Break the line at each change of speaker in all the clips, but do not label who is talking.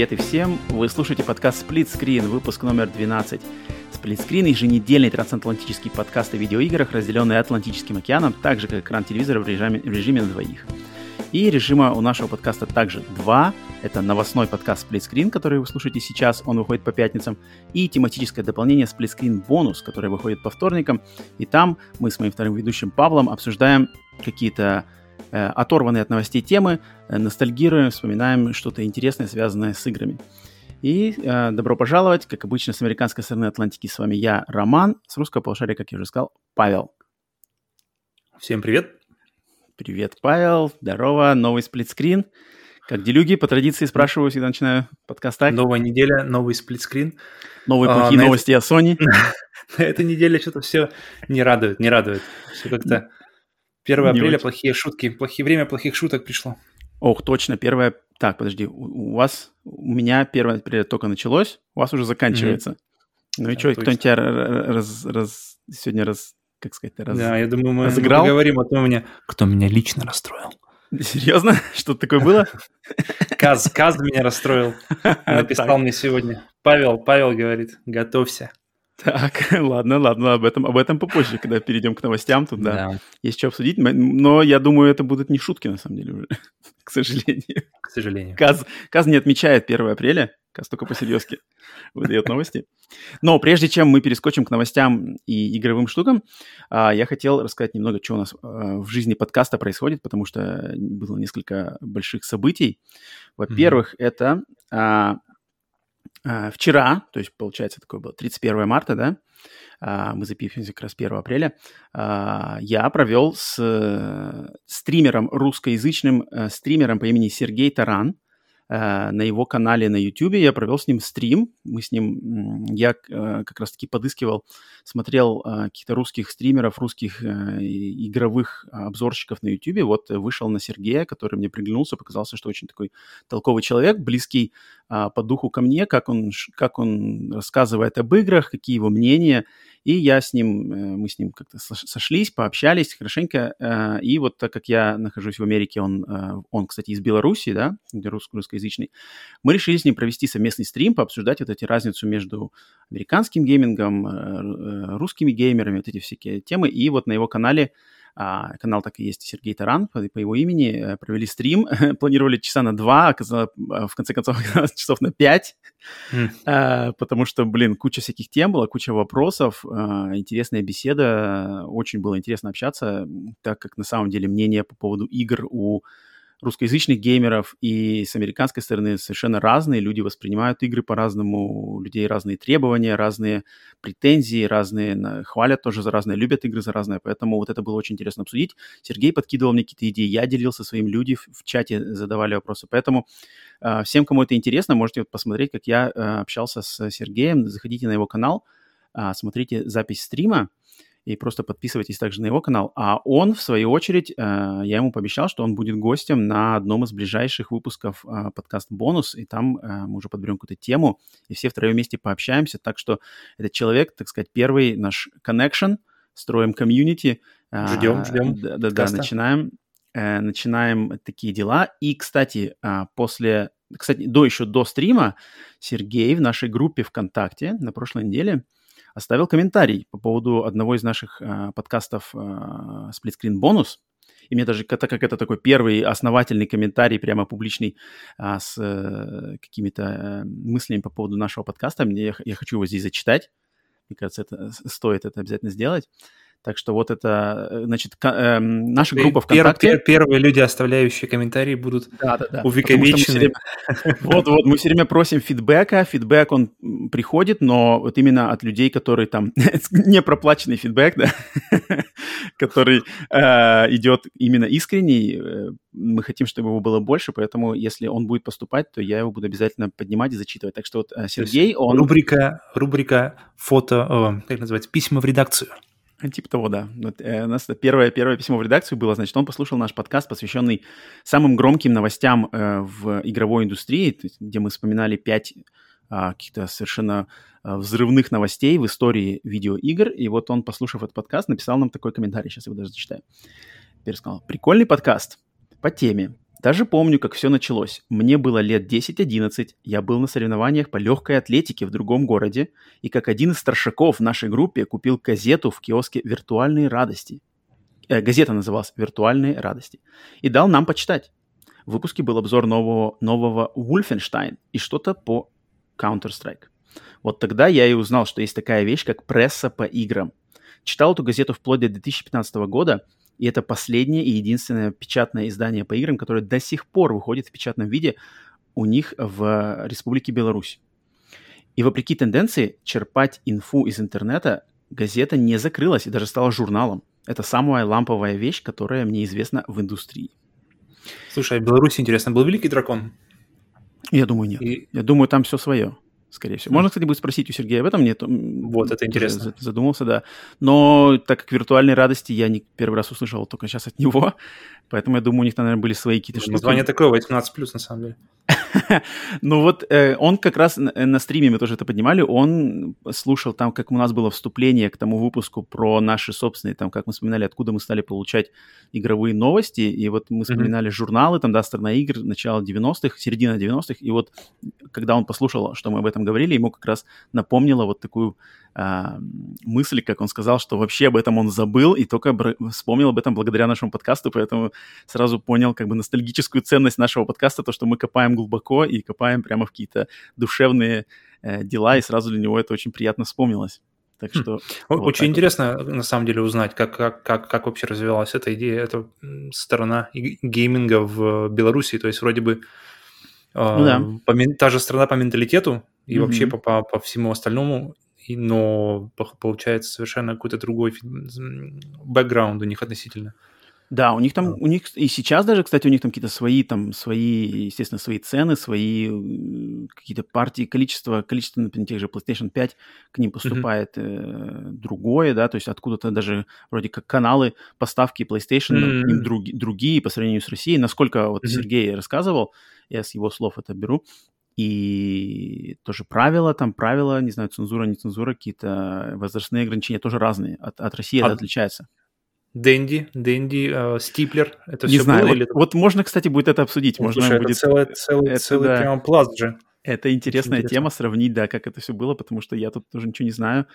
привет и всем! Вы слушаете подкаст Split Screen, выпуск номер 12. Split Screen – еженедельный трансатлантический подкаст о видеоиграх, разделенный Атлантическим океаном, так же, как экран телевизора в режиме, в режиме на двоих. И режима у нашего подкаста также два. Это новостной подкаст Split Screen, который вы слушаете сейчас, он выходит по пятницам, и тематическое дополнение Split Screen бонус, которое выходит по вторникам. И там мы с моим вторым ведущим Павлом обсуждаем какие-то оторванные от новостей темы, э, ностальгируем, вспоминаем что-то интересное, связанное с играми. И э, добро пожаловать, как обычно, с американской стороны Атлантики. С вами я, Роман, с русского полушария, как я уже сказал, Павел.
Всем привет.
Привет, Павел. Здорово. Новый сплитскрин. Как делюги, по традиции спрашиваю, всегда начинаю подкаст так.
Новая неделя, новый сплитскрин.
Новые а, плохие а, новости это... о Sony.
на этой неделе что-то все не радует, не радует. Все как-то 1 не апреля очень. плохие шутки. Плохие время плохих шуток пришло.
Ох, точно, первое... Так, подожди, у, у вас... У меня 1 апреля только началось, у вас уже заканчивается. Mm-hmm. Ну да, и что, кто тебя раз, раз, сегодня раз... Как сказать, раз,
Да, я думаю, мы, разыграл? мы поговорим о том, меня, кто меня лично расстроил.
Серьезно? Что-то такое было?
Каз, Каз меня расстроил. Написал мне сегодня. Павел, Павел говорит, готовься.
Так, ладно, ладно, об этом, об этом попозже, когда перейдем к новостям, тут, да, да, есть что обсудить, но я думаю, это будут не шутки, на самом деле, уже, к сожалению.
К сожалению.
Каз, Каз не отмечает 1 апреля, Каз только по-серьезки выдает новости. Но прежде чем мы перескочим к новостям и игровым штукам, а, я хотел рассказать немного, что у нас а, в жизни подкаста происходит, потому что было несколько больших событий. Во-первых, mm-hmm. это а, вчера, то есть, получается, такое было 31 марта, да, а, мы записываемся как раз 1 апреля, а, я провел с э, стримером, русскоязычным э, стримером по имени Сергей Таран, на его канале на YouTube. Я провел с ним стрим. Мы с ним, я э, как раз-таки подыскивал, смотрел э, каких-то русских стримеров, русских игровых обзорщиков на YouTube. Вот вышел на Сергея, который мне приглянулся, показался, что очень такой толковый человек, близкий по духу ко мне, как он, как он рассказывает об играх, какие его мнения. И я с ним, э, мы с ним как-то сошлись, пообщались хорошенько. Э, и вот так как я нахожусь в Америке, он, э, он кстати, из Беларуси, да, рус, русскоязычный, мы решили с ним провести совместный стрим, пообсуждать вот эти разницу между американским геймингом, русскими геймерами, вот эти всякие темы. И вот на его канале а, канал так и есть Сергей Таран по, по его имени. Э, провели стрим, планировали часа на два, оказалось, а, в конце концов часов на пять, mm. а, потому что, блин, куча всяких тем было, куча вопросов, а, интересная беседа, очень было интересно общаться, так как на самом деле мнение по поводу игр у русскоязычных геймеров и с американской стороны совершенно разные. Люди воспринимают игры по-разному, у людей разные требования, разные претензии, разные хвалят тоже за разные, любят игры за разные. Поэтому вот это было очень интересно обсудить. Сергей подкидывал мне какие-то идеи, я делился своим людям в чате задавали вопросы. Поэтому э, всем, кому это интересно, можете вот посмотреть, как я э, общался с Сергеем. Заходите на его канал, э, смотрите запись стрима и просто подписывайтесь также на его канал. А он, в свою очередь, э, я ему пообещал, что он будет гостем на одном из ближайших выпусков э, подкаст «Бонус», и там э, мы уже подберем какую-то тему, и все втроем вместе пообщаемся. Так что этот человек, так сказать, первый наш connection, строим комьюнити.
Ждем, ждем.
Да-да-да, начинаем, начинаем такие дела. И, кстати, после, кстати, до еще до стрима Сергей в нашей группе ВКонтакте на прошлой неделе – оставил комментарий по поводу одного из наших э, подкастов э, Split Screen Bonus. И мне даже, так как это такой первый основательный комментарий, прямо публичный, а, с э, какими-то э, мыслями по поводу нашего подкаста, мне, я, я хочу его здесь зачитать. Мне кажется, это, стоит это обязательно сделать. Так что вот это, э, значит, э, наша группа ВКонтакте...
Пер, первые люди, оставляющие комментарии, будут да, да, да. увековечены.
Вот-вот, мы все время просим фидбэка, фидбэк, он приходит, но вот именно от людей, которые там... не проплаченный фидбэк, да, который э, идет именно искренний, э, мы хотим, чтобы его было больше, поэтому если он будет поступать, то я его буду обязательно поднимать и зачитывать. Так что вот Сергей, он...
Рубрика, рубрика фото, как называется, письма в редакцию.
Типа того, да. Вот, э, у нас первое, первое письмо в редакцию было, значит, он послушал наш подкаст, посвященный самым громким новостям э, в игровой индустрии, где мы вспоминали пять э, каких-то совершенно э, взрывных новостей в истории видеоигр. И вот он, послушав этот подкаст, написал нам такой комментарий, сейчас я его даже зачитаю. Теперь сказал, прикольный подкаст по теме. Даже помню, как все началось. Мне было лет 10-11, я был на соревнованиях по легкой атлетике в другом городе, и как один из старшаков в нашей группе купил газету в киоске «Виртуальные радости». Э, газета называлась «Виртуальные радости». И дал нам почитать. В выпуске был обзор нового, нового Wolfenstein и что-то по Counter-Strike. Вот тогда я и узнал, что есть такая вещь, как пресса по играм. Читал эту газету вплоть до 2015 года – и это последнее и единственное печатное издание по играм, которое до сих пор выходит в печатном виде у них в Республике Беларусь. И вопреки тенденции черпать инфу из интернета, газета не закрылась и даже стала журналом. Это самая ламповая вещь, которая мне известна в индустрии.
Слушай, а в Беларуси, интересно, был Великий Дракон?
Я думаю, нет. И... Я думаю, там все свое скорее всего. Можно, кстати, будет спросить у Сергея об этом, нет.
Вот, это интересно.
Задумался, да. Но так как виртуальной радости я не первый раз услышал только сейчас от него, поэтому я думаю, у них, наверное, были свои какие-то
штуки. Название такое, 18+, на самом деле.
ну вот э, он как раз на, на стриме, мы тоже это поднимали, он слушал там, как у нас было вступление к тому выпуску про наши собственные, там, как мы вспоминали, откуда мы стали получать игровые новости, и вот мы вспоминали mm-hmm. журналы, там, да, «Страна игр», начало 90-х, середина 90-х, и вот когда он послушал, что мы об этом говорили, ему как раз напомнило вот такую а, мысль, как он сказал, что вообще об этом он забыл и только вспомнил об этом благодаря нашему подкасту, поэтому сразу понял как бы ностальгическую ценность нашего подкаста, то, что мы копаем глубоко и копаем прямо в какие-то душевные э, дела, и сразу для него это очень приятно вспомнилось. Так хм. что...
Вот очень интересно, вот. на самом деле, узнать, как, как, как, как вообще развивалась эта идея, эта сторона гейминга в Беларуси. То есть вроде бы э, ну, да. по, та же страна по менталитету и mm-hmm. вообще по, по, по всему остальному и, но получается совершенно какой-то другой бэкграунд у них относительно.
Да, у них там, у них и сейчас даже, кстати, у них там какие-то свои, там, свои, естественно, свои цены, свои какие-то партии, количество, количество, например, тех же PlayStation 5 к ним поступает mm-hmm. э, другое, да, то есть откуда-то даже вроде как каналы поставки PlayStation mm-hmm. к ним друг, другие по сравнению с Россией. Насколько вот mm-hmm. Сергей рассказывал, я с его слов это беру, и тоже правила, там правила, не знаю, цензура, не цензура, какие-то возрастные ограничения тоже разные. От, от России а... это отличается.
Дэнди, Дэнди, э, Стиплер, это
не все знаю, было? Вот, или... вот можно, кстати, будет это обсудить.
Ну,
можно
слушай,
будет...
это целый, целый, это, целый да. прям пласт же.
Это интересная Очень тема, сравнить, да, как это все было, потому что я тут тоже ничего не знаю.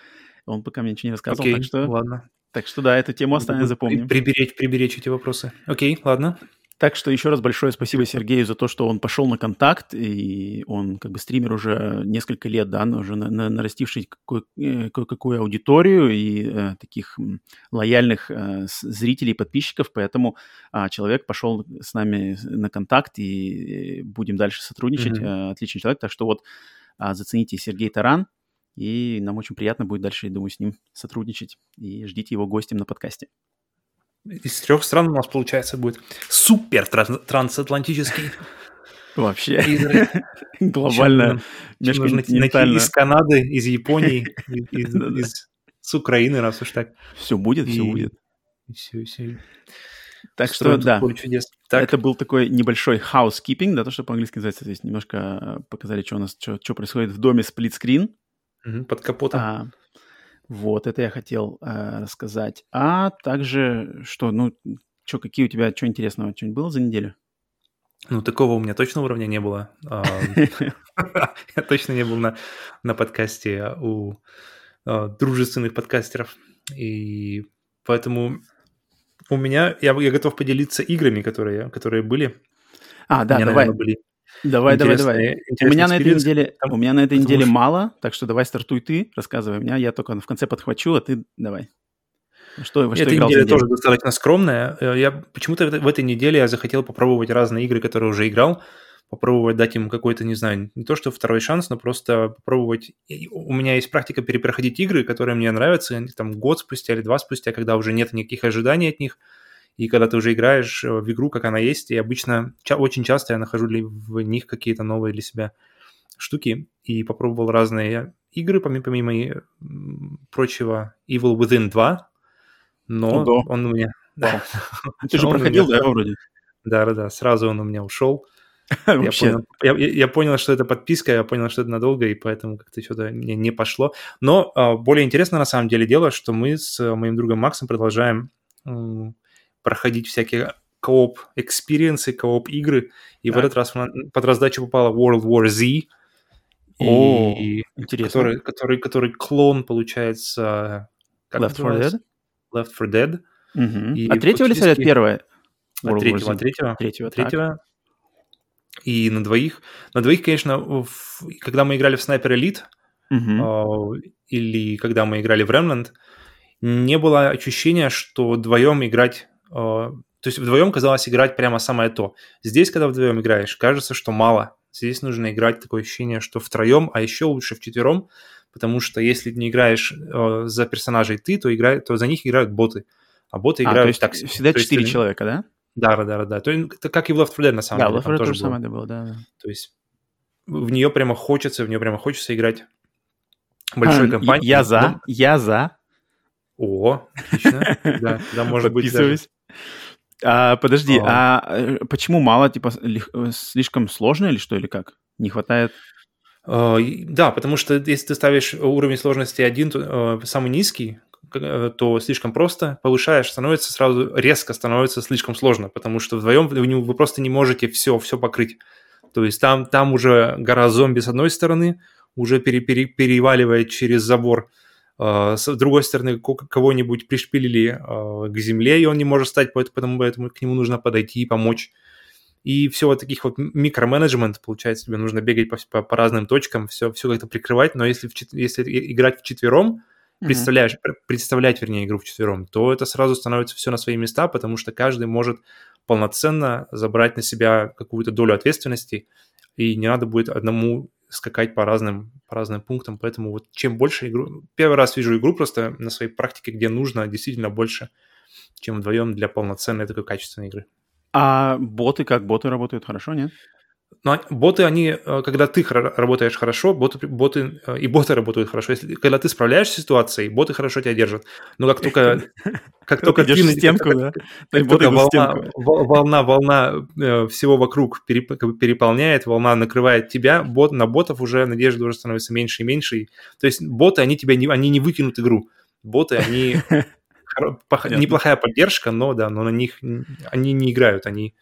Он пока мне ничего не рассказывал,
Окей,
так что...
ладно.
Так что да, эту тему оставим, запомним.
Приберечь, приберечь эти вопросы. Окей, ладно.
Так что еще раз большое спасибо Сергею за то, что он пошел на контакт, и он как бы стример уже несколько лет, да, уже на, на, нарастивший э, кое-какую аудиторию и э, таких лояльных э, зрителей, подписчиков, поэтому э, человек пошел с нами на контакт, и будем дальше сотрудничать. Mm-hmm. Э, отличный человек, так что вот э, зацените Сергей Таран, и нам очень приятно будет дальше, я думаю, с ним сотрудничать, и ждите его гостем на подкасте
из трех стран у нас, получается, будет супер трансатлантический.
Вообще. Глобально.
Из Канады, из Японии, из, с Украины, раз уж так.
Все будет, все будет.
Все, все.
Так что, да, так. это был такой небольшой housekeeping, да, то, что по-английски называется, то есть немножко э, показали, что у нас, что, что происходит в доме сплитскрин.
Под капотом.
А, вот, это я хотел э, рассказать. А также, что, ну, что, какие у тебя, что интересного, что-нибудь было за неделю?
Ну, такого у меня точно уровня не было. Я точно не был на, подкасте у а, дружественных подкастеров. И поэтому у меня, я, готов поделиться играми, которые, которые были.
А, да, давай. Были Давай, давай, давай. У меня на этой неделе, у меня на этой неделе мало, так что давай стартуй ты, рассказывай. Меня я только в конце подхвачу, а ты давай.
Что, во что Эта неделя тоже достаточно скромная. Э, я почему-то в этой неделе я захотел попробовать разные игры, которые уже играл, попробовать дать им какой-то, не знаю, не то что второй шанс, но просто попробовать. У меня есть практика перепроходить игры, которые мне нравятся, там год спустя или два спустя, когда уже нет никаких ожиданий от них и когда ты уже играешь э, в игру, как она есть, и обычно, очень часто я нахожу в них какие-то новые для себя штуки, и попробовал разные игры, помимо, помимо прочего, Evil Within 2, но Ого. он у меня...
Да. Ты же проходил, да, вроде?
Да-да-да, сразу он у меня ушел. Я понял, я, я понял, что это подписка, я понял, что это надолго, и поэтому как-то что-то мне не пошло. Но а, более интересно на самом деле дело, что мы с моим другом Максом продолжаем проходить всякие co-op experience ы, co-op игры, и так. в этот раз под раздачу попала World War Z,
О, и, интересно.
Который, который, который клон, получается...
Как Left 4 Dead?
Left 4 Dead.
Угу. И а третьего или салят первое?
От третьего, от третьего.
Третьего,
третьего. И на двоих. На двоих, конечно, в, когда мы играли в Sniper Elite, угу. э, или когда мы играли в Remnant, не было ощущения, что вдвоем играть... Э, то есть вдвоем казалось играть прямо самое то. Здесь, когда вдвоем играешь, кажется, что мало. Здесь нужно играть такое ощущение, что втроем, а еще лучше вчетвером, потому что если не играешь э, за персонажей ты, то, играют, то за них играют боты. А боты а, играют то
есть так Всегда четыре человека, да?
Да, да, да, да. То есть, это как и в Left 4 Dead, на самом
да,
деле.
Да, в Left 4 Dead тоже самое было, да.
То есть в нее прямо хочется, в нее прямо хочется играть большой
а,
компании.
Я за, я за.
О, отлично. Да, да, может быть даже.
А, подожди, а. а э, почему мало, типа, э, слишком сложно или что, или как? Не хватает?
А, да, потому что если ты ставишь уровень сложности один, э, самый низкий, то слишком просто, повышаешь, становится сразу резко становится слишком сложно, потому что вдвоем вы, просто не можете все, все покрыть. То есть там, там уже гора зомби с одной стороны, уже пере, пере, переваливает через забор, а, с другой стороны, кого-нибудь пришпилили а, к земле, и он не может стать, поэтому, поэтому к нему нужно подойти и помочь. И все вот таких вот микроменеджмент, получается, тебе нужно бегать по, по, по разным точкам, все, все как-то прикрывать, но если, в, если играть в четвером, mm-hmm. представляешь, представлять, вернее, игру в четвером, то это сразу становится все на свои места, потому что каждый может полноценно забрать на себя какую-то долю ответственности, и не надо будет одному скакать по разным, по разным пунктам. Поэтому вот чем больше игру... Первый раз вижу игру просто на своей практике, где нужно действительно больше, чем вдвоем для полноценной такой качественной игры.
А боты как? Боты работают хорошо, нет?
Но боты, они, э, когда ты работаешь хорошо, боты, боты э, и боты работают хорошо. Если, когда ты справляешься с ситуацией, боты хорошо тебя держат. Но как только...
Как только ты стенку, да?
Волна, волна э, всего вокруг переполняет, волна накрывает тебя, бот, на ботов уже надежда уже становится меньше и меньше. То есть боты, они тебя не, они не выкинут игру. Боты, они неплохая поддержка, но да, но на них они не играют, они,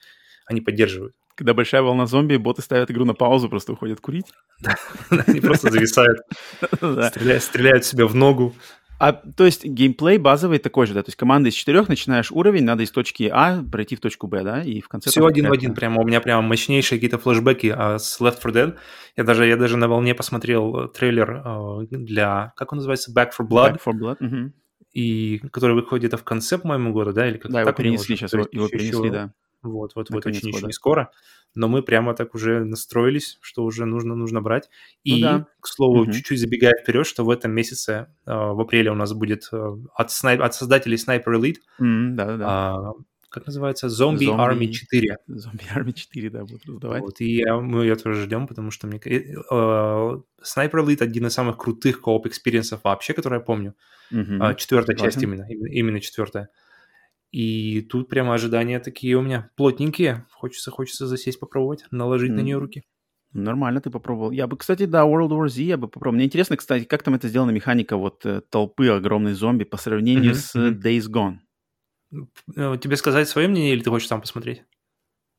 они поддерживают.
Когда большая волна зомби, боты ставят игру на паузу, просто уходят курить.
Они просто зависают, стреляют себе в ногу.
А то есть геймплей базовый такой же, да? То есть команда из четырех, начинаешь уровень, надо из точки А пройти в точку Б, да? И в конце...
Все один в один, прямо у меня прямо мощнейшие какие-то флешбеки а, с Left 4 Dead. Я даже, я даже на волне посмотрел трейлер а, для, как он называется, Back for Blood.
Back for Blood, угу.
И который выходит где-то в конце, по-моему, года, да? Или как
да, его перенесли сейчас, его перенесли, да.
Вот, вот, вот, очень, очень не скоро. Но мы прямо так уже настроились, что уже нужно, нужно брать. Ну И, ну, да. к слову, угу. чуть-чуть забегая вперед, что в этом месяце, э, в апреле у нас будет э, от, снайп, от создателей Sniper Elite,
mm, да, да.
Э, как называется, Zombie, Zombie Army 4.
Zombie Army 4, да, будут раздавать.
Вот, и я, мы ее тоже ждем, потому что мне... Э, Sniper Elite один из самых крутых co-op experience ов вообще, который я помню. Угу. Четвертая часть именно, именно четвертая. И тут прямо ожидания такие у меня плотненькие. Хочется, хочется засесть, попробовать, наложить mm. на нее руки.
Нормально ты попробовал. Я бы, кстати, да, World War Z я бы попробовал. Мне интересно, кстати, как там это сделана механика вот э, толпы огромной зомби по сравнению mm-hmm. с. Days Gone.
Э, тебе сказать свое мнение или ты хочешь сам посмотреть?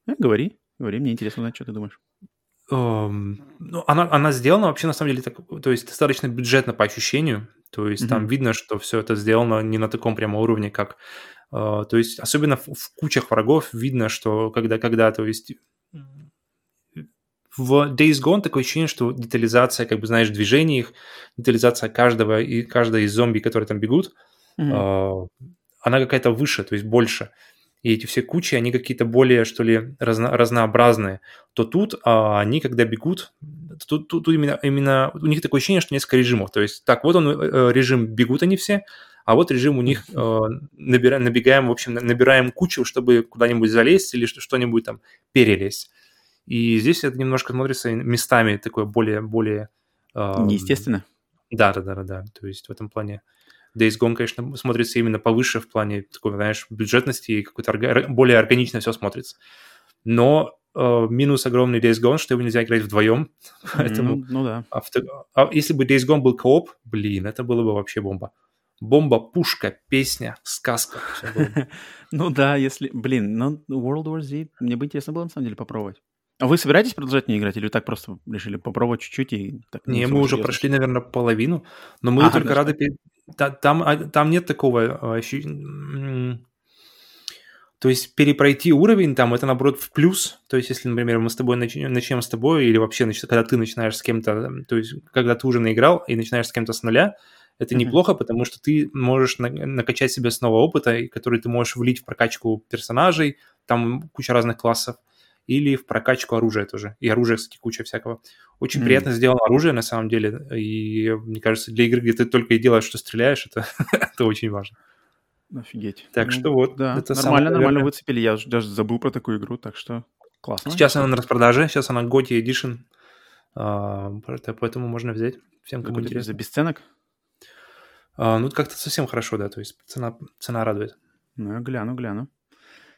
Э, говори, говори, мне интересно узнать, что ты думаешь.
Um, ну, она, она сделана вообще на самом деле так, то есть достаточно бюджетно по ощущению. То есть mm-hmm. там видно, что все это сделано не на таком прямо уровне, как то есть особенно в, в кучах врагов видно, что когда, когда, то есть в Days Gone такое ощущение, что детализация, как бы, знаешь, движений их, детализация каждого и каждой из зомби, которые там бегут, mm-hmm. она какая-то выше, то есть больше. И эти все кучи, они какие-то более, что ли, разно, разнообразные. То тут а, они, когда бегут, тут, тут, тут именно, именно у них такое ощущение, что несколько режимов. То есть, так, вот он, э, режим бегут они все, а вот режим у них э, набираем, набегаем, в общем, набираем кучу, чтобы куда-нибудь залезть или что-нибудь там перелезть. И здесь это немножко смотрится местами такое более... более
э, Неестественно.
Да, да, да, да, да. То есть в этом плане Days Gone, конечно, смотрится именно повыше в плане такой, знаешь, бюджетности и какой-то орга... более органично все смотрится. Но э, минус огромный Days Gone, что его нельзя играть вдвоем. Поэтому...
Mm, ну да.
А, в... а если бы Days Gone был кооп, блин, это было бы вообще бомба. Бомба, пушка, песня, сказка.
Ну да, если... Блин, ну World War Z, мне бы интересно было на самом деле попробовать. А вы собираетесь продолжать не играть или так просто решили попробовать чуть-чуть и так?
Не, мы уже прошли, наверное, половину, но мы только рады... Там, а, там нет такого ощущения то есть перепройти уровень там, это наоборот в плюс. То есть если, например, мы с тобой начнем, начнем с тобой, или вообще, когда ты начинаешь с кем-то, то есть когда ты уже наиграл и начинаешь с кем-то с нуля, это mm-hmm. неплохо, потому что ты можешь на- накачать себе снова опыта, который ты можешь влить в прокачку персонажей, там куча разных классов, или в прокачку оружия тоже. И оружие, кстати, куча всякого. Очень mm-hmm. приятно сделано оружие, на самом деле. И мне кажется, для игры, где ты только и делаешь, что стреляешь, это, это очень важно.
Офигеть.
Так ну, что вот.
Да, это нормально, самое, нормально выцепили. Я даже забыл про такую игру, так что классно.
Сейчас она на распродаже, сейчас она Готи Edition, а, поэтому можно взять всем, кому интересно.
За бесценок?
А, ну, как-то совсем хорошо, да, то есть цена, цена радует.
Ну, я гляну, гляну.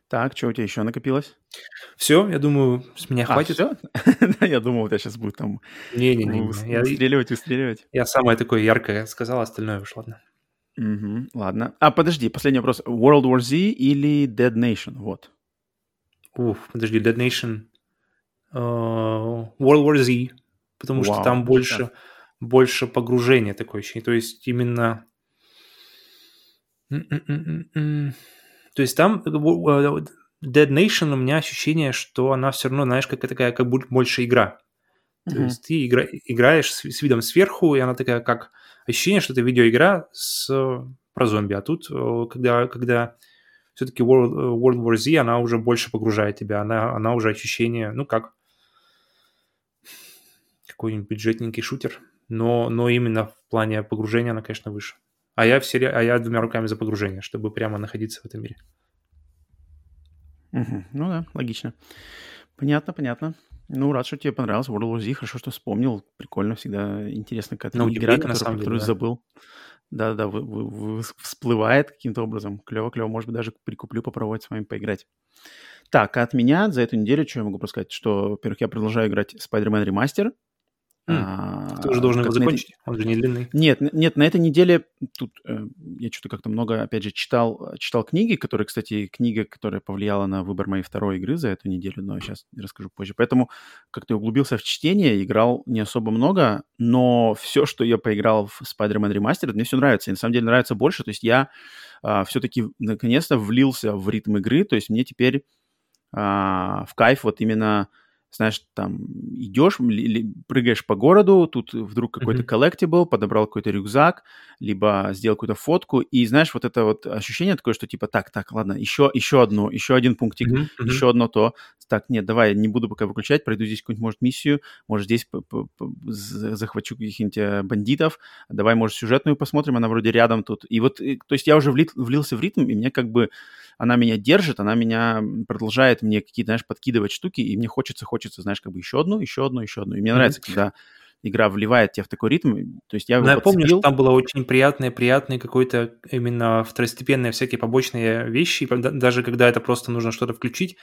Так, что у тебя еще накопилось?
Все, я думаю, с меня а, хватит.
Я думал, у тебя сейчас будет там
Не-не-не.
выстреливать, выстреливать.
Я самое такое яркое сказал, остальное уж ладно.
Угу, ладно. А, подожди, последний вопрос. World War Z или Dead Nation? Вот.
Уф, подожди, Dead Nation. Uh, World War Z. Потому Вау, что там больше, больше погружения такое ощущение. То есть именно... То есть там э, Dead Nation у меня ощущение, что она все равно, знаешь, как такая, как будто больше игра. То mm-hmm. есть ты игра, играешь с, с видом сверху, и она такая, как ощущение, что это видеоигра с, про зомби. А тут, э, когда, когда все-таки World, э, World War Z, она уже больше погружает тебя, она, она уже ощущение, ну как, какой-нибудь бюджетненький шутер, но, но именно в плане погружения она, конечно, выше. А я, все, а я двумя руками за погружение, чтобы прямо находиться в этом мире.
Угу. Ну да, логично. Понятно, понятно. Ну, рад, что тебе понравился World War Z. Хорошо, что вспомнил. Прикольно, всегда интересно, какая-то ну, игра, которую, про которую да. забыл. Да-да, всплывает каким-то образом. Клево-клево. Может быть, даже прикуплю, попробовать с вами поиграть. Так, а от меня за эту неделю, что я могу сказать? Что, во-первых, я продолжаю играть Spider-Man Remaster.
А, Ты уже должен его закончить, этой... он же не длинный.
Нет, нет, на этой неделе тут э, я что-то как-то много, опять же, читал, читал книги, которые, кстати, книга, которая повлияла на выбор моей второй игры за эту неделю, но сейчас расскажу позже. Поэтому как-то углубился в чтение, играл не особо много, но все, что я поиграл в Spider-Man Remastered, мне все нравится. И на самом деле нравится больше. То есть я а, все-таки наконец-то влился в ритм игры, то есть мне теперь а, в кайф вот именно знаешь, там идешь, прыгаешь по городу, тут вдруг какой-то collectible, подобрал какой-то рюкзак, либо сделал какую-то фотку, и знаешь, вот это вот ощущение такое, что типа, так, так, ладно, еще, еще одно, еще один пунктик, mm-hmm. еще одно то, так, нет, давай, не буду пока выключать, пройду здесь какую-нибудь, может, миссию, может, здесь захвачу каких-нибудь э, бандитов, давай, может, сюжетную посмотрим, она вроде рядом тут, и вот, то есть я уже влился в ритм, и мне как бы она меня держит, она меня продолжает мне какие-то, знаешь, подкидывать штуки, и мне хочется, хочется, знаешь, как бы еще одну, еще одну, еще одну. И мне mm-hmm. нравится, когда игра вливает тебя в такой ритм. То есть я,
Но я помню, что там было очень приятное, приятное какое-то именно второстепенные всякие побочные вещи, даже когда это просто нужно что-то включить,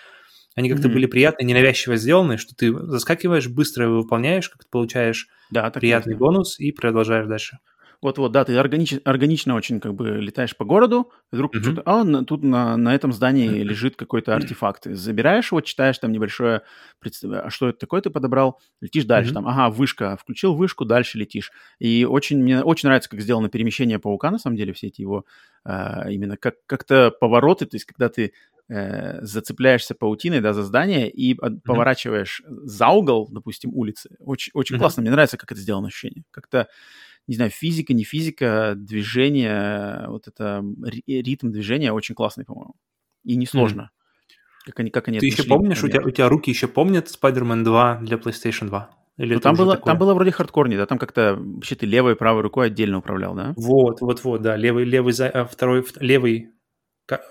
они как-то mm-hmm. были приятные, ненавязчиво сделаны, что ты заскакиваешь, быстро выполняешь, как ты получаешь да, приятный есть, бонус и продолжаешь дальше.
Вот-вот, да, ты органич, органично очень как бы летаешь по городу, вдруг mm-hmm. что-то, а, на, тут на, на этом здании mm-hmm. лежит какой-то артефакт. Забираешь его, читаешь там небольшое, а что это такое ты подобрал, летишь дальше, mm-hmm. там, ага, вышка, включил вышку, дальше летишь. И очень, мне очень нравится, как сделано перемещение паука, на самом деле, все эти его а, именно как, как-то повороты, то есть когда ты э, зацепляешься паутиной, да, за здание и mm-hmm. поворачиваешь за угол, допустим, улицы. Очень, очень mm-hmm. классно, мне нравится, как это сделано ощущение. Как-то не знаю, физика, не физика, движение, вот это ритм движения очень классный, по-моему. И несложно. Mm.
Как они, как они Ты еще помнишь, у тебя, у тебя руки еще помнят Spider-Man 2 для PlayStation 2?
Или ну, там, было, такое? там было вроде хардкорнее, да? Там как-то вообще ты левой и правой рукой отдельно управлял, да?
Вот, вот, вот, да. Левый, левый, а второй, левый Э,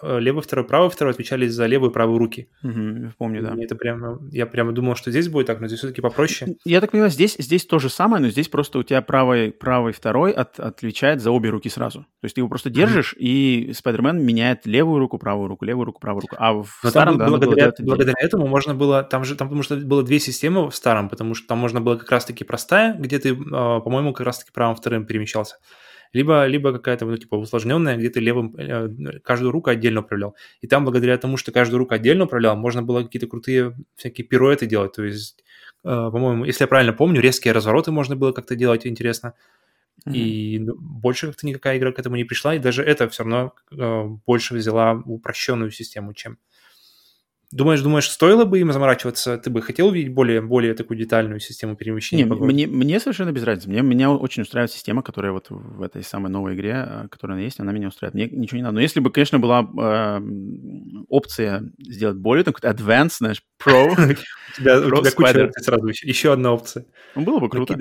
левый, второй, правый, второй отвечали за левую и правую руки.
Угу, помню, да.
И это прямо, я прямо думал, что здесь будет так, но здесь все-таки попроще.
Я так понимаю, здесь, здесь то же самое, но здесь просто у тебя правый, правый, второй от, отвечает за обе руки сразу. То есть ты его просто держишь, mm и Спайдермен меняет левую руку, правую руку, левую руку, правую руку. А в но старом,
да, благодаря, было благодаря этому можно было, там же, там потому что было две системы в старом, потому что там можно было как раз-таки простая, где ты, а, по-моему, как раз-таки правым, вторым перемещался. Либо, либо какая-то, ну, типа, усложненная, где ты левым, э, каждую руку отдельно управлял. И там, благодаря тому, что каждую руку отдельно управлял, можно было какие-то крутые всякие пируэты делать, то есть, э, по-моему, если я правильно помню, резкие развороты можно было как-то делать интересно. Mm-hmm. И ну, больше как-то никакая игра к этому не пришла, и даже это все равно э, больше взяла упрощенную систему, чем Думаешь, думаешь, стоило бы им заморачиваться? Ты бы хотел увидеть более, более такую детальную систему перемещения?
Не, мне, мне совершенно без разницы. Мне, меня очень устраивает система, которая вот в этой самой новой игре, э, которая есть, она меня устраивает. Мне ничего не надо. Но если бы, конечно, была э, опция сделать более, там, какой-то advanced, знаешь, pro.
У тебя, куча сразу. Еще одна опция.
Ну, было бы круто.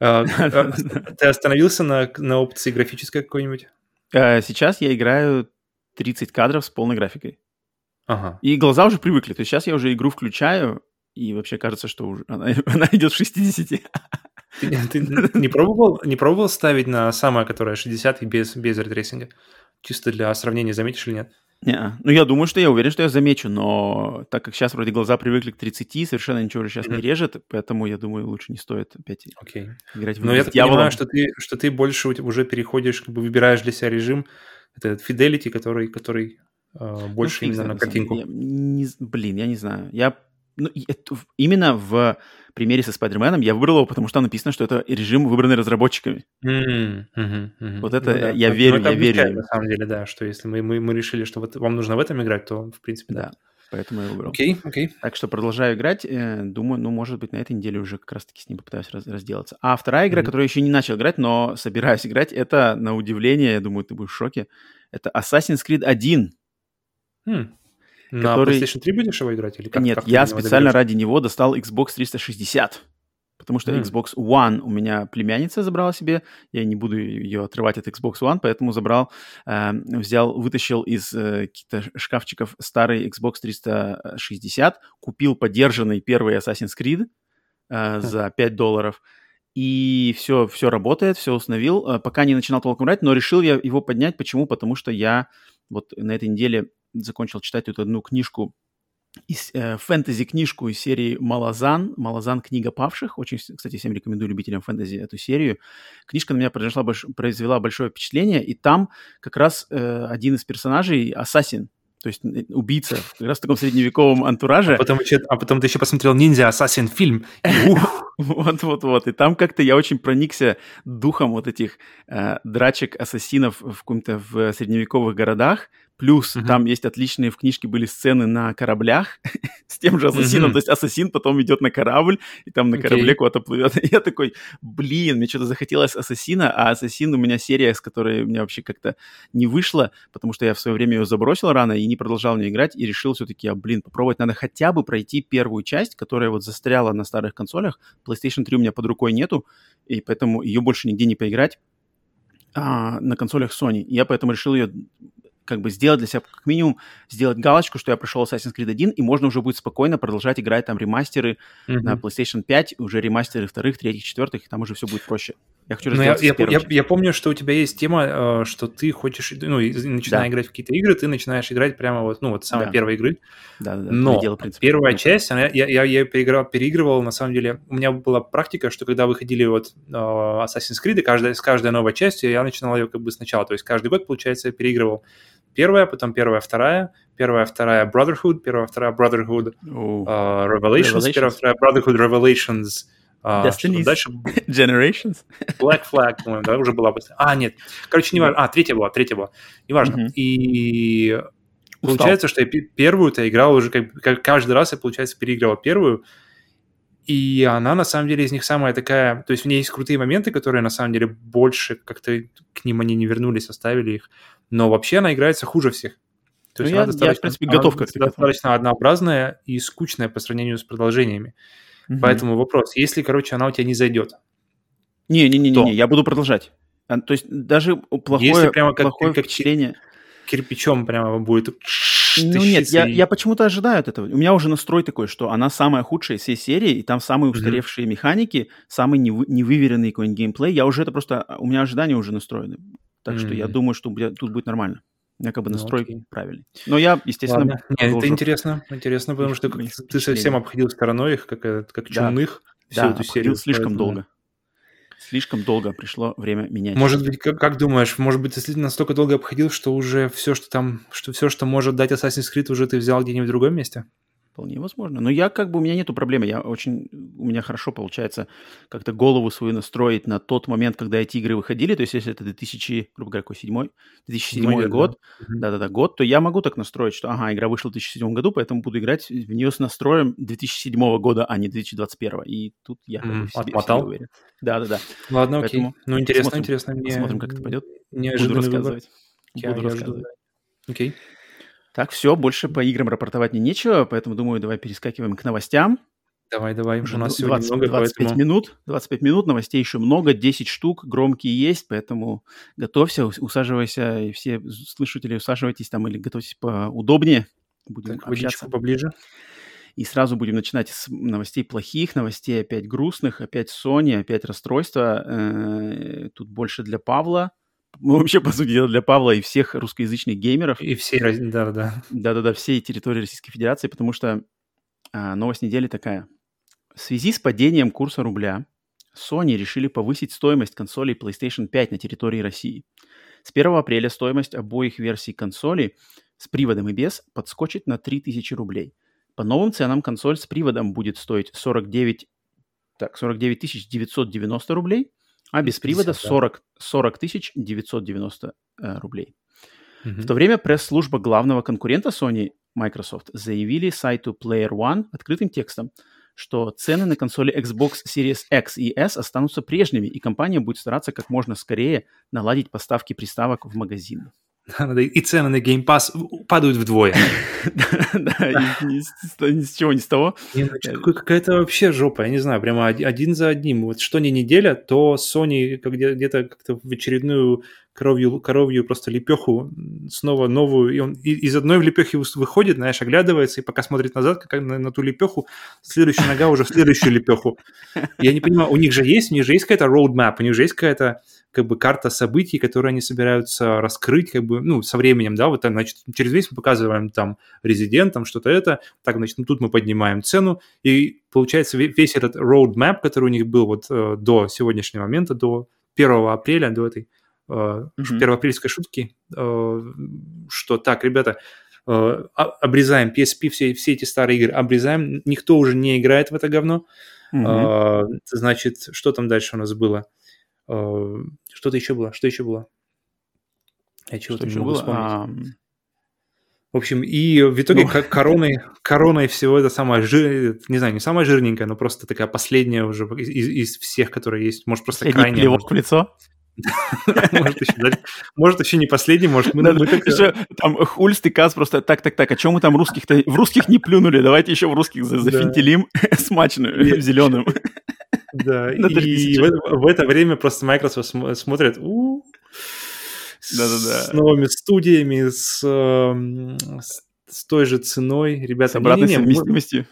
А, а, ты остановился на, на опции графической какой-нибудь?
Э, сейчас я играю 30 кадров с полной графикой.
Ага.
И глаза уже привыкли. То есть сейчас я уже игру включаю, и вообще кажется, что уже она, она идет в 60.
Ты, ты не, пробовал, не пробовал ставить на самое, которое 60 и без, без ray tracing а? Чисто для сравнения, заметишь или нет?
Не, ну я думаю, что я уверен, что я замечу, но так как сейчас вроде глаза привыкли к 30, совершенно ничего уже сейчас mm-hmm. не режет, поэтому я думаю, лучше не стоит опять
okay.
играть в
Но я так понимаю, что ты, что ты больше уже переходишь, как бы выбираешь для себя режим, это Fidelity, который, который больше ну, именно на картинку.
Я, не, блин, я не знаю. Я ну, это, именно в примере со Спайдерменом я выбрал его, потому что там написано, что это режим, выбранный разработчиками.
Mm-hmm, mm-hmm.
Вот это ну, да. я верю, ну, я верю.
На самом деле, да, что если мы, мы, мы решили, что вот вам нужно в этом играть, то, в принципе, да. да.
Поэтому я выбрал.
Окей, okay, окей. Okay.
Так что продолжаю играть. Э, думаю, ну, может быть, на этой неделе уже как раз-таки с ним попытаюсь раз, разделаться. А вторая игра, mm-hmm. которую я еще не начал играть, но собираюсь играть, это, на удивление, я думаю, ты будешь в шоке, это Assassin's Creed 1.
Хм. На который... PlayStation 3 будешь его играть? Или как,
Нет,
как
я специально ради него достал Xbox 360. Потому что mm. Xbox One у меня племянница забрала себе, я не буду ее отрывать от Xbox One, поэтому забрал, э, взял, вытащил из э, каких-то шкафчиков старый Xbox 360, купил подержанный первый Assassin's Creed э, mm. за 5 долларов, и все, все работает, все установил, э, пока не начинал толком играть, но решил я его поднять. Почему? Потому что я вот на этой неделе закончил читать вот одну книжку из, э, фэнтези-книжку из серии «Малазан». «Малазан. Книга павших». Очень, кстати, всем рекомендую любителям фэнтези эту серию. Книжка на меня произвела, больш... произвела большое впечатление, и там как раз э, один из персонажей – ассасин, то есть э, убийца, как раз в таком средневековом антураже.
А потом, еще, а потом ты еще посмотрел «Ниндзя Ассасин» фильм.
Вот-вот-вот. И там как-то я очень проникся духом вот этих э, драчек ассасинов в каком-то в средневековых городах, Плюс uh-huh. там есть отличные в книжке были сцены на кораблях с тем же ассасином. Uh-huh. То есть ассасин потом идет на корабль, и там на okay. корабле куда-то плывет. И я такой, блин, мне что-то захотелось ассасина, а ассасин у меня серия, с которой у меня вообще как-то не вышла, потому что я в свое время ее забросил рано и не продолжал в нее играть, и решил все-таки, а, блин, попробовать надо хотя бы пройти первую часть, которая вот застряла на старых консолях. PlayStation 3 у меня под рукой нету, и поэтому ее больше нигде не поиграть а, на консолях Sony. Я поэтому решил ее как бы сделать для себя, как минимум, сделать галочку, что я прошел Assassin's Creed 1, и можно уже будет спокойно продолжать играть там ремастеры mm-hmm. на PlayStation 5, уже ремастеры вторых, третьих, четвертых, и там уже все будет проще.
Я хочу ну, я, я, я, я помню, что у тебя есть тема, э, что ты хочешь, ну, начиная да. играть в какие-то игры, ты начинаешь играть прямо вот, ну, вот самой да. первой игры.
Да, да, да.
Но дело, принципе, первая ну, часть, она, я, я, я переиграл, переигрывал, на самом деле, у меня была практика, что когда выходили вот uh, Assassin's Creed, каждая, с каждой новой частью я начинал ее как бы сначала, то есть каждый год, получается, я переигрывал первая, потом первая, вторая, первая, вторая Brotherhood, первая, вторая Brotherhood uh, Revelations, Revelations, первая, вторая Brotherhood Revelations,
Uh, Destiny дальше? Generations?
Black Flag, по-моему, да, уже была. А, нет. Короче, не важно. А, третья была, третья была. Неважно. Mm-hmm. И Устал. получается, что я первую-то играл уже, как, как каждый раз я, получается, переигрывал первую, и она, на самом деле, из них самая такая... То есть в ней есть крутые моменты, которые, на самом деле, больше как-то к ним они не вернулись, оставили их но вообще она играется хуже всех.
То есть ну, она я, достаточно, я, в принципе, готов
как достаточно однообразная и скучная по сравнению с продолжениями. Угу. Поэтому вопрос, если, короче, она у тебя не зайдет,
Не-не-не, не, я буду продолжать. А, то есть даже плохое, если прямо как, плохое как, впечатление...
кирпичом прямо будет...
Ну нет, я, я почему-то ожидаю от этого. У меня уже настрой такой, что она самая худшая из всей серии, и там самые устаревшие mm-hmm. механики, самый невы- невыверенный какой-нибудь геймплей. Я уже это просто... У меня ожидания уже настроены. Так mm-hmm. что я думаю, что тут будет нормально. У меня как бы ну, настрой ну, правильный. Но я, естественно... Ладно.
Нет, это интересно, интересно, потому что ты совсем обходил стороной их, как, как чумных,
да, всю да, эту серию. слишком поэтому... долго. Слишком долго пришло время менять.
Может быть, как, как думаешь, может быть, ты настолько долго обходил, что уже все, что там, что все, что может дать Assassin's Creed, уже ты взял где-нибудь в другом месте?
Вполне возможно. Но я как бы, у меня нету проблемы. Я очень, у меня хорошо получается как-то голову свою настроить на тот момент, когда эти игры выходили. То есть, если это 2000, грубо говоря, какой, 7 2007 Седьмой, год, да-да-да, год, то я могу так настроить, что, ага, игра вышла в 2007 году, поэтому буду играть в нее с настроем 2007 года, а не 2021. И тут я
бы в себе, Отмотал?
уверен. Да-да-да.
Ладно, поэтому окей. Ну, интересно, посмотрим, интересно.
Мне... Посмотрим, как это пойдет.
Неожиданно
буду рассказывать.
Я, буду я рассказывать. Жду. Окей.
Так, все, больше по играм рапортовать не нечего, поэтому, думаю, давай перескакиваем к новостям.
Давай, давай,
Уже у нас 20, сегодня много, 25 поэтому... минут, 25 минут, новостей еще много, 10 штук, громкие есть, поэтому готовься, усаживайся, и все слушатели усаживайтесь там или готовьтесь поудобнее,
будем так, общаться. поближе.
И сразу будем начинать с новостей плохих, новостей опять грустных, опять Sony, опять расстройства. Э, тут больше для Павла, ну, вообще, по сути дела, для Павла и всех русскоязычных геймеров.
И всей, да-да.
Да-да-да, всей территории Российской Федерации, потому что а, новость недели такая. В связи с падением курса рубля, Sony решили повысить стоимость консолей PlayStation 5 на территории России. С 1 апреля стоимость обоих версий консолей с приводом и без подскочит на 3000 рублей. По новым ценам консоль с приводом будет стоить 49, так, 49 990 рублей, а без привода 40, 40 тысяч 990 э, рублей. Mm-hmm. В то время пресс-служба главного конкурента Sony, Microsoft, заявили сайту Player One открытым текстом, что цены на консоли Xbox Series X и S останутся прежними, и компания будет стараться как можно скорее наладить поставки приставок в магазины.
И цены на Game Pass падают вдвое.
Да, ни с чего, ни с того.
Ну, какая-то вообще жопа, я не знаю, прямо один за одним. Вот что не неделя, то Sony где-то как-то в очередную коровью, коровью просто лепеху, снова новую, и он из одной в лепехе выходит, знаешь, оглядывается, и пока смотрит назад, как на, на ту лепеху, следующая нога уже в следующую лепеху. Я не понимаю, у них же есть, у них же есть какая-то roadmap, у них же есть какая-то как бы карта событий, которые они собираются раскрыть, как бы, ну, со временем, да, вот, значит, через весь мы показываем там резидентам что-то это, так, значит, ну, тут мы поднимаем цену, и получается весь этот roadmap, который у них был вот э, до сегодняшнего момента, до 1 апреля, до этой э, mm-hmm. первоапрельской шутки, э, что так, ребята, э, обрезаем PSP, все, все эти старые игры обрезаем, никто уже не играет в это говно, mm-hmm. э, значит, что там дальше у нас было? Э, что-то еще было. Что еще было?
Я чего-то не могу было? вспомнить. А...
В общем, и в итоге ну... короной, короной всего это самое жир... не знаю, не самая жирненькая, но просто такая последняя уже из, из всех, которые есть. Может, просто
Последний крайняя. плевок в лицо?
Может еще, может, еще не последний, может, мы...
еще, там Хульст и Каз просто так, так, так, а чем мы там русских-то... В русских не плюнули, давайте еще в русских зафинтилим смачную, зеленым.
Да, и в, это время просто Microsoft смотрит, с новыми студиями, с, с, той же ценой. Ребята,
с обратной совместимостью.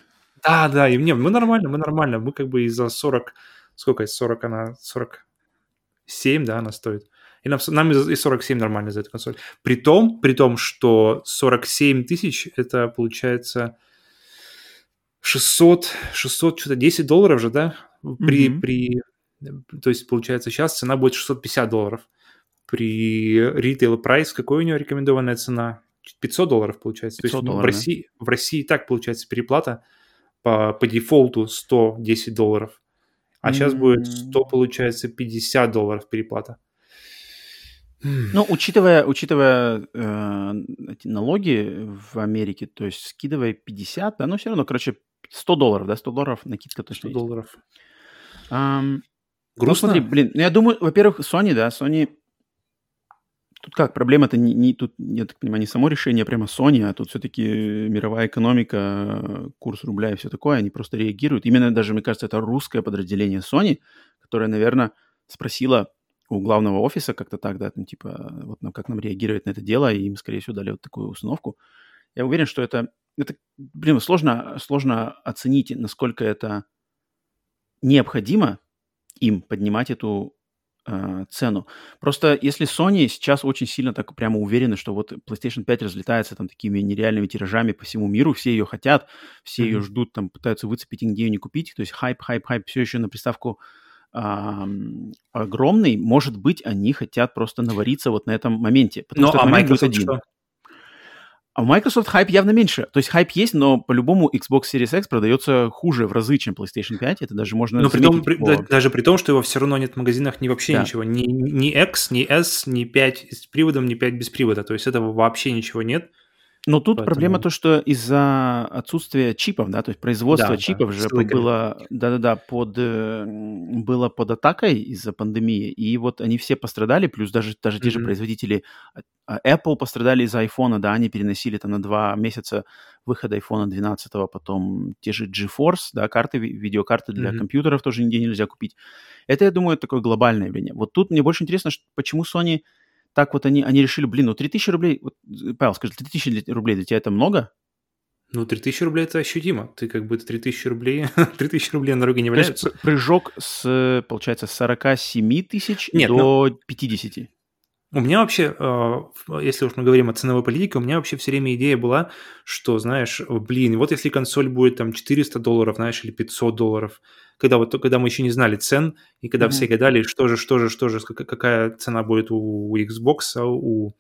Да, да, и мне, мы нормально, мы нормально. Мы как бы из-за 40, сколько из 40 она, 47, да, она стоит. И нам, нам и 47 нормально за эту консоль. При том, при том, что 47 тысяч, это получается 600, 600, что-то 10 долларов же, да? При, mm-hmm. при, то есть, получается, сейчас цена будет 650 долларов. При retail прайс какой у него рекомендованная цена? 500 долларов, получается. 500 то есть, долларов, в, России, да? в России так получается переплата по, по дефолту 110 долларов. А mm-hmm. сейчас будет 100, получается, 50 долларов переплата.
Ну, учитывая, учитывая э, налоги в Америке, то есть скидывая 50, да, но все равно, короче, 100 долларов, да, 100 долларов накидка точно 100
долларов.
Um, Грустно? Ну, смотри, блин, ну, я думаю, во-первых, Sony, да, Sony... Тут как, проблема-то не, не тут, я так понимаю, не само решение, а прямо Sony, а тут все-таки мировая экономика, курс рубля и все такое, они просто реагируют. Именно даже, мне кажется, это русское подразделение Sony, которое, наверное, спросило у главного офиса как-то так, да, ну, типа, вот нам, как нам реагировать на это дело, и им, скорее всего, дали вот такую установку. Я уверен, что это, это блин, сложно, сложно оценить, насколько это необходимо им поднимать эту э, цену. Просто если Sony сейчас очень сильно так прямо уверены, что вот PlayStation 5 разлетается там такими нереальными тиражами по всему миру, все ее хотят, все mm-hmm. ее ждут, там пытаются выцепить и нигде ее не купить, то есть хайп, хайп, хайп все еще на приставку огромный, может быть, они хотят просто навариться вот на этом моменте. Потому
ну, что а Microsoft один. что?
А у Microsoft хайп явно меньше. То есть хайп есть, но по-любому Xbox Series X продается хуже в разы, чем PlayStation 5. Это даже можно
Но при том, при, по... даже при том, что его все равно нет в магазинах ни вообще да. ничего. Ни, ни X, ни S, ни 5 с приводом, ни 5 без привода. То есть этого вообще ничего нет.
Но тут Поэтому... проблема то, что из-за отсутствия чипов, да, то есть производство да, чипов да, же было, да-да-да, под, э, было под атакой из-за пандемии, и вот они все пострадали, плюс даже, даже mm-hmm. те же производители а, Apple пострадали из-за iPhone, да, они переносили там на два месяца выход iPhone 12, потом те же GeForce, да, карты, видеокарты для mm-hmm. компьютеров тоже нигде нельзя купить. Это, я думаю, такое глобальное явление. Вот тут мне больше интересно, почему Sony так вот они, они решили, блин, ну 3000 рублей, вот, Павел, скажи, 3000 рублей для тебя это много?
Ну, 3000 рублей это ощутимо. Ты как бы 3000 рублей, 3000 рублей на дороге не валяются.
прыжок с, получается, с 47 тысяч до ну, 50.
У меня вообще, э, если уж мы говорим о ценовой политике, у меня вообще все время идея была, что, знаешь, блин, вот если консоль будет там 400 долларов, знаешь, или 500 долларов, когда вот когда мы еще не знали цен, и когда mm-hmm. все гадали, что же, что же, что же, какая цена будет у Xbox, а у, у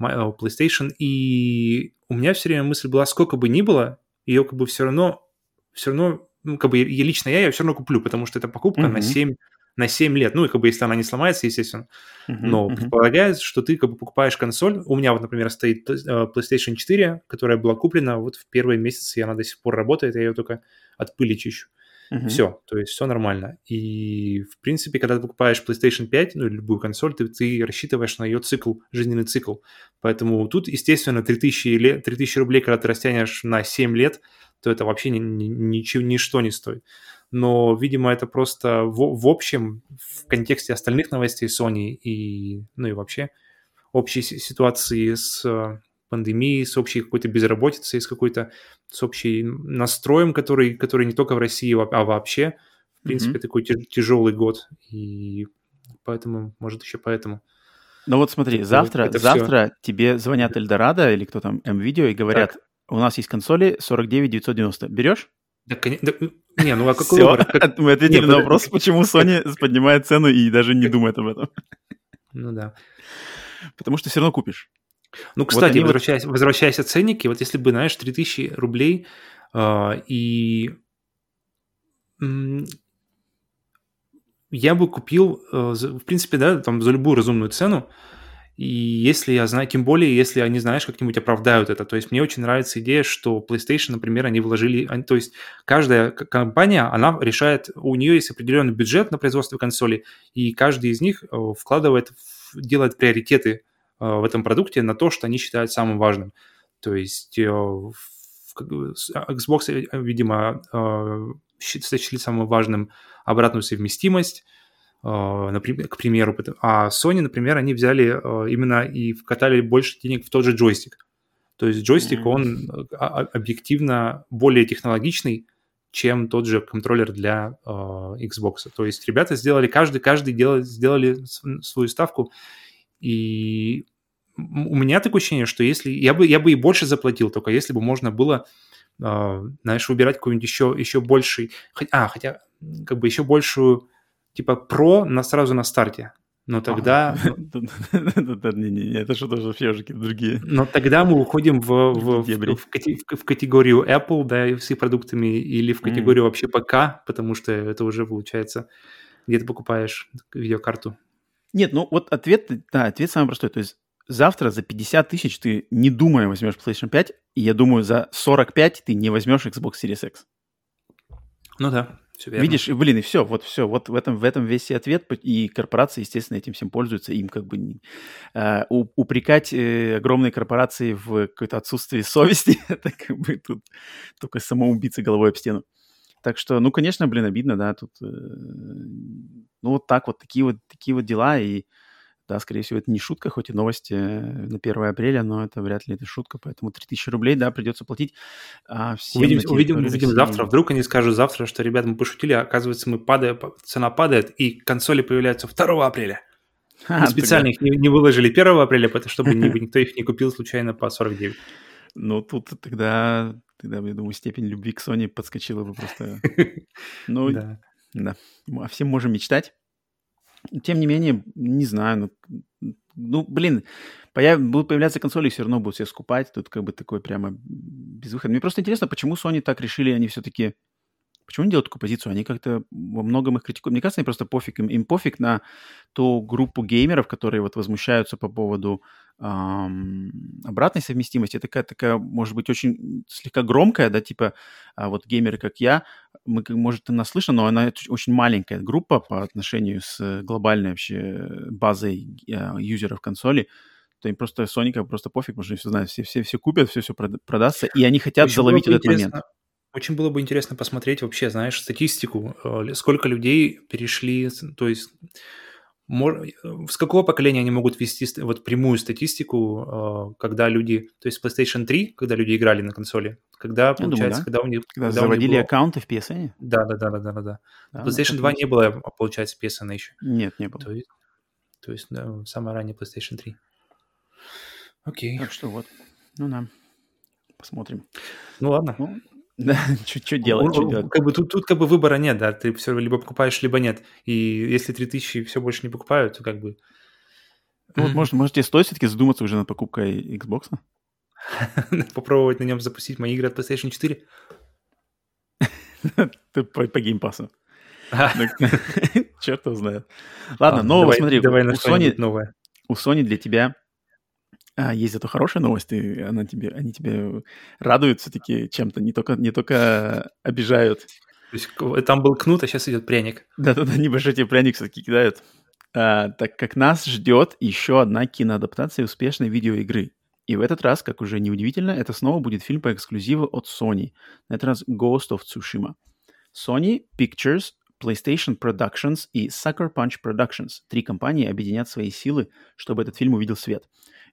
PlayStation, и у меня все время мысль была, сколько бы ни было, ее как бы все равно, все равно, ну, как бы я, лично я ее все равно куплю, потому что это покупка mm-hmm. на 7 на 7 лет. Ну, и как бы если она не сломается, естественно. Uh-huh, Но uh-huh. предполагается, что ты как бы покупаешь консоль. У меня вот, например, стоит э, PlayStation 4, которая была куплена вот в первые месяцы, и она до сих пор работает, я ее только от пыли чищу. Uh-huh. Все, то есть все нормально. И, в принципе, когда ты покупаешь PlayStation 5, ну, или любую консоль, ты, ты рассчитываешь на ее цикл, жизненный цикл. Поэтому тут, естественно, 3000, лет, 3000 рублей, когда ты растянешь на 7 лет, то это вообще ни, ни, ничего, ничто не стоит. Но, видимо, это просто в, в общем, в контексте остальных новостей Sony и, ну и вообще общей ситуации с пандемией, с общей какой-то безработицей, с какой-то с общим настроем, который, который не только в России, а вообще, в принципе, mm-hmm. такой тяжелый год. И поэтому, может, еще поэтому.
Ну вот смотри, завтра, это завтра все... тебе звонят Эльдорадо или кто там, М-Видео, и говорят, так. у нас есть консоли 49 990. Берешь?
Да, конечно. Да, не, ну а какой выбор?
Мы ответили на вопрос, почему Sony поднимает цену и даже не думает об этом.
Ну да.
Потому что все равно купишь.
Ну, кстати, вот возвращаясь, вот... возвращаясь ценники, вот если бы, знаешь, 3000 рублей э, и я бы купил, э, в принципе, да, там за любую разумную цену, и если я знаю, тем более, если они, знаешь, как-нибудь оправдают это. То есть мне очень нравится идея, что PlayStation, например, они вложили... То есть каждая компания, она решает... У нее есть определенный бюджет на производство консолей, и каждый из них э, вкладывает, делает приоритеты в этом продукте на то, что они считают самым важным. То есть э, Xbox, э, видимо, сочли самым важным обратную совместимость, например, к примеру. А Sony, например, они взяли именно и вкатали больше денег в тот же джойстик. То есть джойстик, mm-hmm. он объективно более технологичный, чем тот же контроллер для э, Xbox. То есть ребята сделали, каждый, каждый делали, сделали свою ставку, и у меня такое ощущение, что если... Я бы, я бы и больше заплатил, только если бы можно было, э, знаешь, выбирать какой-нибудь еще, еще больший... А, хотя как бы еще большую, типа, про на, сразу на старте. Но тогда...
Не-не-не, это что-то вообще уже какие-то другие.
Но тогда мы уходим в, в, в, категорию Apple, да, с их продуктами, или в категорию вообще ПК, потому что это уже получается, где ты покупаешь видеокарту
нет, ну вот ответ, да, ответ самый простой. То есть завтра за 50 тысяч ты, не думая, возьмешь PlayStation 5, и я думаю, за 45 ты не возьмешь Xbox Series X.
Ну да,
все верно. Видишь, блин, и все, вот все, вот в этом, в этом весь и ответ, и корпорации, естественно, этим всем пользуются, им как бы э, упрекать э, огромные корпорации в какое-то отсутствие совести, это как бы тут только самоубийца головой об стену. Так что, ну, конечно, блин, обидно, да, тут, э, ну, вот так вот, такие вот, такие вот дела, и, да, скорее всего, это не шутка, хоть и новости э, на 1 апреля, но это вряд ли это шутка, поэтому 3000 рублей, да, придется платить.
А всем увидим, увидим, увидим завтра, вдруг они скажут завтра, что, ребята, мы пошутили, а оказывается, мы падаем, цена падает, и консоли появляются 2 апреля. А, специально их не, не выложили 1 апреля, потому чтобы никто их не купил случайно по 49.
Ну, тут тогда Тогда, я думаю, степень любви к Sony подскочила бы просто. Ну, да. А всем можем мечтать. Тем не менее, не знаю, ну, ну блин, появ... будут появляться консоли, все равно будут все скупать. Тут как бы такой прямо безвыходный. Мне просто интересно, почему Sony так решили, они все-таки Почему они делают такую позицию? Они как-то во многом их критикуют. Мне кажется, они просто пофиг. Им, им пофиг на ту группу геймеров, которые вот возмущаются по поводу эм, обратной совместимости. Такая, такая, может быть, очень слегка громкая, да, типа а вот геймеры, как я, мы, может, она слышно, но она очень маленькая группа по отношению с глобальной вообще базой э, юзеров консоли то им просто Sony просто пофиг, потому что все знают, все, все, все купят, все, все продастся, и они хотят заловить этот момент.
Очень было бы интересно посмотреть вообще, знаешь, статистику, э, сколько людей перешли, то есть с какого поколения они могут вести вот прямую статистику, э, когда люди, то есть PlayStation 3, когда люди играли на консоли, когда, получается, думаю, да. когда у них...
Когда, когда заводили было... аккаунты в PSN?
Да, да, да, да, да, да. да PlayStation 2 не было, получается, PSN еще.
Нет, не было.
То есть, то есть да, самая ранняя PlayStation 3. Окей.
Так что вот, ну да, посмотрим.
Ну ладно.
Ну, да, что делать, что делать?
Как бы тут, тут как бы выбора нет, да, ты все либо покупаешь, либо нет. И если 3000 все больше не покупают, то как бы...
Ну, вот, может, может, тебе стоит все-таки задуматься уже над покупкой Xbox?
Попробовать на нем запустить мои игры от PlayStation 4?
Ты по, по геймпасу. Черт его знает. Ладно, нового смотри. Давай у Sony, новое. У Sony для тебя а, есть зато хорошая новость, и она тебе, они тебе радуют все-таки чем-то, не только, не только обижают.
То есть там был кнут, а сейчас идет пряник.
Да-да-да, небольшой тебе пряник все-таки кидают. А, так как нас ждет еще одна киноадаптация успешной видеоигры. И в этот раз, как уже неудивительно, это снова будет фильм по эксклюзиву от Sony. На этот раз Ghost of Tsushima. Sony Pictures, PlayStation Productions и Sucker Punch Productions. Три компании объединят свои силы, чтобы этот фильм увидел свет.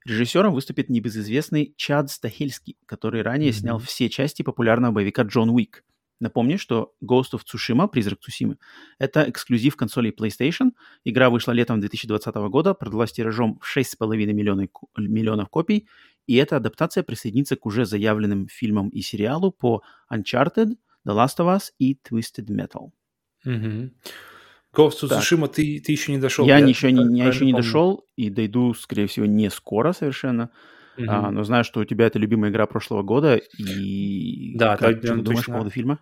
Режиссером выступит небезызвестный Чад Стахельский, который ранее mm-hmm. снял все части популярного боевика Джон Уик. Напомню, что Ghost of Tsushima, Призрак Цусимы, это эксклюзив консолей PlayStation. Игра вышла летом 2020 года, продалась тиражом в 6,5 миллионов, миллионов копий, и эта адаптация присоединится к уже заявленным фильмам и сериалу по Uncharted, The Last of Us и Twisted Metal.
Mm-hmm. Ghost of Tsushima ты, ты еще не дошел.
Я, я еще, не, я еще не дошел и дойду, скорее всего, не скоро совершенно. Угу. А, но знаю, что у тебя это любимая игра прошлого года. И
да,
как, что ты думаешь по поводу фильма?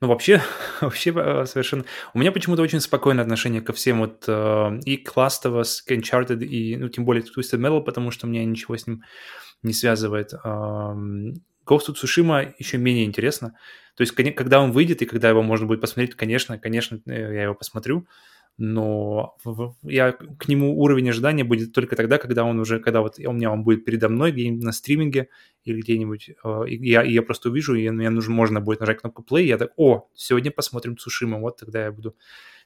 Ну, вообще, вообще э, совершенно... У меня почему-то очень спокойное отношение ко всем вот э, и к Last of Us, к Uncharted, и, ну, тем более Twisted Metal, потому что меня ничего с ним не связывает. Ghost of Tsushima еще менее интересно. То есть, когда он выйдет и когда его можно будет посмотреть, конечно, конечно, э, я его посмотрю, но я к нему уровень ожидания будет только тогда, когда он уже, когда вот у меня он будет передо мной где-нибудь на стриминге или где-нибудь, э, и я, и я просто увижу, и мне нужно, можно будет нажать кнопку play, и я так, о, сегодня посмотрим Цушима, вот тогда я буду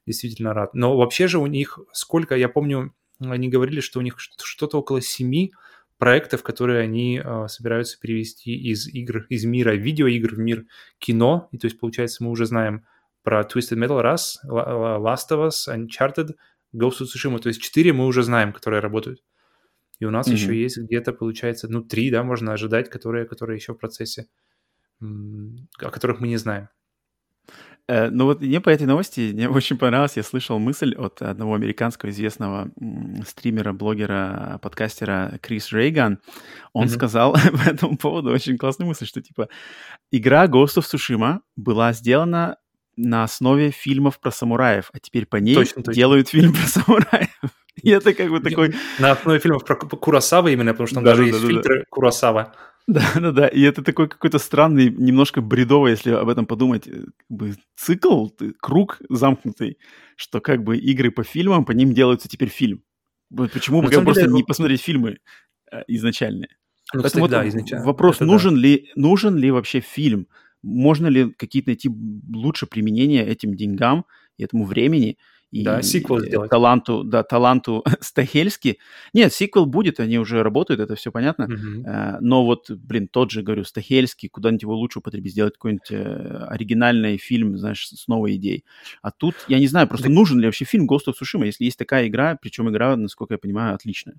действительно рад. Но вообще же у них сколько, я помню, они говорили, что у них что-то около семи проектов, которые они э, собираются перевести из игр, из мира видеоигр в мир кино. И то есть, получается, мы уже знаем про Twisted Metal раз, Last of Us, Uncharted, Ghost of Tsushima. То есть четыре мы уже знаем, которые работают. И у нас mm-hmm. еще есть где-то, получается, ну, три, да, можно ожидать, которые, которые еще в процессе, о которых мы не знаем.
Э, ну вот мне по этой новости мне очень понравилось. Я слышал мысль от одного американского известного стримера, блогера, подкастера Крис Рейган. Он mm-hmm. сказал по этому поводу очень классную мысль, что типа игра Ghost of Tsushima была сделана на основе фильмов про самураев, а теперь по ней точно, точно. делают фильм про самураев. И это как бы такой...
На основе фильмов про Курасава именно, потому что там да, даже да, есть да, фильтры да. Курасава.
Да, да, да. И это такой какой-то странный, немножко бредовый, если об этом подумать, э, как бы цикл, круг замкнутый, что как бы игры по фильмам, по ним делаются теперь фильм. Почему бы просто деле, не посмотреть фильмы э, изначальные? Ну, Поэтому кстати, да, изначально. вопрос, это нужен, да. ли, нужен ли вообще фильм? Можно ли какие-то найти лучше применения этим деньгам и этому времени? И
да, сиквел сделать.
таланту, да, таланту Стахельски. Нет, сиквел будет, они уже работают, это все понятно. Uh-huh. Но вот, блин, тот же, говорю, Стахельский, куда-нибудь его лучше употребить, сделать какой-нибудь э, оригинальный фильм, знаешь, с новой идеей. А тут, я не знаю, просто нужен ли вообще фильм Ghost of Tsushima, если есть такая игра, причем игра, насколько я понимаю, отличная.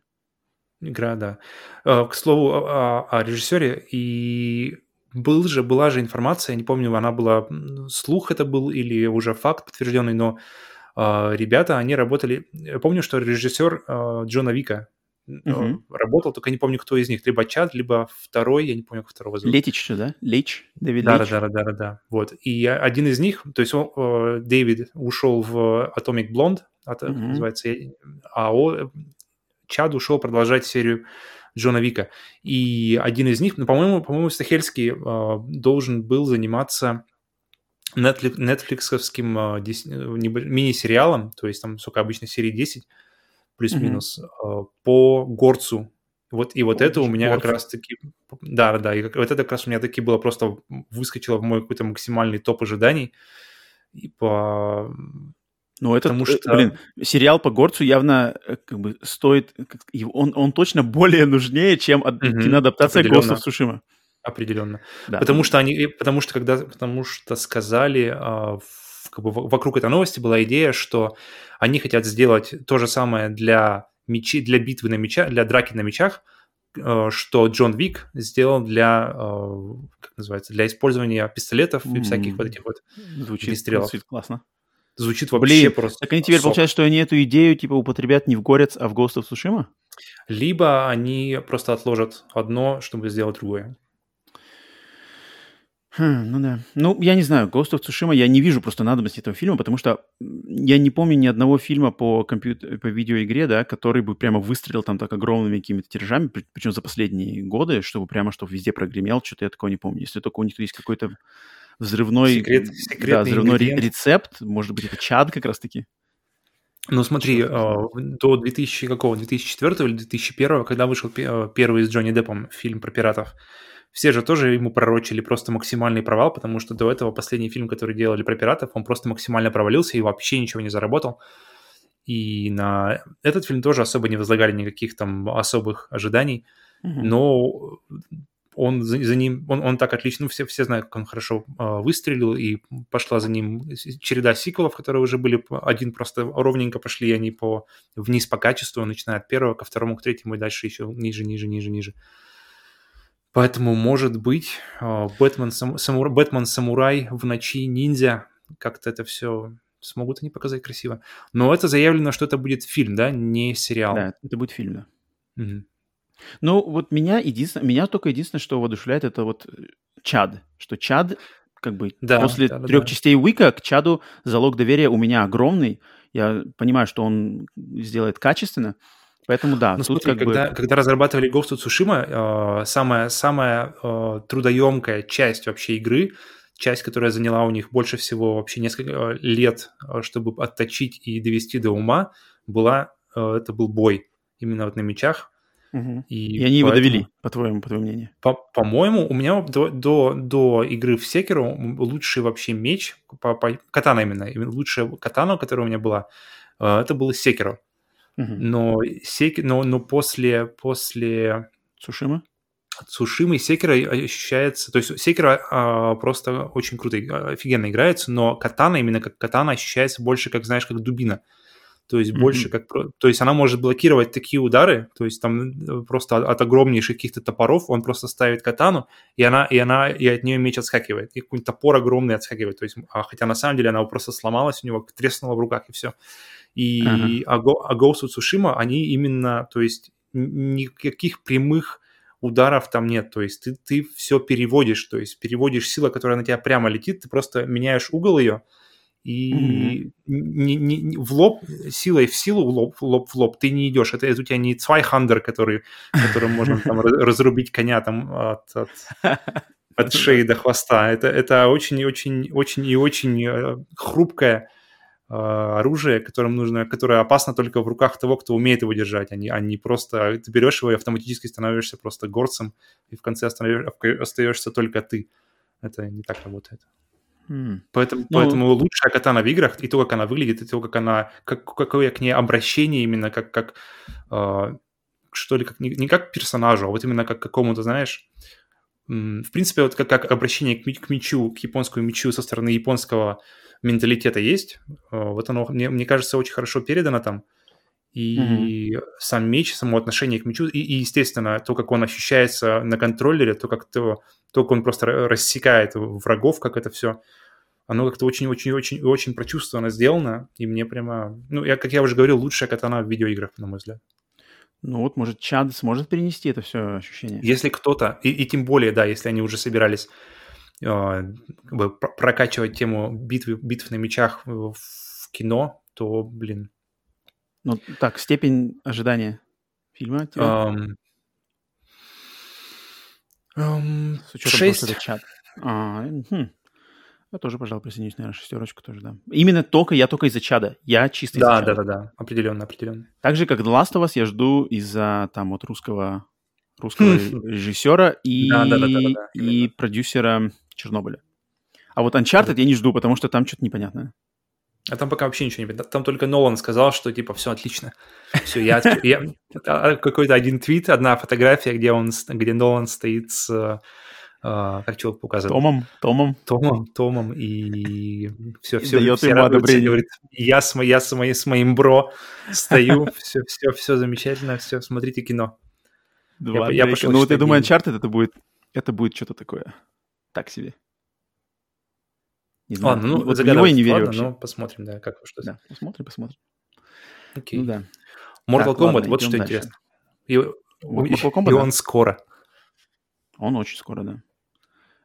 Игра, да. Э, к слову о, о режиссере, и был же, была же информация, я не помню, она была, слух это был или уже факт подтвержденный, но ребята, они работали... Я помню, что режиссер Джона Вика uh работал, только не помню, кто из них. Либо Чад, либо второй, я не помню, как второго зовут.
Летич, да? Лейч?
Дэвид да, Лейч? Да, да, да, да, да. Вот. И один из них, то есть он, Дэвид ушел в Atomic Blonde, это uh называется, а о, Чад ушел продолжать серию Джона Вика. И один из них, ну, по-моему, по-моему, Стахельский э, должен был заниматься Netflix, нетфликсовским э, мини-сериалом, то есть там, сколько обычно, серии 10, плюс-минус, mm-hmm. по Горцу. Вот, и вот О, это у меня Горцу. как раз-таки... Да, да, и вот это как раз у меня таки было просто выскочило в мой какой-то максимальный топ ожиданий. И по
ну, это, Потому э, что... блин, сериал по Горцу явно э, как бы стоит... Он, он точно более нужнее, чем угу, киноадаптация Ghost of Tsushima.
Определенно. Да. Потому что они... Потому что когда... Потому что сказали... А, как бы вокруг этой новости была идея, что они хотят сделать то же самое для мечи, для битвы на мечах, для драки на мечах, э, что Джон Вик сделал для, как называется, для использования пистолетов и всяких вот этих вот
Звучит, звучит классно.
Звучит вообще Блин, просто...
Так они теперь, сок. получается, что они эту идею типа употребят не в Горец, а в Ghost of Tsushima?
Либо они просто отложат одно, чтобы сделать другое.
Хм, ну да. Ну, я не знаю, Ghost of Tsushima, я не вижу просто надобности этого фильма, потому что я не помню ни одного фильма по, компьютер, по видеоигре, да, который бы прямо выстрелил там так огромными какими-то тиражами, причем за последние годы, чтобы прямо, чтобы везде прогремел, что-то я такого не помню. Если только у них есть какой-то взрывной, Секрет, да, взрывной рецепт, может быть, это чад как раз-таки.
Ну смотри, э, до 2000, какого, 2004 или 2001, когда вышел э, первый с Джонни Деппом фильм про пиратов, все же тоже ему пророчили просто максимальный провал, потому что до этого последний фильм, который делали про пиратов, он просто максимально провалился и вообще ничего не заработал. И на этот фильм тоже особо не возлагали никаких там особых ожиданий. Mm-hmm. Но он за, за ним, он, он так отлично, ну, все, все знают, как он хорошо э, выстрелил, и пошла за ним череда сиквелов, которые уже были, один просто ровненько пошли они по вниз по качеству, начиная от первого ко второму, к третьему, и дальше еще ниже, ниже, ниже, ниже. Поэтому, может быть, э, Бэтмен, сам, самура, Бэтмен Самурай в ночи ниндзя, как-то это все смогут они показать красиво. Но это заявлено, что это будет фильм, да, не сериал.
Да, это будет фильм, да. Угу. Ну, вот меня единственное, меня только единственное, что воодушевляет, это вот э, чад, что чад, как бы да, после да, трех да. частей Уика к чаду залог доверия у меня огромный. Я понимаю, что он сделает качественно, Поэтому да,
ну, тут смотри, как когда, бы... когда разрабатывали Ghost of Tsushima, э, самая, самая э, трудоемкая часть вообще игры, часть, которая заняла у них больше всего вообще несколько э, лет, э, чтобы отточить и довести до ума, была, э, это был бой именно вот на мечах.
Угу. И, и они поэтому, его довели, по-твоему, по твоему мнению?
По- по-моему, у меня до, до, до игры в Секеру лучший вообще меч, по, по, катана именно, именно лучшая катана, которая у меня была, э, это было Секеру. Угу. Но, сек... но, но после, после...
Сушима?
Сушимы Секера ощущается... То есть Секера а, просто очень круто, офигенно играется, но катана, именно как катана, ощущается больше, как, знаешь, как дубина то есть mm-hmm. больше как... То есть она может блокировать такие удары, то есть там э, просто от, от огромнейших каких-то топоров он просто ставит катану, и она, и она, и от нее меч отскакивает, и какой-нибудь топор огромный отскакивает, то есть, а, хотя на самом деле она просто сломалась у него, треснула в руках, и все. И uh-huh. а, а Ghost of Tsushima, они именно, то есть никаких прямых ударов там нет, то есть ты, ты все переводишь, то есть переводишь сила, которая на тебя прямо летит, ты просто меняешь угол ее, и mm-hmm. не, не, не, в лоб, силой в силу, в лоб, в лоб в лоб ты не идешь. Это, это у тебя не Цвайхандер, который, которым можно там разрубить коня там от, от, от шеи до хвоста. Это, это очень-очень очень и очень э, хрупкое э, оружие, которым нужно, которое опасно только в руках того, кто умеет его держать, а не, а не просто ты берешь его и автоматически становишься просто горцем, и в конце остаешься только ты. Это не так работает. Mm. Поэтому, ну, поэтому лучшая катана в играх, и то, как она выглядит, и то, как она, как, какое к ней обращение именно, как, как э, что ли, как, не, не как персонажу, а вот именно как какому-то, знаешь, в принципе, вот как, как обращение к, к мечу, к японскому мечу со стороны японского менталитета есть, э, вот оно, мне, мне кажется, очень хорошо передано там, и mm-hmm. сам меч, само отношение к мечу, и, и, естественно, то, как он ощущается на контроллере, то, как то, то, как он просто рассекает врагов, как это все Оно как-то очень-очень-очень-очень прочувствованно сделано, и мне прямо... Ну, я, как я уже говорил, лучшая катана в видеоиграх, на мой взгляд.
Ну вот, может, чад сможет перенести это все ощущение.
Если кто-то, и, и тем более, да, если они уже собирались э, как бы прокачивать тему битвы, битв на мечах в, кино, то, блин.
Ну, так, степень ожидания фильма? Um, um, С учетом 6. того, что это чат. А, хм. Я тоже, пожалуй, присоединюсь, наверное, шестерочку тоже, да. Именно только, я только из-за чада. Я чисто
из-за да, чада. Да, да, да, определенно, определенно.
Так же, как The Last of Us, я жду из-за там вот русского, русского режиссера и, да, да, да, да, да, и продюсера Чернобыля. А вот Uncharted я не жду, потому что там что-то непонятное.
А там пока вообще ничего не понятно. Там только Нолан сказал, что типа все отлично. Все, я, я а, какой-то один твит, одна фотография, где он, где Нолан стоит с а, как человек показывает?
Томом, Томом.
Томом, Томом, и все, все, Дает все одобрение. Говорит, я с, я с, моей, с моим бро стою, все, все, все замечательно, все, смотрите кино.
Два я, я пошел ну вот я думаю, Uncharted это будет, это будет что-то такое, так себе.
Не знаю, Ладно, ну, вот в него я не верю ладно, вообще. Ну, посмотрим, да, как что
Да, посмотрим, посмотрим.
Окей. Ну да. Mortal так, Kombat, ладно, вот что дальше. интересно. И, Mortal Kombat, и он скоро.
Он очень скоро, да.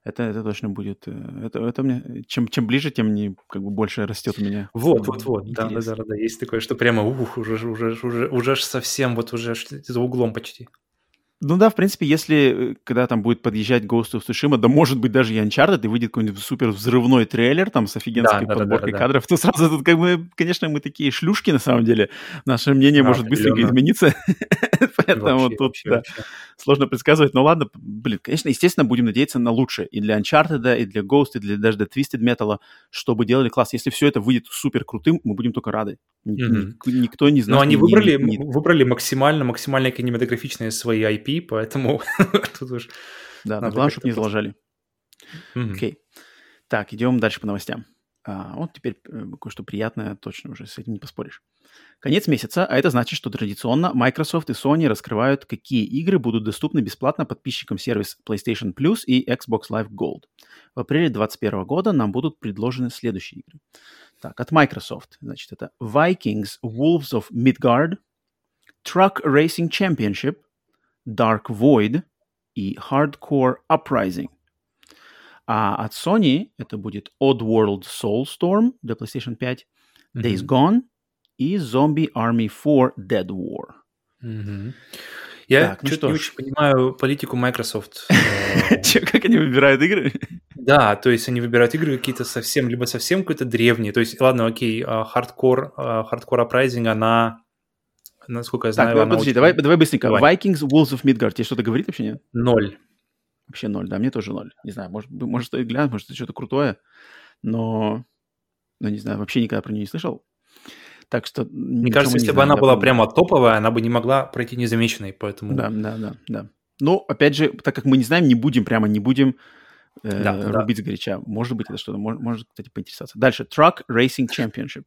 Это, это точно будет. Э, это, это мне. Чем, чем ближе, тем не как бы больше растет у меня.
Вот, вот, вот. Да, да, да, да. Есть такое, что прямо ух, уже, уже, уже, уже совсем вот уже за углом почти.
Ну да, в принципе, если, э, когда там будет подъезжать Ghost of Tsushima, да может быть даже и Uncharted, и выйдет какой-нибудь супер взрывной трейлер там с офигенской да, подборкой да, да, да, кадров, то сразу тут как бы, конечно, мы такие шлюшки на самом деле. Наше мнение да, может быстренько измениться. Поэтому вообще, тут вообще, да, вообще. сложно предсказывать. Но ладно, блин, конечно, естественно, будем надеяться на лучшее. И для Uncharted, и для Ghost, и для даже для Twisted Metal, чтобы делали класс. Если все это выйдет супер крутым, мы будем только рады. Mm-hmm. Никто не знает.
Но они выбрали, не... выбрали максимально, максимально кинематографичные свои IP, поэтому тут уж...
Да, но главное, чтобы не заложали. Окей. Так, идем дальше по новостям. А, вот теперь э, кое-что приятное, точно уже с этим не поспоришь. Конец месяца, а это значит, что традиционно Microsoft и Sony раскрывают, какие игры будут доступны бесплатно подписчикам сервис PlayStation Plus и Xbox Live Gold. В апреле 2021 года нам будут предложены следующие игры. Так, от Microsoft, значит, это Vikings Wolves of Midgard, Truck Racing Championship, Dark Void и Hardcore Uprising. А от Sony это будет Oddworld Soulstorm для PlayStation 5, mm-hmm. Days Gone и Zombie Army 4 Dead War.
Mm-hmm. Я так, ну что не очень понимаю политику Microsoft.
Как они выбирают игры?
Да, то есть они выбирают игры какие-то совсем, либо совсем какие-то древние. То есть, ладно, окей, Hardcore, Hardcore Uprising, она насколько я знаю,
так, она подожди, очень... давай, давай быстренько. Давай. Vikings, Wolves of Midgard, тебе что-то говорит вообще нет?
Ноль.
Вообще ноль, да, мне тоже ноль. Не знаю, может, может стоит глянуть, может, это что-то крутое, но, но не знаю, вообще никогда про нее не слышал. Так что...
Мне кажется, если бы она была прямо топовая, она бы не могла пройти незамеченной, поэтому...
Да, да, да, да. Но, опять же, так как мы не знаем, не будем прямо, не будем э, да, рубить да. сгоряча. Может быть, это что-то, может, может, кстати, поинтересоваться. Дальше. Truck Racing Championship.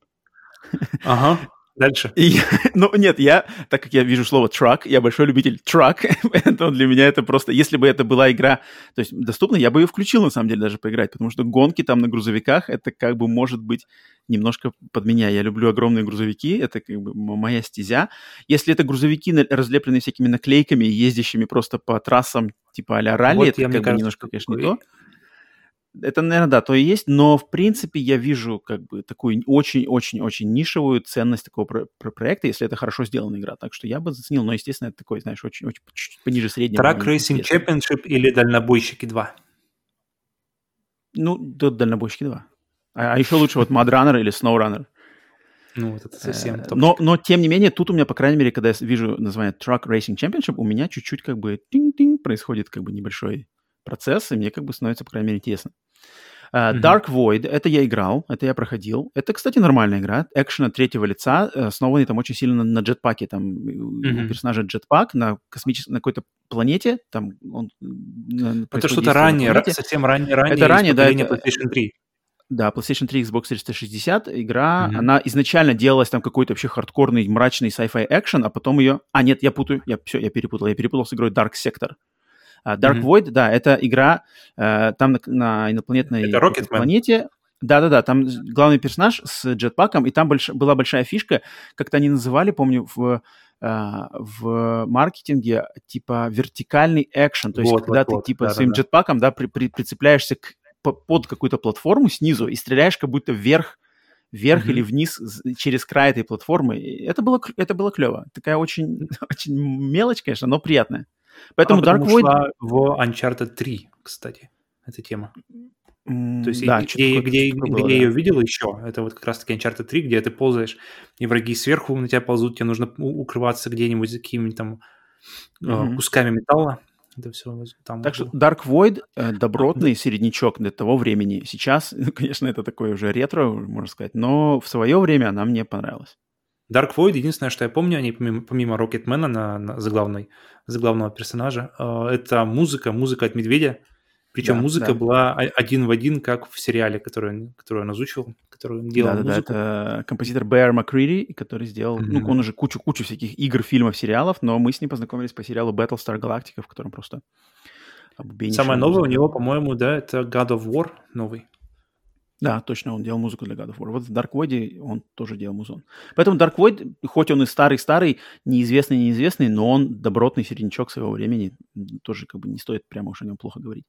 Ага. Дальше.
И, ну, нет, я, так как я вижу слово truck, я большой любитель truck, поэтому для меня это просто, если бы это была игра, то есть доступна, я бы ее включил, на самом деле, даже поиграть, потому что гонки там на грузовиках, это как бы может быть немножко под меня. Я люблю огромные грузовики, это как бы моя стезя. Если это грузовики, разлепленные всякими наклейками, ездящими просто по трассам типа а-ля ралли, вот это как бы кажется, немножко, конечно, не то это, наверное, да, то и есть, но, в принципе, я вижу как бы такую очень-очень-очень нишевую ценность такого про- про проекта, если это хорошо сделанная игра. Так что я бы заценил, но, естественно, это такой, знаешь, очень-очень пониже среднего.
Track Racing Championship или Дальнобойщики 2?
Ну, тут Дальнобойщики 2. А, а еще лучше вот Mud Runner или Snow Runner.
Ну, вот это совсем
э, но, но, тем не менее, тут у меня, по крайней мере, когда я вижу название Truck Racing Championship, у меня чуть-чуть как бы тинг-тинг происходит как бы небольшой процесс, и мне как бы становится, по крайней мере, интересно. Uh, Dark Void, это я играл, это я проходил. Это, кстати, нормальная игра. Экшена третьего лица, э, основанный там очень сильно на, на джетпаке. Там mm-hmm. у персонажа джетпак на космической, на какой-то планете. Там он,
это что-то ранее, совсем ранее, ранее.
Это ранее, да. Это,
PlayStation 3.
Да, PlayStation 3, Xbox 360 игра, mm-hmm. она изначально делалась там какой-то вообще хардкорный, мрачный sci-fi экшен, а потом ее... А, нет, я путаю, я все, я перепутал, я перепутал с игрой Dark Sector. Uh, Dark mm-hmm. Void, да, это игра, uh, там на, на инопланетной
это планете.
Да-да-да, там главный персонаж с джетпаком, и там больш... была большая фишка, как-то они называли, помню, в, э, в маркетинге, типа, вертикальный экшен, то есть вот, когда вот, ты, вот, типа, да, своим да, джетпаком, да, при, при, прицепляешься к, под какую-то платформу снизу и стреляешь как будто вверх вверх mm-hmm. или вниз через край этой платформы. Это было, это было клево. Такая очень, очень мелочь, конечно, но приятная.
Поэтому Она Dark Void... в Uncharted 3, кстати, эта тема. То есть, да, где, где, где было, я ее видел еще, это вот как раз-таки Uncharted 3, где ты ползаешь, и враги сверху на тебя ползут, тебе нужно укрываться где-нибудь за какими-нибудь там mm-hmm. кусками металла. Это все
там. Так что Dark Void э, добротный середнячок для того времени. Сейчас, конечно, это такое уже ретро, можно сказать, но в свое время она мне понравилась.
Dark Void, единственное, что я помню о ней, помимо, помимо Рокетмена на, на заглавной, заглавного персонажа, э, это музыка, музыка от Медведя, причем да, музыка да. была один в один, как в сериале, который, который он озвучил, который делал да,
музыку. Да, это композитор Бэр Макриди, который сделал, mm-hmm. ну, он уже кучу-кучу всяких игр, фильмов, сериалов, но мы с ним познакомились по сериалу Battlestar Galactica, в котором просто
Самое новое музыка. у него, по-моему, да, это God of War новый.
Да, точно, он делал музыку для God of War. Вот в Dark Void он тоже делал музон. Поэтому Dark Void, хоть он и старый-старый, неизвестный-неизвестный, но он добротный середнячок своего времени. Тоже как бы не стоит прямо уж о нем плохо говорить.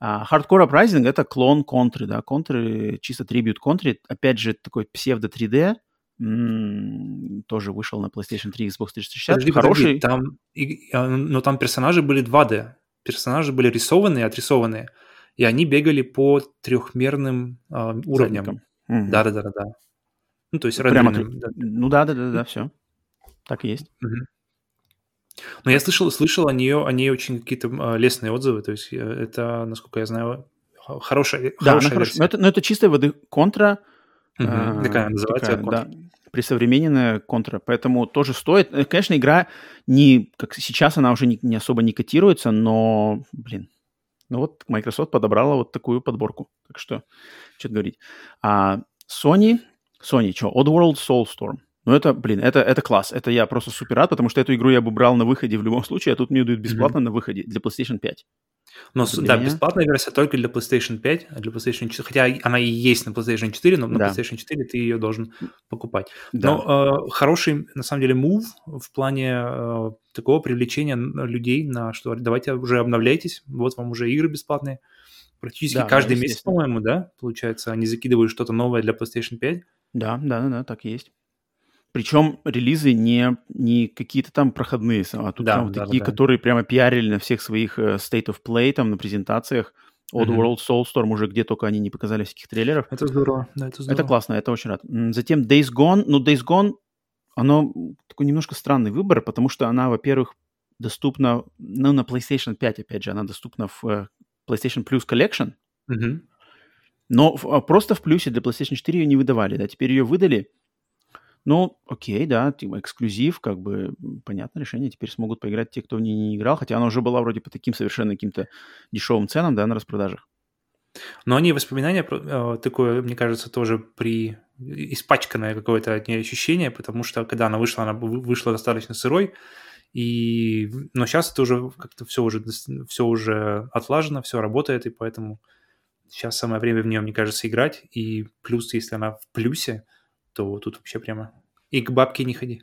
А Hardcore Uprising — это клон контры, да, контры, чисто трибют контры. Опять же, такой псевдо 3D, м-м, тоже вышел на PlayStation 3 Xbox 360. Подожди,
Хороший. Подожди, там, и, а, но там персонажи были 2D. Персонажи были рисованные, отрисованные и они бегали по трехмерным э, уровням. Да, да, да.
Ну, то есть Прямо да. Ну да, да, да, да, все. Так и есть. Угу.
Но я слышал, слышал о нее, о ней очень какие-то э, лестные отзывы. То есть э, это, насколько я знаю, хорошая,
да, хорошая версия. Но это, но это чистой воды контра.
Угу. Э, такая называется такая, контра. Да,
присовремененная контра, поэтому тоже стоит. Э, конечно, игра не, как сейчас она уже не, не особо не котируется, но, блин, ну вот Microsoft подобрала вот такую подборку. Так что, что говорить. А Sony, Sony, что, Oddworld Soulstorm. Ну это, блин, это, это класс. Это я просто супер рад, потому что эту игру я бы брал на выходе в любом случае, а тут мне дают бесплатно mm-hmm. на выходе для PlayStation 5.
Но, да, меня... бесплатная версия только для PlayStation 5, а для PlayStation 4, хотя она и есть на PlayStation 4, но на да. PlayStation 4 ты ее должен покупать. Да. Но э, хороший, на самом деле, мув в плане э, такого привлечения людей на что давайте уже обновляйтесь, вот вам уже игры бесплатные. Практически да, каждый месяц, по-моему, да, получается, они закидывают что-то новое для PlayStation 5.
Да, да, да, да, так и есть. Причем релизы не, не какие-то там проходные, а тут да, прям да, такие, да. которые прямо пиарили на всех своих uh, State of Play, там, на презентациях. Odd mm-hmm. World Soulstorm уже где только они не показали всяких трейлеров.
Это здорово, да, это здорово.
Это классно, это очень рад. Затем Days Gone. Ну, Days Gone, оно такой немножко странный выбор, потому что она, во-первых, доступна, ну, на PlayStation 5, опять же, она доступна в uh, PlayStation Plus Collection. Mm-hmm. Но в, а, просто в плюсе для PlayStation 4 ее не выдавали, да, теперь ее выдали – ну, окей, да, типа эксклюзив, как бы понятное решение. Теперь смогут поиграть те, кто в ней не играл, хотя она уже была вроде по таким совершенно каким-то дешевым ценам, да, на распродажах.
Но они воспоминания э, такое, мне кажется, тоже при испачканное какое-то от нее ощущение, потому что когда она вышла, она вышла достаточно сырой, и но сейчас это уже как-то все уже все уже отлажено, все работает, и поэтому сейчас самое время в нее, мне кажется, играть. И плюс, если она в плюсе, то тут вообще прямо и к бабке не ходи.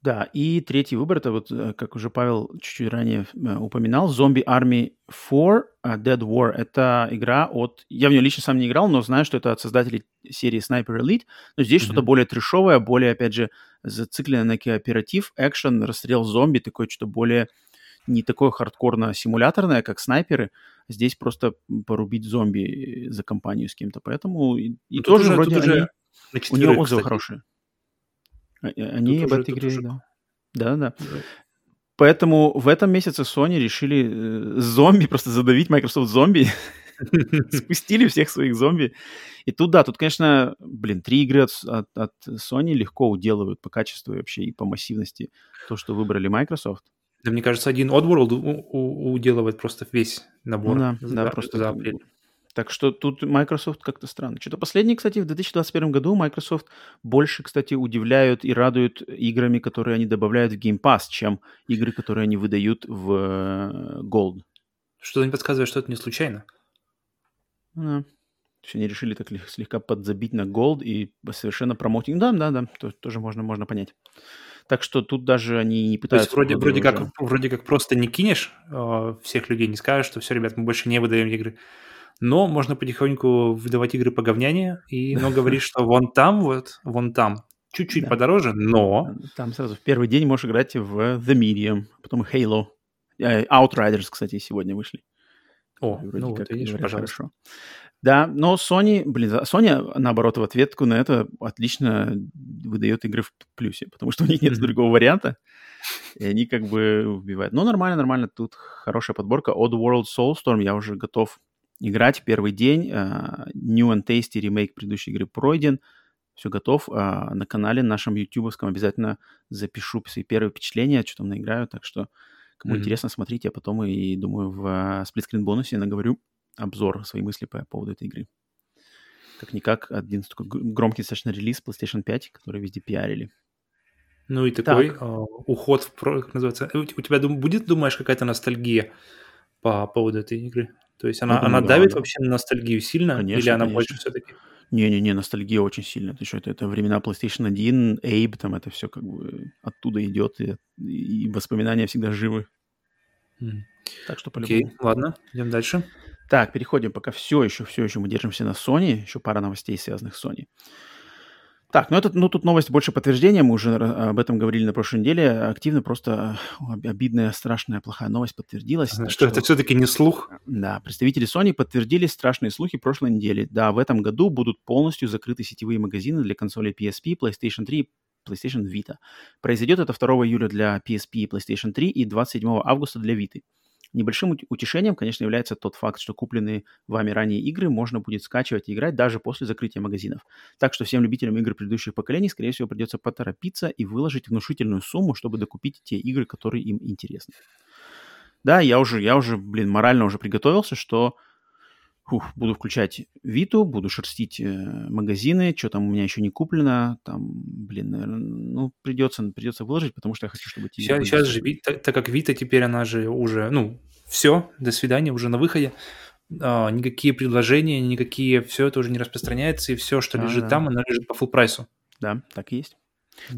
Да, и третий выбор, это вот, э, как уже Павел чуть-чуть ранее э, упоминал, Zombie Army 4 uh, Dead War. Это игра от... Я в нее лично сам не играл, но знаю, что это от создателей серии Sniper Elite. Но здесь mm-hmm. что-то более трешовое, более, опять же, зацикленное на кооператив, экшен, расстрел зомби, такое что-то более не такое хардкорно-симуляторное, как снайперы. Здесь просто порубить зомби за компанию с кем-то. Поэтому и, и тоже уже, вроде они... Уже на У нее отзывы кстати. хорошие. А, они об этой игре, да. Да, да. Поэтому в этом месяце Sony решили э, зомби, просто задавить Microsoft зомби. Спустили всех своих зомби. И тут, да, тут, конечно, блин, три игры от, от, от Sony легко уделывают по качеству и вообще и по массивности то, что выбрали Microsoft.
Да, мне кажется, один Oddworld у, у, уделывает просто весь набор. Ну,
да, за, да, просто за апрель. Так что тут Microsoft как-то странно. Что-то последнее, кстати, в 2021 году Microsoft больше, кстати, удивляют и радуют играми, которые они добавляют в Game Pass, чем игры, которые они выдают в э, Gold.
Что-то не подсказывает, что это не случайно.
Да. То есть они решили так слегка подзабить на голд и совершенно промоутинг. Да, да, да, то, тоже можно, можно понять. Так что тут даже они не пытаются...
То есть вроде, вроде, как, вроде как просто не кинешь э, всех людей, не скажешь, что все, ребят, мы больше не выдаем игры. Но можно потихоньку выдавать игры по говняне, и но говоришь, что вон там вот, вон там, чуть-чуть да. подороже, но...
Там сразу в первый день можешь играть в The Medium, потом Halo. Э, Outriders, кстати, сегодня вышли.
О, Вроде ну как, вот, видишь, пожалуйста. Хорошо.
Да, но Sony, блин, Sony, наоборот, в ответку на это отлично выдает игры в плюсе, потому что у них нет mm-hmm. другого варианта, и они как бы убивают. Ну, нормально, нормально, тут хорошая подборка. Odd World Soulstorm я уже готов играть первый день. Uh, New and Tasty ремейк предыдущей игры пройден, все готов. Uh, на канале нашем ютубовском обязательно запишу свои первые впечатления, что там наиграю, так что кому mm-hmm. интересно, смотрите, а потом и, думаю, в сплитскрин бонусе наговорю обзор, свои мысли по поводу этой игры. Как-никак, один такой громкий достаточно релиз PlayStation 5, который везде пиарили.
Ну и такой так. уход в как называется. У, тебя будет, думаешь, какая-то ностальгия по поводу этой игры? То есть она, ну, она да, давит да. вообще на ностальгию сильно? Конечно, или она конечно. больше все-таки?
Не-не-не, ностальгия очень сильно. Ты что, это, это времена PlayStation 1, Abe, там это все как бы оттуда идет, и, и воспоминания всегда живы.
Mm. Так что по-любому. Окей, ладно, идем дальше.
Так, переходим пока все еще, все еще мы держимся на Sony. Еще пара новостей, связанных с Sony. Так, ну, это, ну тут новость больше подтверждения, мы уже об этом говорили на прошлой неделе. Активно просто обидная, страшная, плохая новость подтвердилась.
Что, что это все-таки не слух?
Да, представители Sony подтвердили страшные слухи прошлой недели. Да, в этом году будут полностью закрыты сетевые магазины для консолей PSP, PlayStation 3 и PlayStation Vita. Произойдет это 2 июля для PSP и PlayStation 3 и 27 августа для Vita. Небольшим утешением, конечно, является тот факт, что купленные вами ранее игры можно будет скачивать и играть даже после закрытия магазинов. Так что всем любителям игр предыдущих поколений, скорее всего, придется поторопиться и выложить внушительную сумму, чтобы докупить те игры, которые им интересны. Да, я уже, я уже, блин, морально уже приготовился, что Фух, буду включать Виту, буду шерстить э, магазины, что там у меня еще не куплено, там, блин, наверное, ну, придется, придется выложить, потому что я хочу, чтобы...
Сейчас, сейчас же, так, так как Вита теперь, она же уже, ну, все, до свидания, уже на выходе, а, никакие предложения, никакие, все это уже не распространяется, и все, что а, лежит да. там, оно лежит по full прайсу.
Да, так и есть.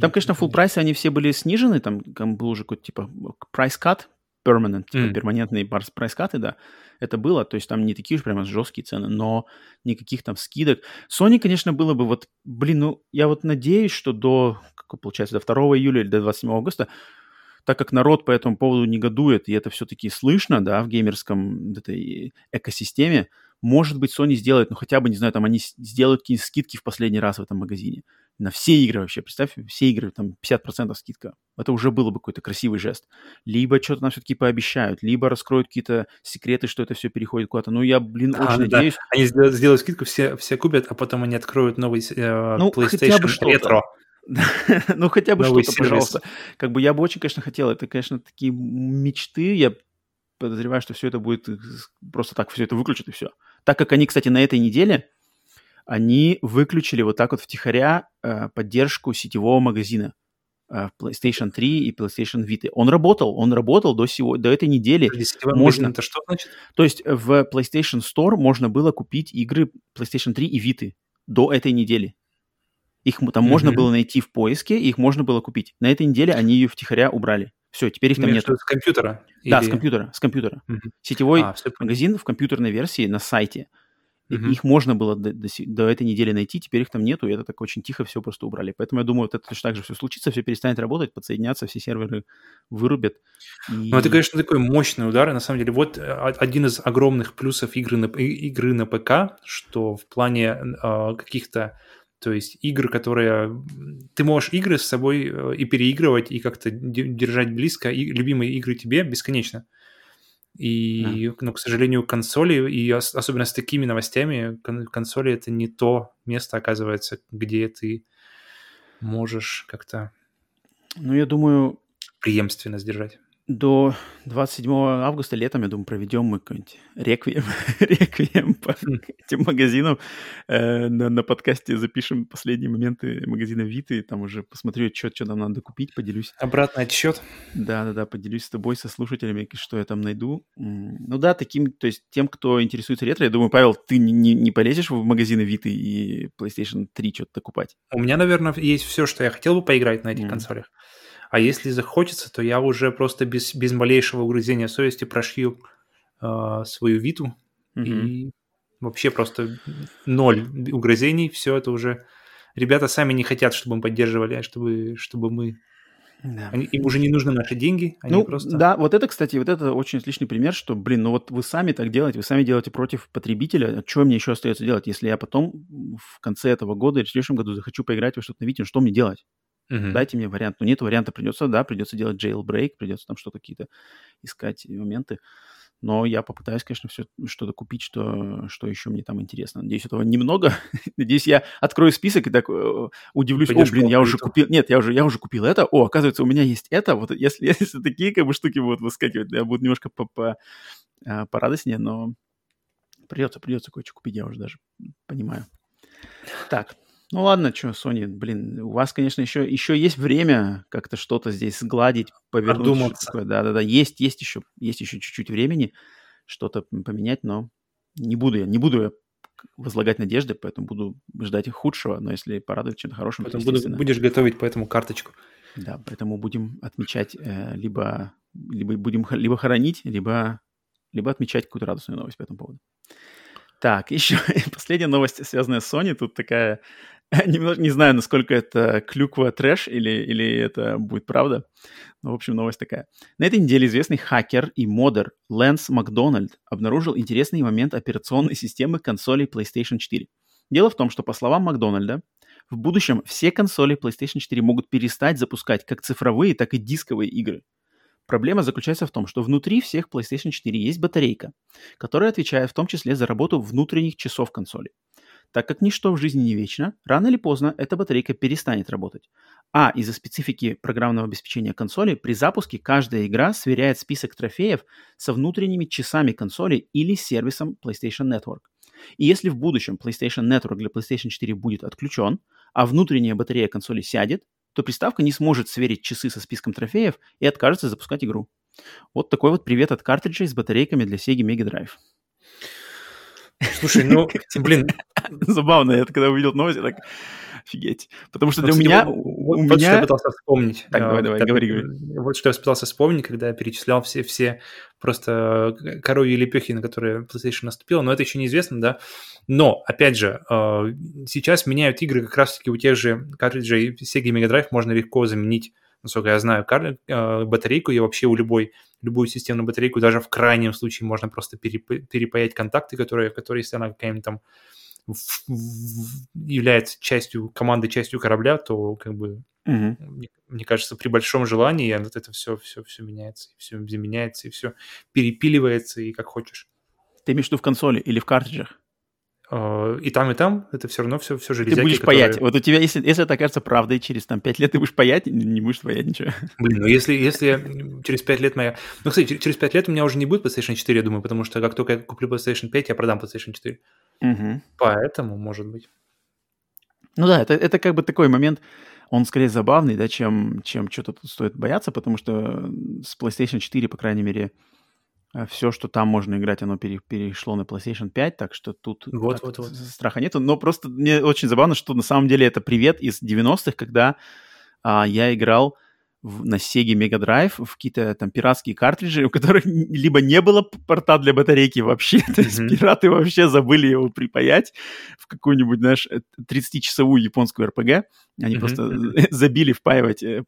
Там, конечно, full прайсы, они все были снижены, там, там был уже какой-то, типа, cut, permanent, типа, mm. перманентные прайс-каты, да, это было, то есть там не такие уж прямо жесткие цены, но никаких там скидок. Sony, конечно, было бы вот, блин, ну, я вот надеюсь, что до, как получается, до 2 июля или до 27 августа, так как народ по этому поводу негодует, и это все-таки слышно, да, в геймерском этой экосистеме, может быть, Sony сделает, ну, хотя бы, не знаю, там они сделают какие-нибудь скидки в последний раз в этом магазине. На все игры вообще. Представь, все игры, там, 50% скидка. Это уже было бы какой-то красивый жест. Либо что-то нам все-таки пообещают, либо раскроют какие-то секреты, что это все переходит куда-то. Ну, я, блин, а, очень да. надеюсь.
Они сделают, сделают скидку, все, все купят, а потом они откроют новый э, ну, PlayStation Retro.
ну, хотя бы что-то, пожалуйста. Как бы я бы очень, конечно, хотел. Это, конечно, такие мечты. Я подозреваю, что все это будет просто так, все это выключат и все. Так как они, кстати, на этой неделе, они выключили вот так вот втихаря э, поддержку сетевого магазина э, PlayStation 3 и PlayStation Vita. Он работал, он работал до, сего, до этой недели.
Сетевой можно... это что значит?
То есть в PlayStation Store можно было купить игры PlayStation 3 и Vita до этой недели. Их там mm-hmm. можно было найти в поиске, их можно было купить. На этой неделе они ее втихаря убрали. Все, теперь их там нет.
С компьютера?
Да, или... с компьютера, с компьютера. Угу. Сетевой а, магазин в компьютерной версии на сайте. Угу. Их можно было до, до, до этой недели найти, теперь их там нету, и это так очень тихо все просто убрали. Поэтому я думаю, вот это точно так же все случится, все перестанет работать, подсоединяться, все серверы вырубят.
И... Ну, это, конечно, такой мощный удар. На самом деле, вот э, один из огромных плюсов игры на, игры на ПК, что в плане э, каких-то то есть игры, которые... Ты можешь игры с собой э, и переигрывать, и как-то держать близко, и любимые игры тебе бесконечно. И, да. ну, к сожалению, консоли, и особенно с такими новостями, консоли — это не то место, оказывается, где ты можешь как-то...
Ну, я думаю...
Преемственно сдержать.
До 27 августа летом, я думаю, проведем мы какой-нибудь реквием, реквием по этим магазинам. Э, на, на подкасте запишем последние моменты магазина Виты, там уже посмотрю отчет, что нам надо купить, поделюсь.
Обратный отчет.
Да-да-да, поделюсь с тобой, со слушателями, что я там найду. Ну да, таким, то есть тем, кто интересуется ретро, я думаю, Павел, ты не, не полезешь в магазины Виты и PlayStation 3 что-то купать?
У меня, наверное, есть все, что я хотел бы поиграть на этих mm. консолях. А если захочется, то я уже просто без, без малейшего угрызения совести прошью э, свою виту mm-hmm. и вообще просто ноль угрызений. Все это уже... Ребята сами не хотят, чтобы мы поддерживали, а чтобы, чтобы мы да. Они, им уже не нужны наши деньги.
Они ну, просто... да, вот это, кстати, вот это очень отличный пример, что, блин, ну вот вы сами так делаете, вы сами делаете против потребителя, а что мне еще остается делать, если я потом в конце этого года или в следующем году захочу поиграть во что-то на Вите, что мне делать? Uh-huh. Дайте мне вариант. Но нет варианта, придется, да, придется делать jailbreak, придется там что-то какие-то искать моменты. Но я попытаюсь, конечно, все что-то купить, что, что еще мне там интересно. Надеюсь, этого немного. Надеюсь, я открою список и так э, удивлюсь. Пойдешь О, блин, я уже купил... Нет, я уже, я уже купил это. О, оказывается, у меня есть это. Вот если, если такие как бы штуки будут выскакивать, я буду немножко по, по, а, порадостнее, но придется, придется кое-что купить, я уже даже понимаю. Так, ну ладно, что, Sony, блин, у вас, конечно, еще, еще есть время как-то что-то здесь сгладить, повернуть. Да-да-да, есть, есть еще, есть еще чуть-чуть времени что-то поменять, но не буду я, не буду я возлагать надежды, поэтому буду ждать их худшего, но если порадует чем-то хорошим,
поэтому то, буду, будешь готовить по этому карточку.
Да, поэтому будем отмечать э, либо, либо будем либо хоронить, либо, либо отмечать какую-то радостную новость по этому поводу. Так, еще последняя новость, связанная с Sony. Тут такая Немного не знаю, насколько это клюква трэш или, или это будет правда. Но, в общем, новость такая. На этой неделе известный хакер и модер Лэнс Макдональд обнаружил интересный момент операционной системы консолей PlayStation 4. Дело в том, что, по словам Макдональда, в будущем все консоли PlayStation 4 могут перестать запускать как цифровые, так и дисковые игры. Проблема заключается в том, что внутри всех PlayStation 4 есть батарейка, которая отвечает в том числе за работу внутренних часов консоли. Так как ничто в жизни не вечно, рано или поздно эта батарейка перестанет работать. А из-за специфики программного обеспечения консоли, при запуске каждая игра сверяет список трофеев со внутренними часами консоли или сервисом PlayStation Network. И если в будущем PlayStation Network для PlayStation 4 будет отключен, а внутренняя батарея консоли сядет, то приставка не сможет сверить часы со списком трофеев и откажется запускать игру. Вот такой вот привет от картриджей с батарейками для Sega Mega Drive.
Слушай, ну, блин.
Забавно, я когда увидел новость, я так, офигеть. Потому что для меня...
Вот, у вот меня... что я пытался вспомнить.
Так, давай, давай, говори, говори.
Вот что я пытался вспомнить, когда я перечислял все, все просто коровьи лепехи, на которые PlayStation наступила, но это еще неизвестно, да. Но, опять же, э, сейчас меняют игры как раз-таки у тех же картриджей Sega Mega Drive можно легко заменить насколько я знаю. Э, батарейку и вообще у любой, любую системную батарейку даже в крайнем случае можно просто переп... перепаять контакты, которые, которые если она какая-нибудь там является частью команды, частью корабля, то как бы угу. мне, мне кажется, при большом желании вот это все, все, все меняется, все заменяется, и все перепиливается, и как хочешь.
Ты имеешь в виду в консоли или в картриджах?
А, и там, и там это все равно все, все железяки.
Ты будешь которые... паять. Вот у тебя, если, если это окажется правдой, через там 5 лет ты будешь паять, не будешь паять ничего.
Блин, ну если, если я через 5 лет моя... Ну, кстати, через 5 лет у меня уже не будет PlayStation 4, я думаю, потому что как только я куплю PlayStation 5, я продам PlayStation 4. Угу. Поэтому, может быть.
Ну да, это, это как бы такой момент, он скорее забавный, да, чем, чем что-то тут стоит бояться, потому что с PlayStation 4, по крайней мере, Э, все, что там можно играть, оно пере, перешло на PlayStation 5, так что тут вот, вот, вот. страха нету. Но просто мне очень забавно, что на самом деле это привет из 90-х, когда а, я играл в, на Sega Mega Drive в какие-то там пиратские картриджи, у которых либо не было порта для батарейки вообще, mm-hmm. то есть пираты вообще забыли его припаять в какую-нибудь, знаешь, 30-часовую японскую RPG. Они mm-hmm. просто забили впаивать э,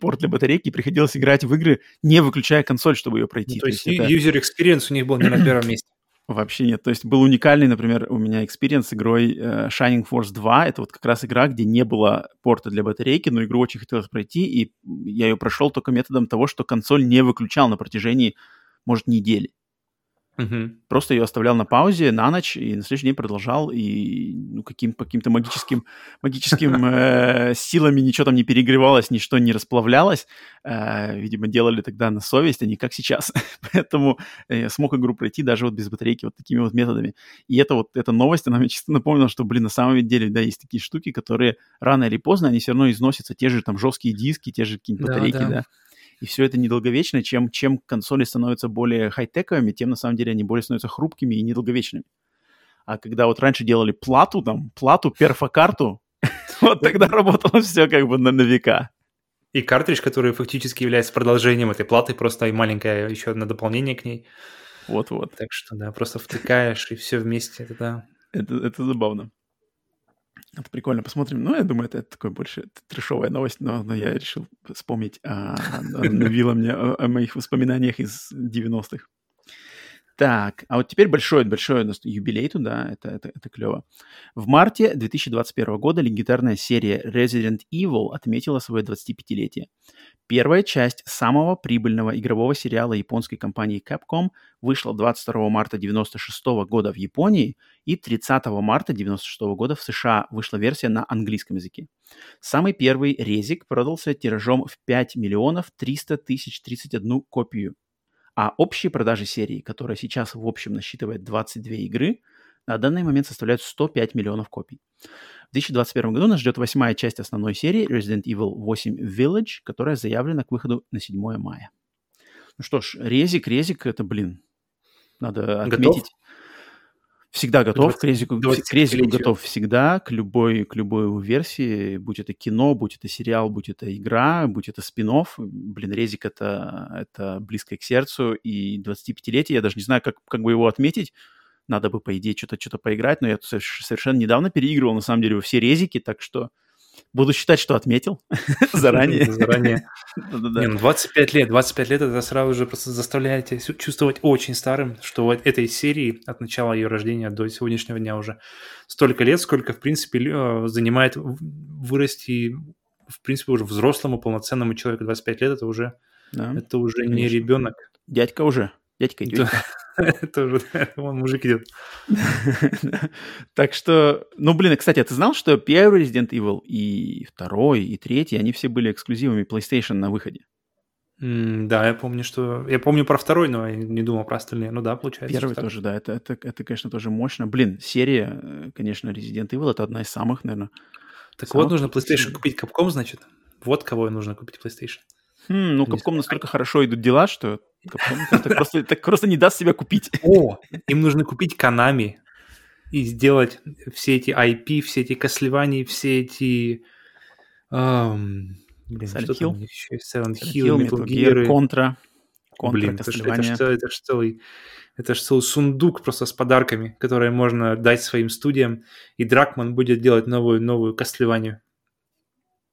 порт для батарейки, и приходилось играть в игры, не выключая консоль, чтобы ее пройти. Ну,
то, то есть, есть это... user experience у них был не на первом месте.
Вообще нет. То есть был уникальный, например, у меня experience с игрой э, Shining Force 2. Это вот как раз игра, где не было порта для батарейки, но игру очень хотелось пройти, и я ее прошел только методом того, что консоль не выключал на протяжении, может, недели. Угу. Просто ее оставлял на паузе на ночь и на следующий день продолжал, и ну, каким, каким-то магическим, магическим э, силами ничего там не перегревалось, ничто не расплавлялось. Э, видимо, делали тогда на совесть, а не как сейчас. Поэтому э, смог игру пройти даже вот без батарейки вот такими вот методами. И это вот, эта новость, она мне чисто напомнила, что, блин, на самом деле, да, есть такие штуки, которые рано или поздно, они все равно износятся. Те же там жесткие диски, те же какие-нибудь батарейки, да. да и все это недолговечно, чем, чем консоли становятся более хай-тековыми, тем на самом деле они более становятся хрупкими и недолговечными. А когда вот раньше делали плату, там, плату, перфокарту, вот тогда работало все как бы на, на века.
И картридж, который фактически является продолжением этой платы, просто и маленькое еще одно дополнение к ней.
Вот-вот.
Так что, да, просто втыкаешь, и все вместе, это да.
Это, это забавно. Это прикольно, посмотрим. Ну, я думаю, это, это такой больше трешовая новость, но, но я решил вспомнить, а, навила мне о, о моих воспоминаниях из 90-х. Так, а вот теперь большой, большой юбилей туда, это, это, это клево. В марте 2021 года легендарная серия Resident Evil отметила свое 25-летие. Первая часть самого прибыльного игрового сериала японской компании Capcom вышла 22 марта 1996 года в Японии и 30 марта 1996 года в США вышла версия на английском языке. Самый первый резик продался тиражом в 5 миллионов 300 тысяч 31 копию а общие продажи серии, которая сейчас в общем насчитывает 22 игры, на данный момент составляют 105 миллионов копий. В 2021 году нас ждет восьмая часть основной серии Resident Evil 8 Village, которая заявлена к выходу на 7 мая. Ну что ж, резик, резик, это, блин, надо отметить. Готов? Всегда готов 20, к резику, к резику готов всегда, к любой, к любой версии, будь это кино, будь это сериал, будь это игра, будь это спин -офф. Блин, резик это, это близко к сердцу, и 25-летие, я даже не знаю, как, как бы его отметить, надо бы, по идее, что-то что поиграть, но я совершенно недавно переигрывал, на самом деле, во все резики, так что Буду считать, что отметил заранее.
Заранее. Не, ну 25 лет, 25 лет это сразу же просто заставляет тебя чувствовать очень старым, что вот этой серии от начала ее рождения до сегодняшнего дня уже столько лет, сколько, в принципе, э, занимает вырасти, в принципе, уже взрослому, полноценному человеку 25 лет, это уже, это уже не ребенок.
Дядька уже. Дядька идет.
Это уже, вон мужик идет.
Так что, ну, блин, кстати, а ты знал, что первый Resident Evil и второй, и третий, они все были эксклюзивами PlayStation на выходе?
да, я помню, что... Я помню про второй, но я не думал про остальные. Ну да, получается.
Первый тоже, да. Это, это, это, конечно, тоже мощно. Блин, серия, э, конечно, Resident Evil — это одна из самых, наверное...
Так вот, нужно PlayStation купить Capcom, значит? Вот кого нужно купить PlayStation.
Хм, ну, Capcom настолько хорошо идут дела, что Capcom так просто, так просто не даст себя купить.
О, им нужно купить Konami и сделать все эти IP, все эти Castlevania, все эти...
Эм, блин, Silent что Hill? там еще? Silent Hill, Metal Gear, Contra.
Contra блин, это это, ж, это, целый, это целый сундук просто с подарками, которые можно дать своим студиям, и Дракман будет делать новую, новую Castlevania.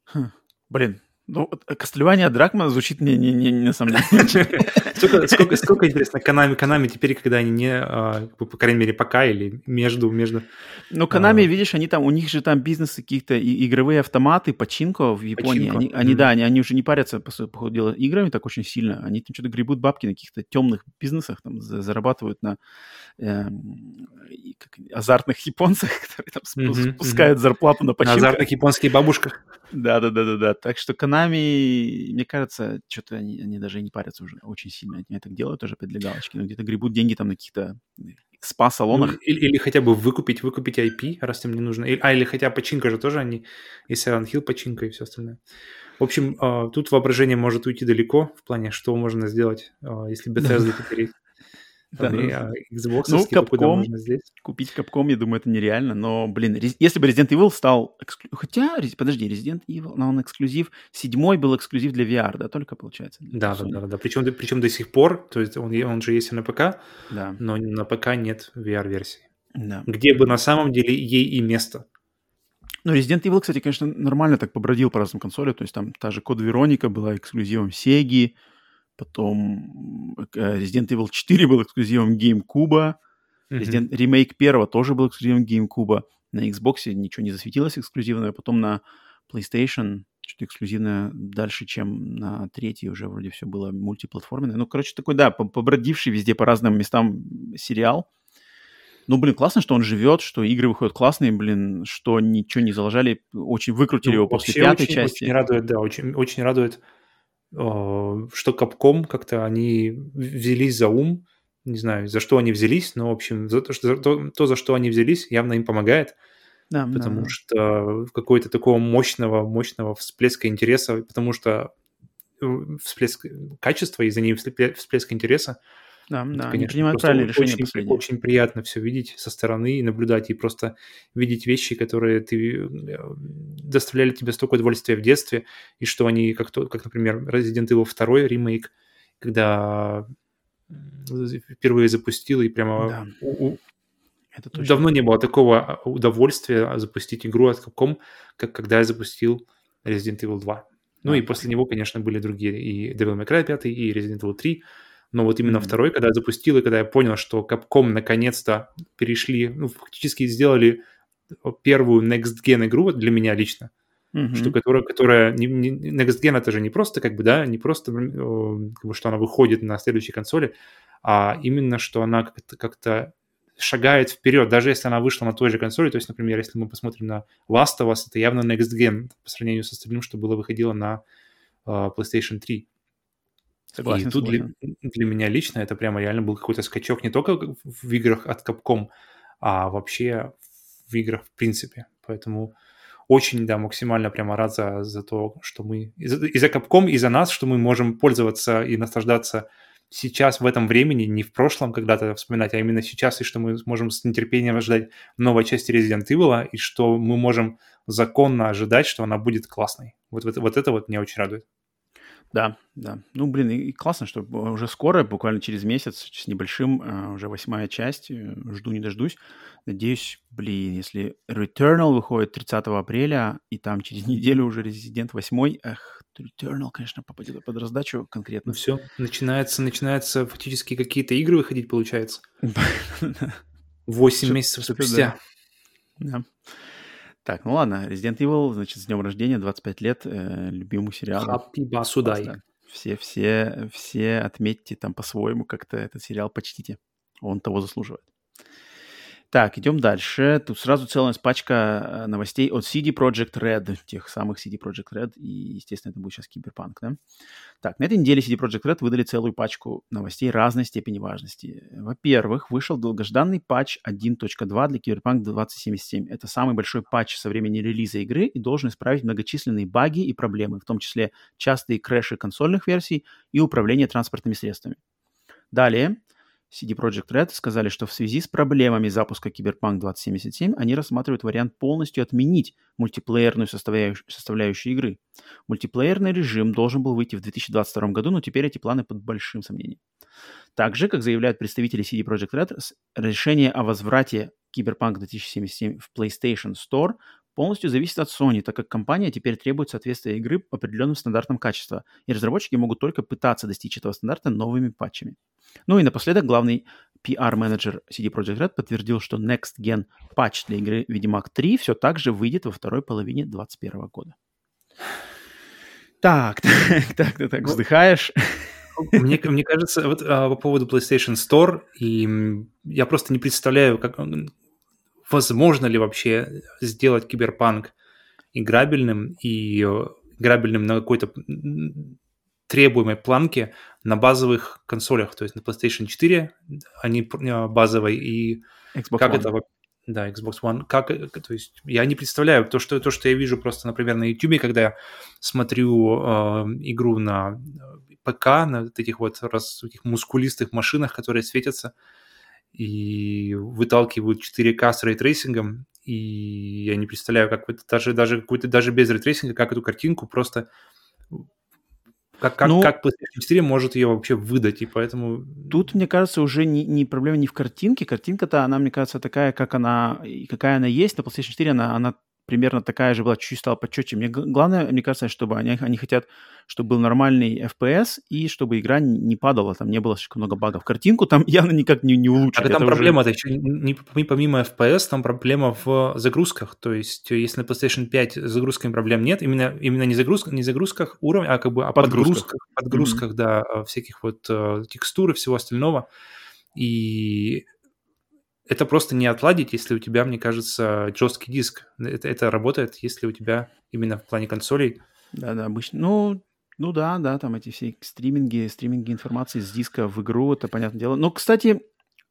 Хм, блин, ну, Кастлевания Дракмана звучит не, не, не, не на самом деле.
сколько, сколько, сколько, интересно, Канами, Канами теперь, когда они не, а, по крайней мере, пока или между, между...
Ну, Канами, а... видишь, они там, у них же там бизнес каких-то игровые автоматы, починко в Японии. Починко. Они, они mm-hmm. да, они, они уже не парятся, по, по ходу дела, играми так очень сильно. Они там что-то гребут бабки на каких-то темных бизнесах, там, зарабатывают на э, как, азартных японцах, которые там mm-hmm. спускают mm-hmm. зарплату на починку.
На азартных японских бабушках.
Да-да-да-да-да. Так что Konami, мне кажется, что-то они, они даже не парятся уже очень сильно. Они так делают тоже опять для галочки. Но где-то гребут деньги там на каких-то спа-салонах. Ну,
или, или хотя бы выкупить, выкупить IP, раз им не нужно. А, или хотя починка же тоже они, и Silent Hill починка и все остальное. В общем, а, тут воображение может уйти далеко в плане, что можно сделать, а, если Bethesda теперь
да, ну, а Xbox, ну, Capcom, купить Capcom, я думаю, это нереально, но, блин, если бы Resident Evil стал... Эксклю... Хотя, подожди, Resident Evil, но он эксклюзив. Седьмой был эксклюзив для VR, да, только получается?
Да, да, да, да. Причем, причем до сих пор, то есть он, он же есть и на ПК,
да.
но на ПК нет VR-версии.
Да.
Где бы на самом деле ей и место.
Ну, Resident Evil, кстати, конечно, нормально так побродил по разным консолям. То есть там та же Код Вероника была эксклюзивом Sega, Потом э, Resident Evil 4 был эксклюзивом GameCube. Resident mm-hmm. ремейк первого тоже был эксклюзивом GameCube. На Xbox ничего не засветилось эксклюзивного. Потом на PlayStation что-то эксклюзивное дальше, чем на третьей уже вроде все было мультиплатформенное. Ну, короче, такой, да, побродивший везде по разным местам сериал. Ну, блин, классно, что он живет, что игры выходят классные, блин, что ничего не заложали, очень выкрутили ну, его после пятой
очень,
части.
Очень радует, да, очень, очень радует, что Capcom как-то они взялись за ум, не знаю, за что они взялись, но, в общем, за то, что, за то, то, за что они взялись, явно им помогает. Да, потому да. что какой-то такого мощного, мощного всплеска интереса, потому что э, всплеск качества и за ним всплеск интереса,
да, это, да, конечно, они принимают правильные решения
очень, очень приятно все видеть со стороны и наблюдать, и просто видеть вещи, которые ты э, доставляли тебе столько удовольствия в детстве, и что они, как, то, как например, Resident Evil 2 ремейк, когда впервые запустил, и прямо да. у, это точно. давно не было такого а, удовольствия запустить игру от Capcom, как когда я запустил Resident Evil 2. Ну да. и после него, конечно, были другие, и Devil May Cry 5, и Resident Evil 3, но вот именно mm-hmm. второй, когда я запустил, и когда я понял, что Capcom наконец-то перешли, ну, фактически сделали первую Next Gen игру для меня лично, mm-hmm. что которая, которая не, не, Next Gen это же не просто как бы, да, не просто как бы, что она выходит на следующей консоли, а именно, что она как-то, как-то шагает вперед, даже если она вышла на той же консоли, то есть, например, если мы посмотрим на Last of Us, это явно Next Gen по сравнению с остальным, что было выходило на uh, PlayStation 3. Согласен, и тут для, для меня лично это прямо реально был какой-то скачок не только в играх от Capcom, а вообще в играх в принципе. Поэтому очень, да, максимально прямо рад за, за то, что мы... И за, и за Capcom, и за нас, что мы можем пользоваться и наслаждаться сейчас, в этом времени, не в прошлом когда-то вспоминать, а именно сейчас, и что мы можем с нетерпением ожидать новой части Resident Evil, и что мы можем законно ожидать, что она будет классной. Вот, вот, вот это вот меня очень радует.
Да, да. Ну, блин, и классно, что уже скоро, буквально через месяц, с небольшим, э, уже восьмая часть. Э, жду не дождусь. Надеюсь, блин, если Returnal выходит 30 апреля, и там через неделю уже Resident 8, эх, Returnal, конечно, попадет под раздачу конкретно.
Ну все, начинается, начинается фактически какие-то игры выходить, получается. Восемь месяцев спустя.
Да. Так, ну ладно, Resident Evil, значит, с днем рождения, 25 лет, э, любимый сериал.
Happy Basuдай.
Все, все, все отметьте там по-своему как-то этот сериал почтите. Он того заслуживает. Так, идем дальше. Тут сразу целая пачка э, новостей от CD Projekt Red, тех самых CD Projekt Red, и, естественно, это будет сейчас Киберпанк, да? Так, на этой неделе CD Projekt Red выдали целую пачку новостей разной степени важности. Во-первых, вышел долгожданный патч 1.2 для Киберпанк 2077. Это самый большой патч со времени релиза игры и должен исправить многочисленные баги и проблемы, в том числе частые крэши консольных версий и управление транспортными средствами. Далее, CD Projekt Red сказали, что в связи с проблемами запуска Cyberpunk 2077 они рассматривают вариант полностью отменить мультиплеерную составляющую, составляющую игры. Мультиплеерный режим должен был выйти в 2022 году, но теперь эти планы под большим сомнением. Также, как заявляют представители CD Projekt Red, решение о возврате Cyberpunk 2077 в PlayStation Store полностью зависит от Sony, так как компания теперь требует соответствия игры определенным стандартам качества, и разработчики могут только пытаться достичь этого стандарта новыми патчами. Ну и напоследок главный PR-менеджер CD Projekt Red подтвердил, что Next Gen патч для игры Ведьмак 3 все так же выйдет во второй половине 2021 года. Так, так, так, ты так ну, вздыхаешь.
Мне, мне кажется, вот а, по поводу PlayStation Store, и я просто не представляю, как, возможно ли вообще сделать киберпанк играбельным и э, играбельным на какой-то требуемой планке на базовых консолях, то есть на PlayStation 4 они э, базовой и Xbox как One. это да, Xbox One. Как, то есть я не представляю то, что, то, что я вижу просто, например, на YouTube, когда я смотрю э, игру на ПК, на этих вот раз, этих мускулистых машинах, которые светятся, и выталкивают 4К с ray tracing ом, и я не представляю, как это даже, даже, какой-то, даже без ray tracing а, как эту картинку просто как, как, ну, как PlayStation 4 может ее вообще выдать, и поэтому...
Тут, мне кажется, уже не, не проблема не в картинке. Картинка-то, она, мне кажется, такая, как она, какая она есть. На PlayStation 4 она, она примерно такая же была, чуть-чуть стала почетче. Мне главное, мне кажется, чтобы они, они хотят, чтобы был нормальный FPS и чтобы игра не падала, там не было слишком много багов. Картинку там явно никак не, не улучшить.
А там проблема-то уже... еще не, помимо FPS, там проблема в загрузках. То есть, если на PlayStation 5 с загрузками проблем нет, именно, именно не, загрузка, не загрузках уровня, а как бы о подгрузках, подгрузках, mm-hmm. да, всяких вот uh, текстур и всего остального. И это просто не отладить, если у тебя, мне кажется, жесткий диск. Это, это работает, если у тебя именно в плане консолей.
Да-да, обычно. Ну, ну да, да, там эти все стриминги, стриминги информации с диска в игру, это понятное дело. Но, кстати,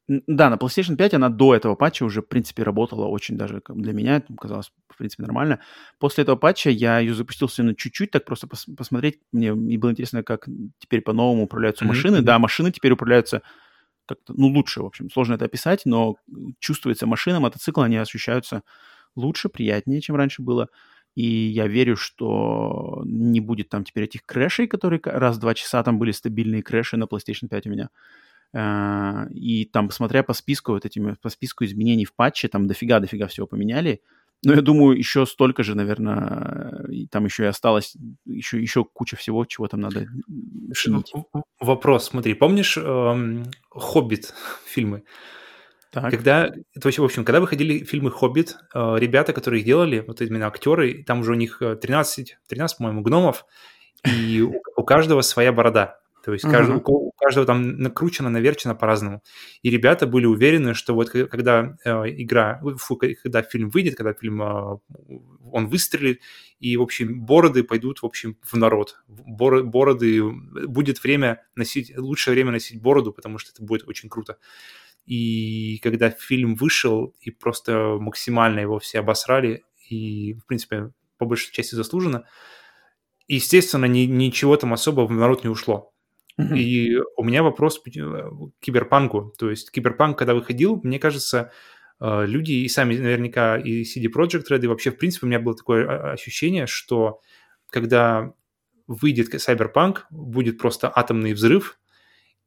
да, на PlayStation 5 она до этого патча уже, в принципе, работала очень даже для меня, это казалось, в принципе, нормально. После этого патча я ее запустил на чуть-чуть, так просто пос посмотреть. Мне и было интересно, как теперь по-новому управляются mm-hmm. машины. Да, машины теперь управляются как-то, ну, лучше, в общем, сложно это описать, но чувствуется машина, мотоциклы, они ощущаются лучше, приятнее, чем раньше было. И я верю, что не будет там теперь этих крэшей, которые раз в два часа там были стабильные крэши на PlayStation 5 у меня. А, и там, смотря по списку, вот этими, по списку изменений в патче, там дофига-дофига всего поменяли. Но я думаю, еще столько же, наверное, там еще и осталось, еще, еще куча всего, чего там надо
чинить. Вопрос, смотри, помнишь эм, «Хоббит» фильмы? Так. Когда, то есть, в общем, когда выходили фильмы «Хоббит», э, ребята, которые их делали, вот именно актеры, там уже у них 13, э, 13 по-моему, гномов, и у, у каждого своя борода. То есть uh-huh. у каждого там накручено, наверчено по-разному. И ребята были уверены, что вот когда э, игра, фу, когда фильм выйдет, когда фильм э, он выстрелит, и, в общем, бороды пойдут, в общем, в народ. Бор, бороды, будет время носить, лучшее время носить бороду, потому что это будет очень круто. И когда фильм вышел, и просто максимально его все обосрали, и, в принципе, по большей части заслуженно, естественно, ни, ничего там особо в народ не ушло. Mm-hmm. И у меня вопрос к киберпанку. То есть киберпанк, когда выходил, мне кажется, э, люди и сами наверняка, и CD Projekt Red, и вообще, в принципе, у меня было такое а, ощущение, что когда выйдет Cyberpunk, будет просто атомный взрыв,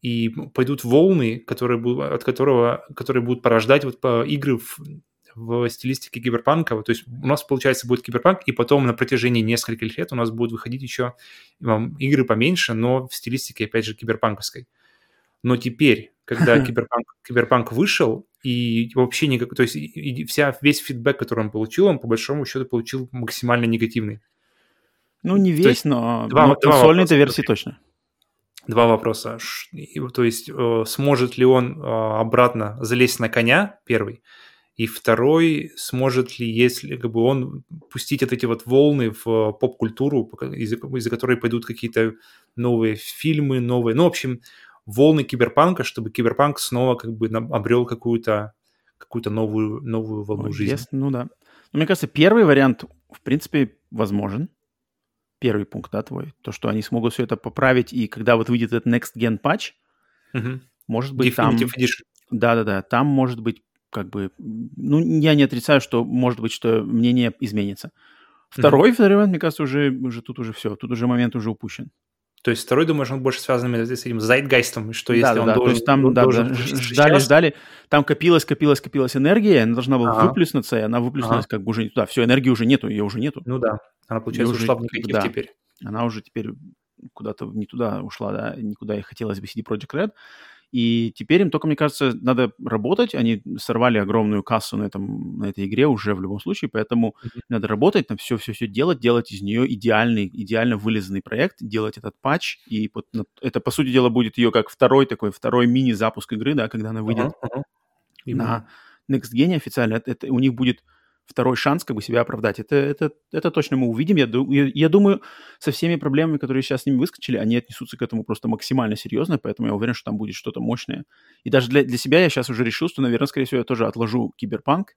и пойдут волны, которые будут, от которого, которые будут порождать вот по игры в, в стилистике киберпанка. То есть у нас, получается, будет киберпанк, и потом на протяжении нескольких лет у нас будут выходить еще игры поменьше, но в стилистике, опять же, киберпанковской. Но теперь, когда киберпанк, киберпанк вышел, и вообще никак, то есть и вся, весь фидбэк, который он получил, он по большому счету получил максимально негативный.
Ну, не весь, есть, но, два, но консольной-то версии точно.
Два вопроса. То есть, э, сможет ли он э, обратно залезть на коня, первый, и второй, сможет ли, если как бы он пустить вот эти вот волны в поп-культуру, из-за, из которой пойдут какие-то новые фильмы, новые, ну, в общем, волны киберпанка, чтобы киберпанк снова как бы обрел какую-то какую-то новую, новую волну Ой, жизни. Yes,
ну да. Но мне кажется, первый вариант, в принципе, возможен. Первый пункт, да, твой. То, что они смогут все это поправить, и когда вот выйдет этот Next Gen patch, угу. может быть, Definitive там... Edition. Да-да-да, там может быть как бы, ну, я не отрицаю, что может быть, что мнение изменится. Второй, mm-hmm. второй момент, мне кажется, уже, уже тут уже все, тут уже момент уже упущен.
То есть второй, думаешь, он больше связан с этим зайтгайстом, что если да, он
да,
должен...
То есть там, да, должен да, ждали, сейчас... ждали, там копилась, копилась, копилась энергия, она должна была ага. выплеснуться, и она выплеснулась ага. как бы уже не туда. Все, энергии уже нету, ее уже нету.
Ну да, она, получается, ушла в негатив да, теперь.
Она уже теперь куда-то не туда ушла, да, никуда и хотелось бы CD Project Red. И теперь им только, мне кажется, надо работать. Они сорвали огромную кассу на, этом, на этой игре уже в любом случае, поэтому mm-hmm. надо работать, там все-все-все делать, делать из нее идеальный, идеально вылизанный проект, делать этот патч. И вот это, по сути дела, будет ее как второй такой, второй мини-запуск игры, да, когда она выйдет uh-huh, uh-huh. на Next Gen официально. Это, это, у них будет второй шанс как бы себя оправдать. Это, это, это точно мы увидим. Я, я, я думаю, со всеми проблемами, которые сейчас с ними выскочили, они отнесутся к этому просто максимально серьезно, поэтому я уверен, что там будет что-то мощное. И даже для, для себя я сейчас уже решил, что, наверное, скорее всего, я тоже отложу Киберпанк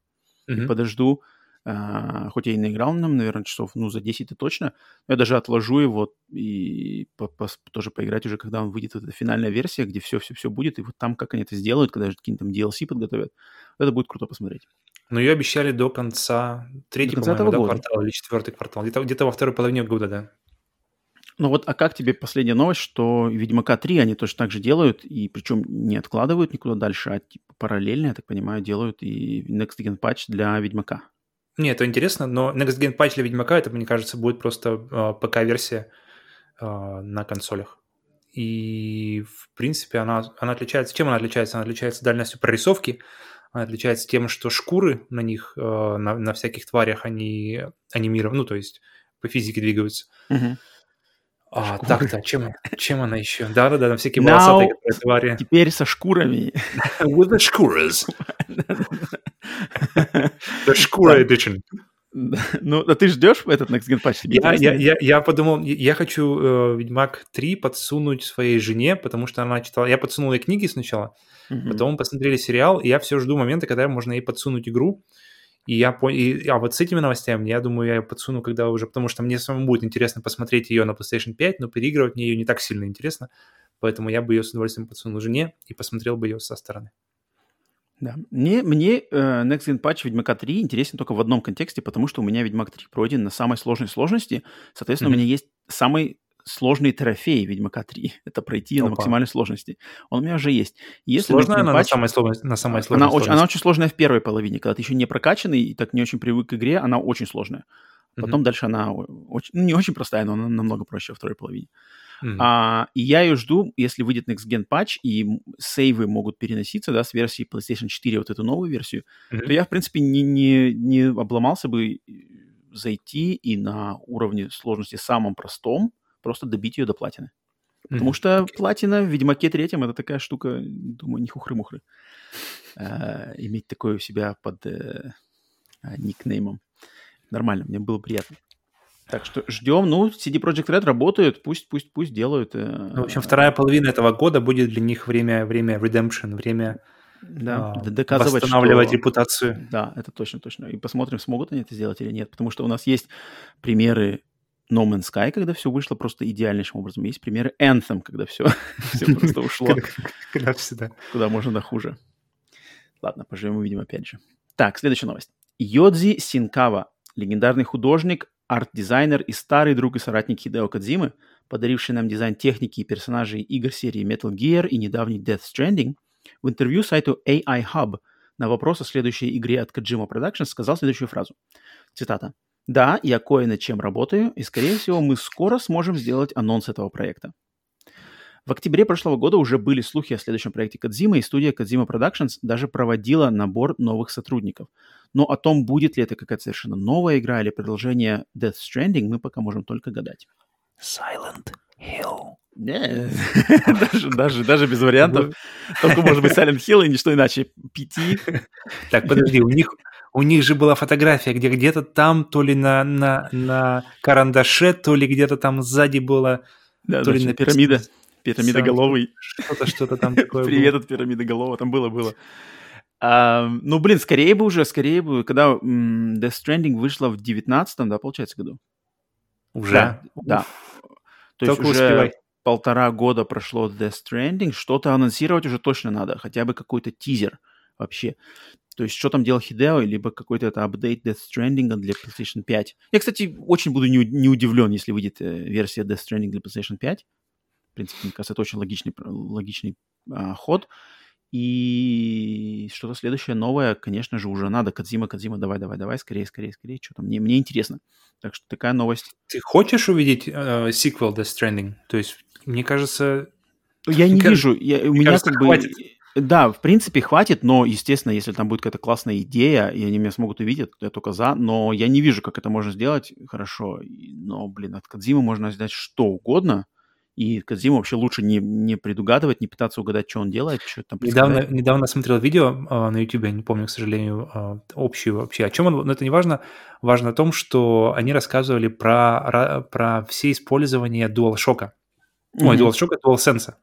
mm-hmm. и подожду, а, хоть я и наиграл нам, наверное, часов, ну, за 10 это точно, но я даже отложу его и по, по, тоже поиграть уже, когда он выйдет, эта финальная версия, где все-все-все будет, и вот там, как они это сделают, когда же какие-нибудь там DLC подготовят, это будет круто посмотреть.
Но ее обещали до конца третьего, по-моему, да, квартала или четвертый квартал. Где-то, где-то во второй половине года, да.
Ну вот, а как тебе последняя новость, что Ведьмака 3 они точно так же делают, и причем не откладывают никуда дальше, а типа параллельно, я так понимаю, делают и Next Gen Patch для Ведьмака.
Не, это интересно, но Next Gen Patch для Ведьмака, это, мне кажется, будет просто э, ПК-версия э, на консолях. И, в принципе, она, она отличается... Чем она отличается? Она отличается дальностью прорисовки, отличается тем, что шкуры на них, э, на, на всяких тварях, они анимированы, ну, то есть по физике двигаются. А,
Шкуры.
так-то, чем, чем она еще? Да-да-да, там всякие
Now-
волосатые твари.
Теперь со шкурами.
With the shkurs. The Shkura Edition.
Ну, а ты ждешь этот Next Gen? Тебе
Я, я, я, я подумал, я- хочу э, Ведьмак 3 подсунуть своей жене, потому что она читала... Я подсунул ей книги сначала,
Мгм.
потом посмотрели сериал, и я все жду момента, когда можно ей подсунуть игру. И я понял, и, а вот с этими новостями, я думаю, я ее подсуну, когда уже, потому что мне самому будет интересно посмотреть ее на PlayStation 5, но переигрывать мне ее не так сильно интересно, поэтому я бы ее с удовольствием подсунул жене и посмотрел бы ее со стороны.
Да. Мне, мне э, Next Gen Patch Ведьмака 3 интересен только в одном контексте, потому что у меня Ведьмак 3 пройден на самой сложной сложности. Соответственно,
Мгм.
у меня есть самый сложный трофей Ведьмака 3. Это пройти на
Опа.
максимальной сложности. Он у меня уже есть. Если
Сложная
Next
она на
Patch-
самой сложной, на самой сложной
она, очень, она
сложности?
очень сложная в первой половине, когда ты еще не прокачанный и так не очень привык к игре, она очень сложная. Потом
Мгм.
дальше она очень, ну, не очень простая, но она намного проще во второй половине.
Мгм.
А, и я ее жду, если выйдет Next Gen Patch, и сейвы могут переноситься, да, с версии PlayStation 4, вот эту новую версию,
Мгм.
то я, в принципе, не, не, не обломался бы э, зайти и на уровне сложности самом простом просто добить ее до платины. Потому
Мгм.
что платина в Ведьмаке третьем это такая штука, думаю, не хухры-мухры. Э, иметь такое у себя под э, э, никнеймом. Нормально, мне было приятно. Так что ждем. Ну, CD Projekt Red работают, пусть, пусть, пусть делают. э,
Ну, в общем, вторая половина этого года будет для них время, время redemption, время
да,
а,
доказывать,
восстанавливать
что-
репутацию.
Да, это точно, точно. И посмотрим, смогут они это сделать или нет. Потому что у нас есть примеры No Man's Sky, когда все вышло просто идеальнейшим образом. Есть примеры Anthem, когда все, все просто ушло,
Когда всегда.
куда можно да хуже. Ладно, поживем увидим опять же. Так, следующая новость. Йодзи Синкава, легендарный художник, арт-дизайнер и старый друг и соратник Хидео Кадзимы, подаривший нам дизайн техники и персонажей игр серии Metal Gear и недавний Death Stranding, в интервью сайту AI Hub на вопрос о следующей игре от Kojima Productions сказал следующую фразу. Цитата. «Да, я кое над чем работаю, и, скорее всего, мы скоро сможем сделать анонс этого проекта». В октябре прошлого года уже были слухи о следующем проекте Кодзима, и студия Kojima Productions даже проводила набор новых сотрудников. Но о том, будет ли это какая-то совершенно новая игра или продолжение Death Stranding, мы пока можем только гадать.
Silent Hill.
Даже, даже, даже без вариантов. Только может быть Silent Hill и ничто иначе. Пяти.
Так, подожди, у них, у них же была фотография, где где-то там, то ли на, на, на карандаше, то ли где-то там сзади было
Да,
То ли написано
пирамида. Пирамида
Сам-
головый.
что-то, что-то там такое
Привет от пирамиды голова. Там было, было. А, ну, блин, скорее бы уже, скорее бы, когда м, Death Stranding вышла в 19 да, получается, году?
Уже?
Да, да. То есть уже
успевай.
полтора года прошло Death Stranding, что-то анонсировать уже точно надо, хотя бы какой-то тизер вообще. То есть, что там делал Хидео, либо какой-то это апдейт Death Stranding для PlayStation 5. Я, кстати, очень буду не, не удивлен, если выйдет э, версия Death Stranding для PlayStation 5. Принципе, мне кажется, это очень логичный, пр- логичный а, ход. И что-то следующее новое, конечно же, уже надо. Кадзима, Кадзима, давай, давай, давай, скорее, скорее, скорее. Что-то мне, мне интересно. Так что такая новость.
Ты хочешь увидеть э, сиквел Death Stranding? То есть, мне кажется,
Я не
кажется-
вижу. Я, у меня
кажется,
как бы...
хватит.
Да, в принципе, хватит, но, естественно, если там будет какая-то классная идея, и они меня смогут увидеть, я только за. Но я не вижу, как это можно сделать хорошо. Но, блин, от Кадзимы можно ждать что угодно. И Кадзиму вообще лучше не, не предугадывать, не пытаться угадать, что он делает, что там
недавно, недавно смотрел видео э, на YouTube, я не помню, к сожалению, э, общее вообще. О чем он, но это не важно. Важно о том, что они рассказывали про, про все использование DualShock. Ой,
Мгм.
DualShock, DualSense.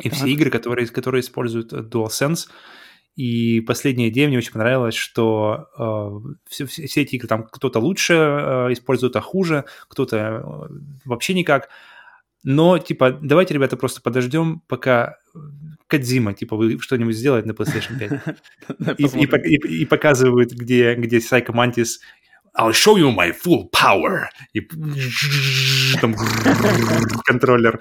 И
Так.
все игры, которые, которые используют э, DualSense. И последняя идея мне очень понравилась, что э, все, все- все эти игры, там кто-то лучше э, использует, а хуже, кто-то э, вообще никак. Но, типа, давайте, ребята, просто подождем, пока Кадзима, типа, вы что-нибудь сделает на PlayStation 5. И, и, показывают, где, где Psycho Mantis I'll show you my full power. И там контроллер.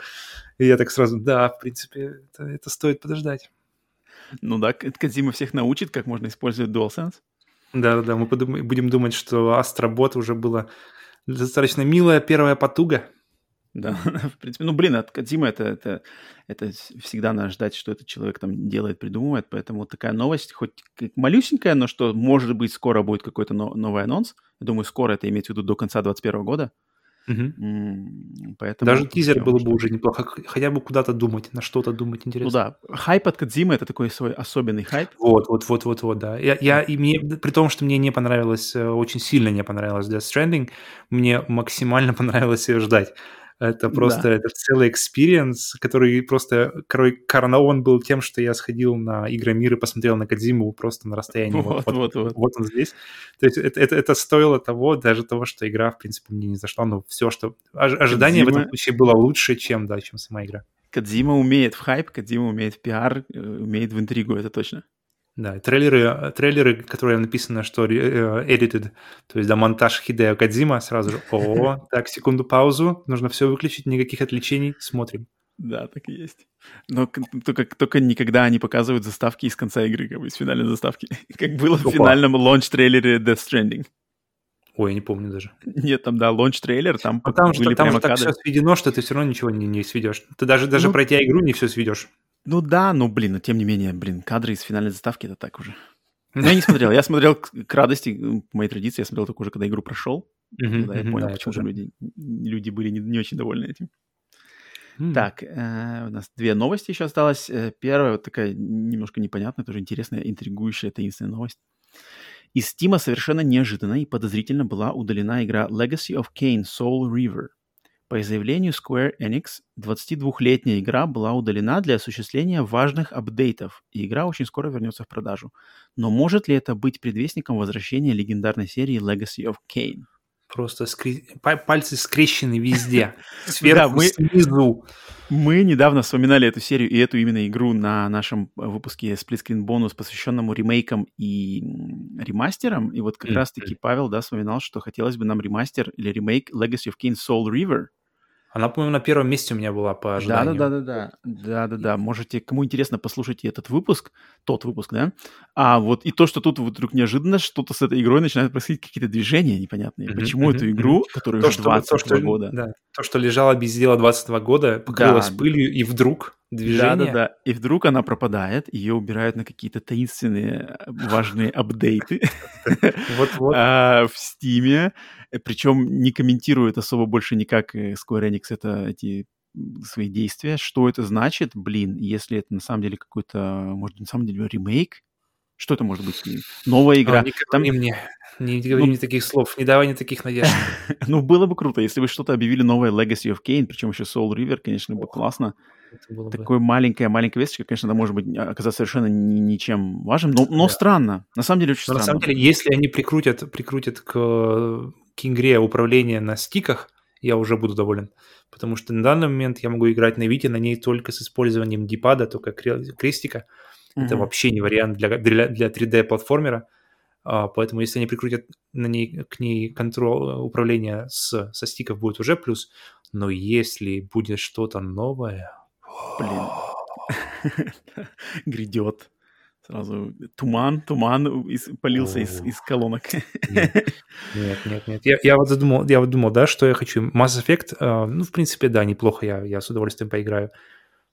И я так сразу, да, в принципе, это, это стоит подождать.
Ну да, Кадзима всех научит, как можно использовать DualSense.
Да-да-да, мы подум- будем думать, что Астробот уже была достаточно милая первая потуга.
Да, в принципе, ну, блин, от Кадзима это, это, это всегда надо ждать, что этот человек там делает, придумывает, поэтому вот такая новость, хоть малюсенькая, но что, может быть, скоро будет какой-то новый анонс. Я думаю, скоро это имеется в виду до конца 2021 года.
Угу. Поэтому Даже тизер было бы уже неплохо, хотя бы куда-то думать, на что-то думать ну интересно.
Ну да, хайп от Кадзимы это такой свой особенный хайп.
Вот, вот, вот, вот, вот, да. Я, я и мне, при том, что мне не понравилось, э, очень сильно не понравилось Death Stranding, мне максимально понравилось ее ждать. Это просто да. это целый experience, который просто коронован был тем, что я сходил на Игромир и посмотрел на Кадзиму просто на расстоянии. Вот, вот, вот, вот. вот он здесь. То есть это, это, это стоило того, даже того, что игра, в принципе, мне не зашла. Но все, что... Ожидание Кодзима... в этом случае было лучше, чем, да, чем сама игра.
Кадзима умеет в хайп, Кадзима умеет в пиар, э, умеет в интригу, это точно.
Да, трейлеры, трейлеры, которые написано, что uh, edited, то есть да, монтаж Хидео Кадзима, сразу же, о, так, секунду, паузу, нужно все выключить, никаких отвлечений, смотрим.
Да, так и есть. Но только, только никогда не показывают заставки из конца игры, как бы из финальной заставки, как было Опа. в финальном launch-трейлере Death Stranding.
Ой, я не помню даже.
Нет, там, да, launch-трейлер, там
а там, были что, там же так все сведено, что ты все равно ничего не, не сведешь. Ты даже, даже ну, пройдя игру не все сведешь.
Ну да, ну блин, но тем не менее, блин, кадры из финальной заставки это так уже. Но я не смотрел. Я смотрел к, радости, по моей традиции, я смотрел только уже, когда игру прошел. Когда я понял, почему же люди, люди были не, не очень довольны этим. Так, э, у нас две новости еще осталось. Э, первая вот такая немножко непонятная, тоже интересная, интригующая, таинственная новость. Из Стима совершенно неожиданно и подозрительно была удалена игра Legacy of Kane Soul River. По заявлению Square Enix, 22-летняя игра была удалена для осуществления важных апдейтов, и игра очень скоро вернется в продажу. Но может ли это быть предвестником возвращения легендарной серии Legacy of Kane?
Просто скри... пальцы скрещены везде. Сверху, мы, снизу.
Мы недавно вспоминали эту серию и эту именно игру на нашем выпуске Split Screen Bonus, посвященному ремейкам и ремастерам. И вот как mm-hmm. раз-таки Павел, да, вспоминал, что хотелось бы нам ремастер или ремейк Legacy of Kane Soul River.
Она, по-моему, на первом месте у меня была по ожиданию.
Да-да-да-да. Да-да-да. Можете, кому интересно, послушайте этот выпуск, тот выпуск, да? А вот и то, что тут вдруг неожиданно что-то с этой игрой начинает происходить, какие-то движения непонятные. Mm-hmm, Почему mm-hmm, эту игру, mm-hmm. которая то, уже 20 то, что, года...
Да, то, что лежало без дела 22 года, покрылось да. пылью, и вдруг движение...
Да-да-да. И вдруг она пропадает, ее убирают на какие-то таинственные важные апдейты а, в Стиме. Э, Причем не комментирует особо больше никак э, Square Enix это эти свои действия. Что это значит? Блин, если это на самом деле какой-то, может, на самом деле ремейк, что это может быть? Новая игра. А,
не Там... мне, не говори ну, мне таких слов, не давай мне таких надежд.
ну, было бы круто, если бы что-то объявили новое Legacy of Kane, причем еще Soul River, конечно, бы классно. Такое маленькая-маленькая весточка, конечно, это может быть оказаться совершенно ни, ничем важным, но, но да. странно. На самом деле очень но
странно. На самом деле, если они прикрутят, прикрутят к, к игре управление на стиках, я уже буду доволен. Потому что на данный момент я могу играть на Вите на ней только с использованием дипада, только крестика. Mm-hmm. Это вообще не вариант для, для, для 3D-платформера. А, поэтому если они прикрутят на ней, к ней контроль управления с, со стиков, будет уже плюс. Но если будет что-то новое,
Блин. Грядет. Сразу туман, туман из, полился из, из колонок.
Нет, нет, нет. Я, я, вот думал, я вот думал, да, что я хочу. Mass Effect, э, ну, в принципе, да, неплохо, я, я с удовольствием поиграю.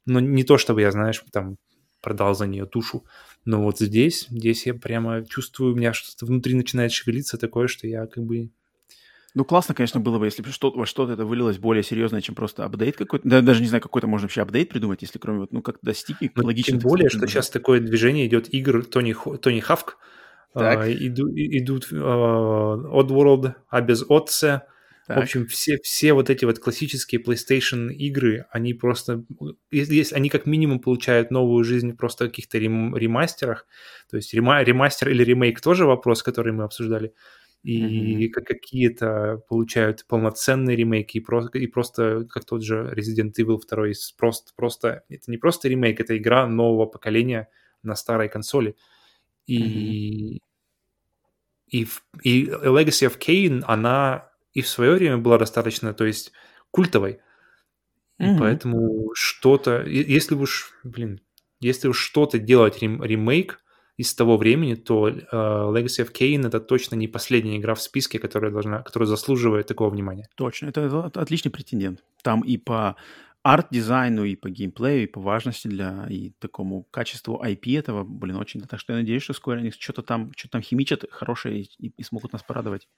Но не то, чтобы я, знаешь, там продал за нее душу. Но вот здесь, здесь я прямо чувствую, у меня что-то внутри начинает шевелиться такое, что я как бы
ну, классно, конечно, было бы, если бы что, во что-то это вылилось более серьезное, чем просто апдейт какой-то. Да, даже не знаю, какой-то можно вообще апдейт придумать, если кроме вот, ну, как достики,
ну, логично. Тем более, что сейчас такое движение идет игр Тони, Тони Хавк, так. А, иду, идут а, Oddworld, а без Отце. В общем, все, все вот эти вот классические PlayStation игры, они просто, если они как минимум получают новую жизнь просто в каких-то рем, ремастерах, то есть рема, ремастер или ремейк тоже вопрос, который мы обсуждали, и mm-hmm. какие-то получают полноценные ремейки, и, про, и просто, как тот же Resident Evil 2, просто, просто, это не просто ремейк, это игра нового поколения на старой консоли. И, mm-hmm. и, и Legacy of Kane, она и в свое время была достаточно, то есть, культовой. Mm-hmm. И поэтому что-то, если уж, блин, если уж что-то делать рем, ремейк, из того времени, то uh, Legacy of Kain это точно не последняя игра в списке, которая должна, которая заслуживает такого внимания.
Точно, это, это отличный претендент. Там и по арт-дизайну, и по геймплею, и по важности для и такому качеству IP этого, блин, очень. Так что я надеюсь, что Square Enix что-то там, что там химичат хорошее и, и смогут нас порадовать.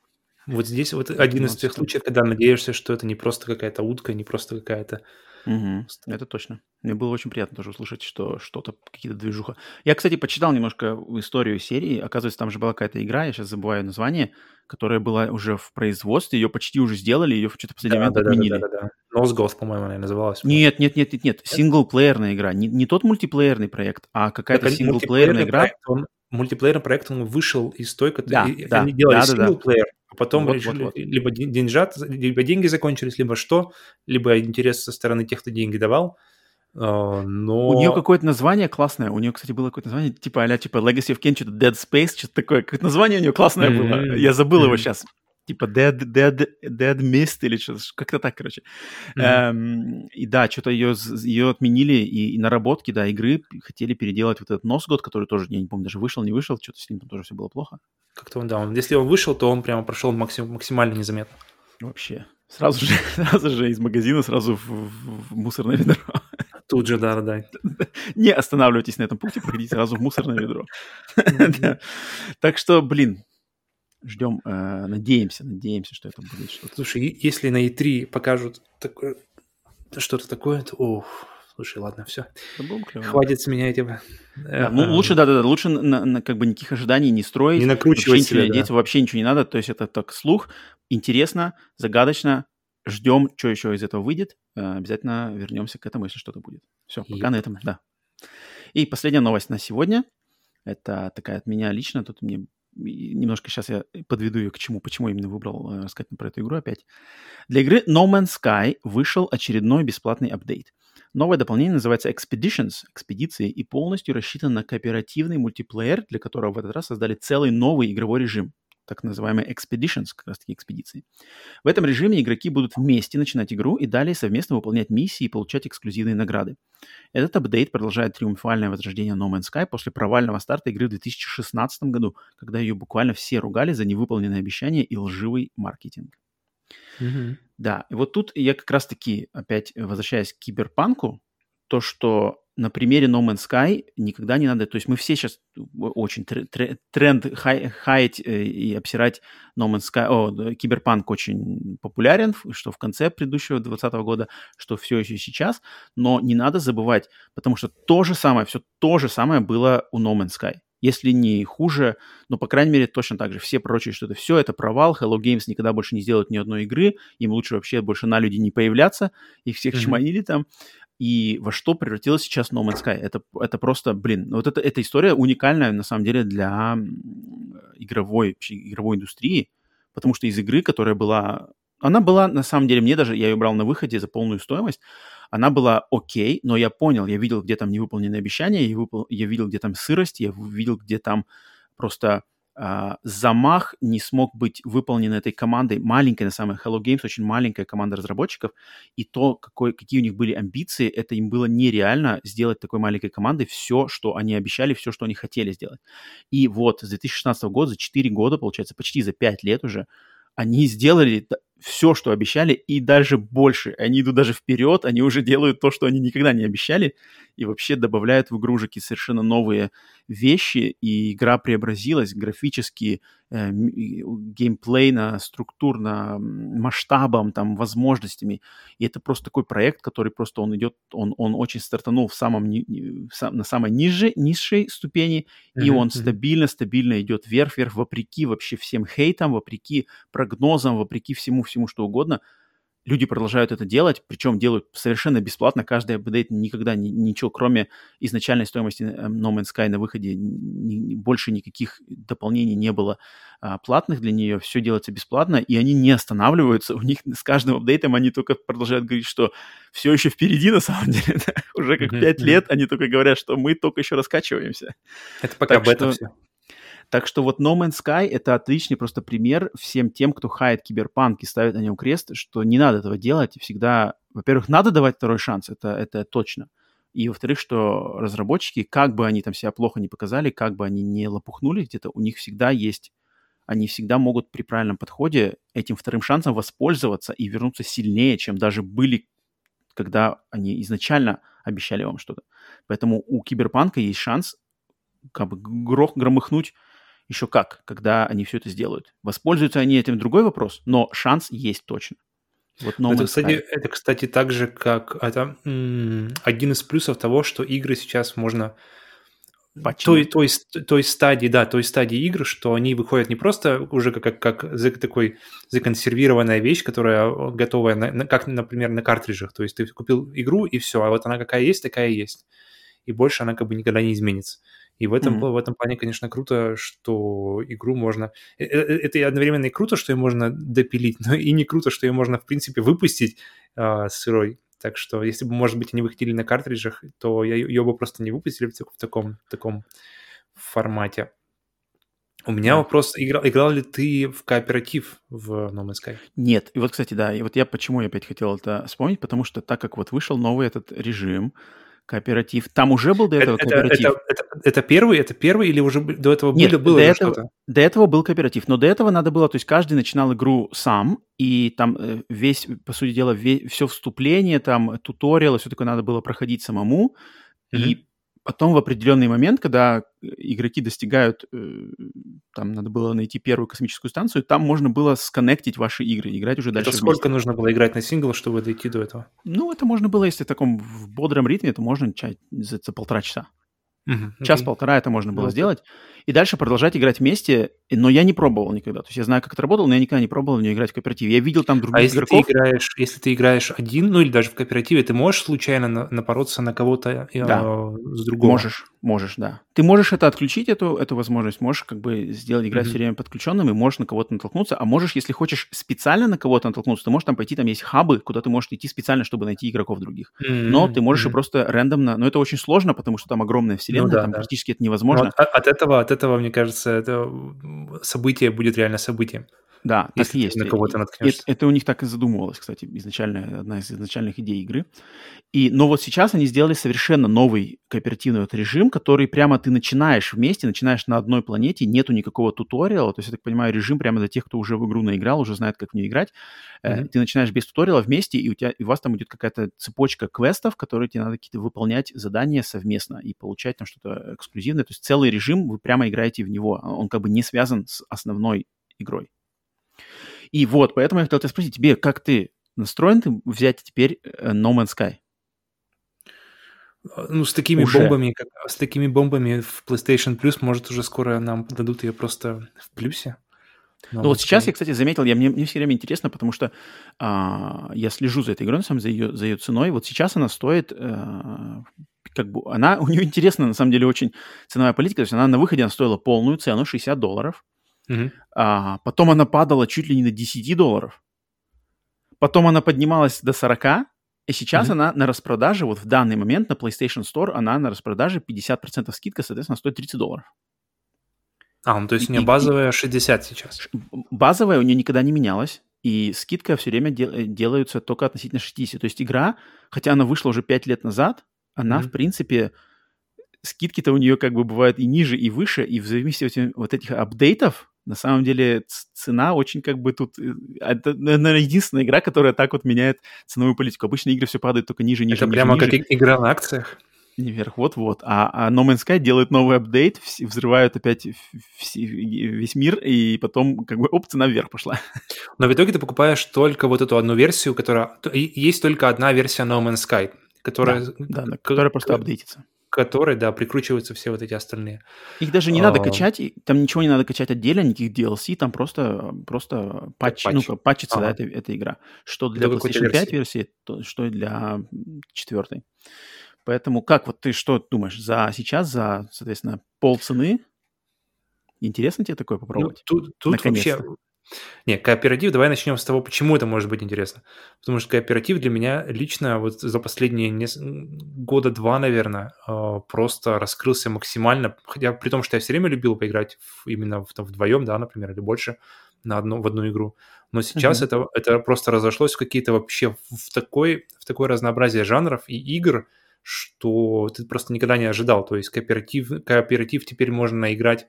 Вот здесь вот один из тех случаев, когда надеешься, что это не просто какая-то утка, не просто какая-то...
Угу, это точно. Мне было очень приятно тоже услышать, что что-то, какие-то движуха. Я, кстати, почитал немножко историю серии. Оказывается, там же была какая-то игра, я сейчас забываю название, которая была уже в производстве, ее почти уже сделали, ее что-то в последний да, момент
да,
отменили.
Да, да, да, да. По-моему, она называлась.
Нет, нет, нет, нет, нет. Синглплеерная игра. Не, не тот мультиплеерный проект, а какая-то синглплеерная игра.
Проект, он, мультиплеерный проект, он вышел из той,
да,
и,
да,
они делали
да,
синглплеер,
да,
а потом
вот,
решили,
вот, вот.
либо деньжат, либо деньги закончились, либо что, либо интерес со стороны тех, кто деньги давал. Uh, но...
У нее какое-то название классное. У нее, кстати, было какое-то название, типа а типа Legacy of Kain, что-то Dead Space, что-то такое. Какое-то название у нее классное mm-hmm. было. Я забыл mm-hmm. его сейчас. Типа Dead, Dead, Dead Mist или что-то, как-то так, короче. Mm-hmm. Эм, и да, что-то ее, ее отменили, и, и наработки, да, игры хотели переделать вот этот Носгод, который тоже, я не помню, даже вышел, не вышел, что-то с ним там тоже все было плохо.
Как-то он, да, он, если он вышел, то он прямо прошел максим, максимально незаметно.
Вообще. Сразу же, сразу же из магазина, сразу в, в, в мусорное ведро.
Тут же, да, да.
Не останавливайтесь на этом пункте, проходите сразу в мусорное ведро. Так что, блин, ждем, э, надеемся, надеемся, что это будет что-то.
Слушай, если на E3 покажут что-то такое, то, ох, слушай, ладно, все. Хватит с меня этого.
Да, ну, лучше, да-да-да, лучше на, на, как бы никаких ожиданий не строить.
Не накручивать
себя, да. Дети, вообще ничего не надо, то есть это так слух, интересно, загадочно, ждем, что еще из этого выйдет. Э, обязательно вернемся к этому, если что-то будет. Все, пока yep. на этом, да. И последняя новость на сегодня. Это такая от меня лично. Тут мне немножко сейчас я подведу ее к чему, почему именно выбрал э, рассказать про эту игру опять. Для игры No Man's Sky вышел очередной бесплатный апдейт. Новое дополнение называется Expeditions, экспедиции, и полностью рассчитан на кооперативный мультиплеер, для которого в этот раз создали целый новый игровой режим так называемые expeditions, как раз таки экспедиции. В этом режиме игроки будут вместе начинать игру и далее совместно выполнять миссии и получать эксклюзивные награды. Этот апдейт продолжает триумфальное возрождение No Man's Sky после провального старта игры в 2016 году, когда ее буквально все ругали за невыполненные обещания и лживый маркетинг. Mm-hmm. Да, и вот тут я как раз-таки, опять возвращаясь к киберпанку, то, что на примере No Man's Sky никогда не надо... То есть мы все сейчас очень тренд хай, хаять э, и обсирать No Man's Sky... О, Киберпанк очень популярен, что в конце предыдущего 2020 года, что все еще сейчас, но не надо забывать, потому что то же самое, все то же самое было у No Man's Sky если не хуже, но, по крайней мере, точно так же. Все прочие, что это все, это провал. Hello Games никогда больше не сделают ни одной игры. Им лучше вообще больше на люди не появляться. Их всех mm-hmm. чманили там и во что превратилась сейчас No Man's Sky. Это, это просто, блин, вот это, эта история уникальная, на самом деле, для игровой, игровой индустрии, потому что из игры, которая была... Она была, на самом деле, мне даже, я ее брал на выходе за полную стоимость, она была окей, но я понял, я видел, где там невыполненные обещания, я, выпол... я видел, где там сырость, я видел, где там просто замах не смог быть выполнен этой командой, маленькой на самом деле, Hello Games очень маленькая команда разработчиков, и то, какой, какие у них были амбиции, это им было нереально сделать такой маленькой командой все, что они обещали, все, что они хотели сделать. И вот с 2016 года, за 4 года, получается, почти за 5 лет уже, они сделали все, что обещали, и даже больше. Они идут даже вперед, они уже делают то, что они никогда не обещали, и вообще добавляют в игру совершенно новые вещи, и игра преобразилась графически, э, геймплейно, структурно, масштабом, там, возможностями. И это просто такой проект, который просто он идет, он, он очень стартанул в самом, на самой ниже, низшей ступени, mm-hmm. и он стабильно-стабильно идет вверх-вверх, вопреки вообще всем хейтам, вопреки прогнозам, вопреки всему всему что угодно, люди продолжают это делать, причем делают совершенно бесплатно. Каждый апдейт никогда ни, ничего, кроме изначальной стоимости э, No Man's Sky на выходе, ни, больше никаких дополнений не было а, платных для нее. Все делается бесплатно, и они не останавливаются. У них с каждым апдейтом они только продолжают говорить, что все еще впереди на самом деле. Уже как пять лет они только говорят, что мы только еще раскачиваемся.
Это пока бета что... все.
Так что вот No Man's Sky — это отличный просто пример всем тем, кто хает киберпанк и ставит на нем крест, что не надо этого делать. Всегда, во-первых, надо давать второй шанс, это, это точно. И, во-вторых, что разработчики, как бы они там себя плохо не показали, как бы они не лопухнули где-то, у них всегда есть, они всегда могут при правильном подходе этим вторым шансом воспользоваться и вернуться сильнее, чем даже были, когда они изначально обещали вам что-то. Поэтому у Киберпанка есть шанс как бы грох, громыхнуть еще как, когда они все это сделают. Воспользуются они этим другой вопрос, но шанс есть точно.
Вот no это, кстати, это, кстати, так же, как это один из плюсов того, что игры сейчас можно той, той, той стадии, да, той стадии игр, что они выходят не просто уже как, как, как такой законсервированная вещь, которая готовая, на, на, как, например, на картриджах. То есть ты купил игру, и все, а вот она какая есть, такая и есть. И больше она как бы никогда не изменится. И в этом, mm-hmm. в этом плане, конечно, круто, что игру можно... Э, э, э, это и одновременно и круто, что ее можно допилить, но и не круто, что ее можно, в принципе, выпустить а, сырой. Так что, если бы, может быть, они выходили на картриджах, то я, ее бы просто не выпустили в, в таком, в таком формате. У меня да. вопрос, играл, играл ли ты в кооператив в No Man's Sky?
Нет. И вот, кстати, да, и вот я почему я опять хотел это вспомнить, потому что так как вот вышел новый этот режим, Кооператив. Там уже был до этого это, кооператив?
Это, это, это первый, это первый или уже до этого
Нет,
было, было
до этого, что-то? До этого был кооператив, но до этого надо было, то есть каждый начинал игру сам, и там э, весь, по сути дела, весь, все вступление, там туториалы, все такое надо было проходить самому, mm-hmm. и Потом в определенный момент, когда игроки достигают, э, там надо было найти первую космическую станцию, там можно было сконнектить ваши игры, играть уже дальше.
Это сколько вместе. нужно было играть на сингл, чтобы дойти до этого?
Ну, это можно было, если в таком в бодром ритме, то можно за, за полтора часа. Угу, Час-полтора это можно было okay. сделать. И дальше продолжать играть вместе, но я не пробовал никогда. То есть я знаю, как это работало, но я никогда не пробовал в нее играть в кооперативе. Я видел там других а
если
игроков.
Ты играешь, если ты играешь один, ну или даже в кооперативе, ты можешь случайно напороться на кого-то э, да. с другого?
Можешь, можешь, да. Ты можешь это отключить, эту, эту возможность, можешь как бы сделать, играть mm-hmm. все время подключенным, и можешь на кого-то натолкнуться, а можешь, если хочешь специально на кого-то натолкнуться, ты можешь там пойти, там есть хабы, куда ты можешь идти специально, чтобы найти игроков других. Mm-hmm. Но ты можешь mm-hmm. и просто рандомно, но это очень сложно, потому что там огромная вселенная, ну, да, там да. практически это невозможно.
от, от этого, от этого, мне кажется, это событие будет реально событием.
Да, Если так есть. на кого-то наткнешься. Это, это у них так и задумывалось, кстати, изначально, одна из изначальных идей игры. И, но вот сейчас они сделали совершенно новый кооперативный вот режим, который прямо ты начинаешь вместе, начинаешь на одной планете, нету никакого туториала, то есть, я так понимаю, режим прямо для тех, кто уже в игру наиграл, уже знает, как в нее играть. Mm-hmm. Ты начинаешь без туториала вместе, и у, тебя, и у вас там идет какая-то цепочка квестов, которые тебе надо какие-то выполнять задания совместно и получать там что-то эксклюзивное. То есть целый режим, вы прямо играете в него, он как бы не связан с основной игрой. И вот, поэтому я хотел тебя спросить, тебе как ты настроен ты взять теперь э, No Man's Sky?
А, ну, с такими уже. бомбами, как, с такими бомбами в PlayStation Plus, может, уже скоро нам дадут ее просто в плюсе.
Ну, вот сейчас я, кстати, заметил, я, мне, мне все время интересно, потому что а, я слежу за этой игрой, на самом деле, за ее, за ее ценой. Вот сейчас она стоит, а, как бы, она, у нее интересна, на самом деле, очень ценовая политика. То есть она на выходе она стоила полную цену, 60 долларов. Угу. А, потом она падала чуть ли не до 10 долларов. Потом она поднималась до 40, и сейчас угу. она на распродаже, вот в данный момент на PlayStation Store, она на распродаже 50% скидка, соответственно, стоит 30 долларов.
А, ну то есть у нее базовая 60 сейчас.
Базовая у нее никогда не менялась, и скидка все время дел, э, делаются только относительно 60. То есть игра, хотя она вышла уже 5 лет назад, она, mm-hmm. в принципе, скидки-то у нее как бы бывают и ниже, и выше, и в зависимости от вот этих апдейтов, на самом деле цена очень как бы тут... Э, это, наверное, единственная игра, которая так вот меняет ценовую политику. Обычно игры все падают только ниже, ниже,
Это
ниже,
прямо
ниже.
как игра на акциях?
Вверх, вот-вот. А, а No Man's Sky делает новый апдейт, взрывают опять весь мир, и потом как бы оп, цена вверх пошла.
Но в итоге ты покупаешь только вот эту одну версию, которая... Есть только одна версия No Man's Sky, которая...
Да, да, которая просто апдейтится
которой, да, прикручиваются все вот эти остальные.
Их даже не а... надо качать, там ничего не надо качать отдельно, никаких DLC, там просто, просто патч, патч. ну, патчится, ага. да, эта, эта игра. Что для PlayStation 5 версии, то, что и для четвертой. Поэтому как вот ты что думаешь за сейчас, за, соответственно, полцены? Интересно тебе такое ну, попробовать?
Ну, тут тут вообще не, кооператив, давай начнем с того, почему это может быть интересно. Потому что кооператив для меня лично вот за последние нес... года два, наверное, а, просто раскрылся максимально. Хотя при том, что я все время любил поиграть в, именно в, там, вдвоем, да, например, или больше на одну, в одну игру. Но сейчас mm-hmm. это, это просто разошлось в какие-то вообще в, такой, в такое разнообразие жанров и игр, что ты просто никогда не ожидал. То есть кооператив, кооператив теперь можно играть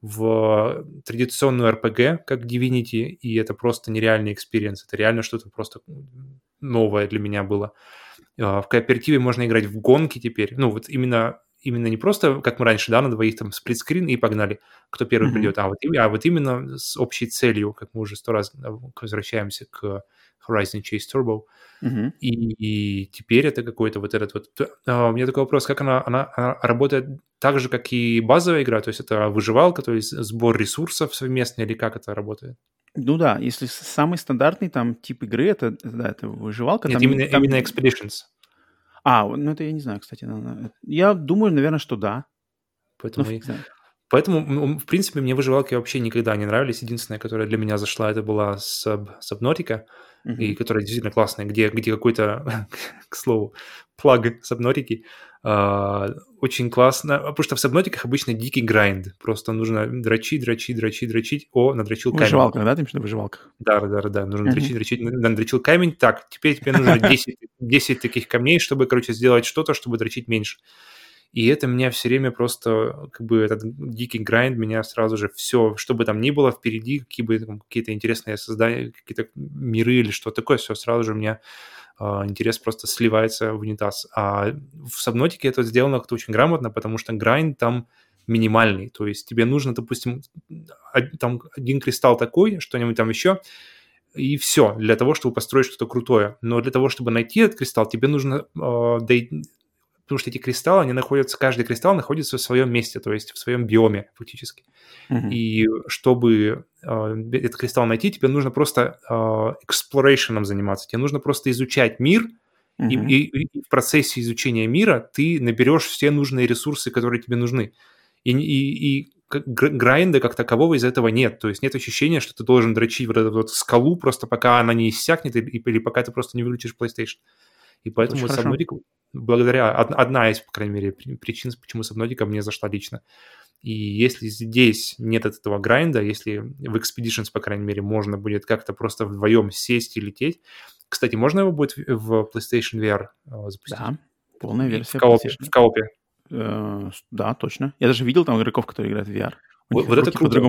в традиционную RPG, как Divinity, и это просто нереальный experience. Это реально что-то просто новое для меня было. А, в кооперативе можно играть в гонки теперь. Ну, вот именно именно не просто, как мы раньше, да, на двоих там split screen и погнали, кто первый mm-hmm. придет, а вот, а вот именно с общей целью, как мы уже сто раз возвращаемся к Horizon Chase Turbo. Mm-hmm. И, и теперь это какой-то вот этот вот... А, у меня такой вопрос, как она, она, она работает так же, как и базовая игра? То есть это выживалка, то есть сбор ресурсов совместный или как это работает?
Ну да, если самый стандартный там тип игры, это, да, это выживалка.
Нет,
там,
именно, там... именно Expeditions.
А, ну это я не знаю, кстати. Я думаю, наверное, что да.
Поэтому, ну. Поэтому, в принципе, мне выживалки вообще никогда не нравились. Единственная, которая для меня зашла, это была Sub, Subnautica, uh-huh. и которая действительно классная, где, где какой-то, к слову, плаг Subnautica, Uh, очень классно, потому что в сабнотиках обычно дикий грайнд. Просто нужно дрочить, дрочить, дрочить, дрочить. О, надрочил камень.
Выживалка, да, ты имеешь в выживалках?
Да, да, да, нужно uh-huh. дрочить, дрочить, надрочил камень. Так, теперь тебе нужно 10, 10 таких камней, чтобы, короче, сделать что-то, чтобы дрочить меньше. И это меня все время просто, как бы, этот дикий грайнд меня сразу же все, что бы там ни было впереди, какие бы там, какие-то интересные создания, какие-то миры или что такое, все сразу же меня Uh, интерес просто сливается в унитаз. А в Сабнотике это сделано как-то очень грамотно, потому что грайнд там минимальный. То есть тебе нужно, допустим, там один кристалл такой, что-нибудь там еще, и все для того, чтобы построить что-то крутое. Но для того, чтобы найти этот кристалл, тебе нужно э, потому что эти кристаллы, они находятся, каждый кристалл находится в своем месте, то есть в своем биоме фактически. Mm-hmm. И чтобы э, этот кристалл найти, тебе нужно просто э, exploration заниматься, тебе нужно просто изучать мир, mm-hmm. и, и, и в процессе изучения мира ты наберешь все нужные ресурсы, которые тебе нужны. И, и, и грайнда как такового из этого нет. То есть нет ощущения, что ты должен дрочить вот эту вот скалу просто пока она не иссякнет или, или пока ты просто не выключишь PlayStation. И поэтому вот Subnautica, благодаря, одна из, по крайней мере, причин, почему Subnautica мне зашла лично. И если здесь нет этого грайнда, если в Expeditions, по крайней мере, можно будет как-то просто вдвоем сесть и лететь. Кстати, можно его будет в PlayStation VR
э, запустить? Да, полная версия.
В коопе. В коопе.
Э, да, точно. Я даже видел там игроков, которые играют в VR.
Вот, вот это круто.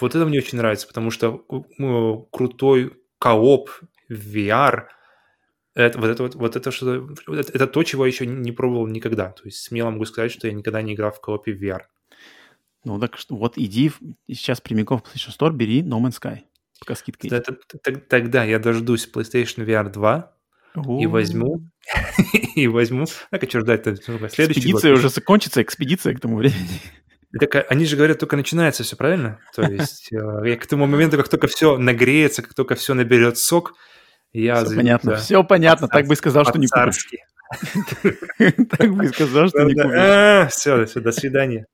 Вот это мне очень нравится, потому что э, крутой кооп в VR – это, вот это вот, вот это что это, это то, чего я еще не пробовал никогда. То есть смело могу сказать, что я никогда не играл в коопе в VR.
Ну так что вот иди сейчас прямиком в PlayStation Store, бери No Man's Sky. Пока скидка
есть. Это, тогда я дождусь PlayStation VR 2 и возьму, и возьму, так, а что ждать-то?
Следующий экспедиция год. уже закончится, экспедиция к тому времени.
Так а, они же говорят, только начинается все, правильно? То есть э, к тому моменту, как только все нагреется, как только все наберет сок,
я все понятно, все понятно. Так бы сказал, что не купишь. Так бы сказал, что не купишь.
Все, все, до свидания.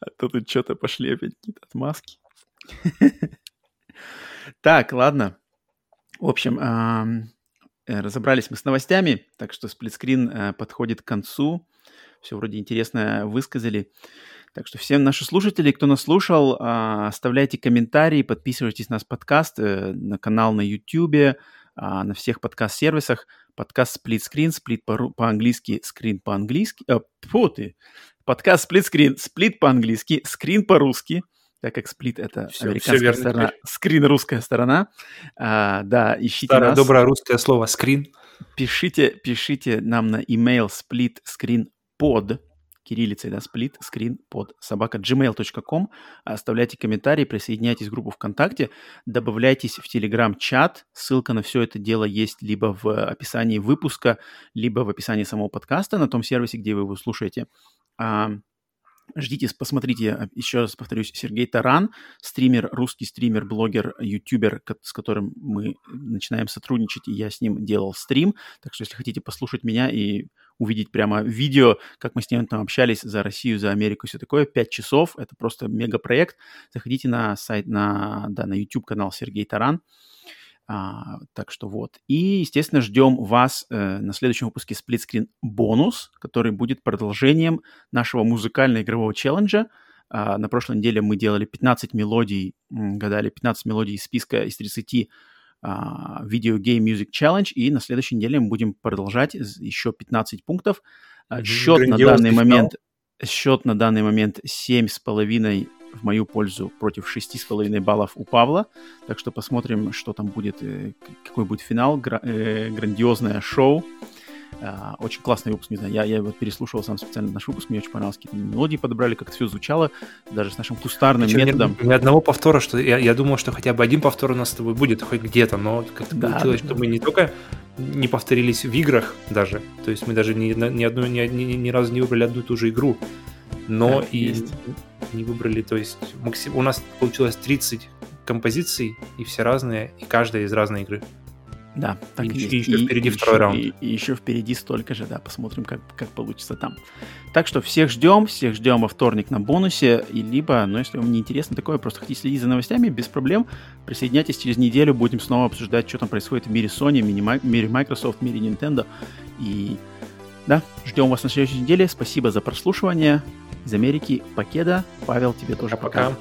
А то тут что-то пошли опять какие-то отмазки. Так, ладно. В общем, э, разобрались мы с новостями, так что сплитскрин э, подходит к концу. Все вроде интересно высказали. Так что всем наши слушатели, кто нас слушал, а, оставляйте комментарии, подписывайтесь на наш подкаст, э, на канал на YouTube, а, на всех подкаст-сервисах. Подкаст Split Screen, Split по-английски, Screen по-английски. Э, фу ты! Подкаст Split Screen, Split по-английски, Screen по-русски так как Split это все, американская все сторона, скрин русская сторона. А, да, ищите Старое нас.
доброе русское слово скрин.
Пишите, пишите нам на email split screen pod кириллицей, да, сплит, скрин под собака gmail.com. Оставляйте комментарии, присоединяйтесь в группу ВКонтакте, добавляйтесь в Телеграм-чат. Ссылка на все это дело есть либо в описании выпуска, либо в описании самого подкаста на том сервисе, где вы его слушаете. Ждите, посмотрите, еще раз повторюсь, Сергей Таран, стример, русский стример, блогер, ютубер, с которым мы начинаем сотрудничать, и я с ним делал стрим. Так что, если хотите послушать меня и увидеть прямо видео, как мы с ним там общались за Россию, за Америку и все такое, 5 часов, это просто мега проект. Заходите на сайт, на, да, на YouTube канал Сергей Таран. А, так что вот. И, естественно, ждем вас э, на следующем выпуске Screen бонус, который будет продолжением нашего музыкально-игрового челленджа. А, на прошлой неделе мы делали 15 мелодий, гадали 15 мелодий из списка из 30 uh, Video Game Music Challenge, и на следующей неделе мы будем продолжать еще 15 пунктов. Uh, счет на данный финал. момент счет на данный момент 7,5 в мою пользу против 6,5 баллов у Павла. Так что посмотрим, что там будет, э, какой будет финал. Э, грандиозное шоу. Uh, очень классный выпуск, не знаю, я, я вот переслушивал сам специально наш выпуск, мне очень понравилось, какие-то мелодии подобрали, как это все звучало, даже с нашим кустарным Причем методом.
Ни, ни одного повтора, что я, я думал, что хотя бы один повтор у нас с тобой будет хоть где-то, но как-то да, получилось, да, что да. мы не только не повторились в играх даже, то есть мы даже ни, ни, одну, ни, ни, ни разу не выбрали одну и ту же игру, но да, и есть. Не выбрали, то есть максим... у нас получилось 30 композиций, и все разные, и каждая из разной игры.
Да,
так и, и еще и, впереди и второй еще, раунд.
И, и еще впереди столько же, да, посмотрим, как, как получится там. Так что всех ждем, всех ждем во вторник на бонусе, и либо, ну, если вам не интересно такое, просто хотите следить за новостями, без проблем, присоединяйтесь через неделю, будем снова обсуждать, что там происходит в мире Sony, в мире Microsoft, в мире Nintendo, и да, ждем вас на следующей неделе, спасибо за прослушивание, из Америки, Покеда, Павел, тебе тоже пока. пока.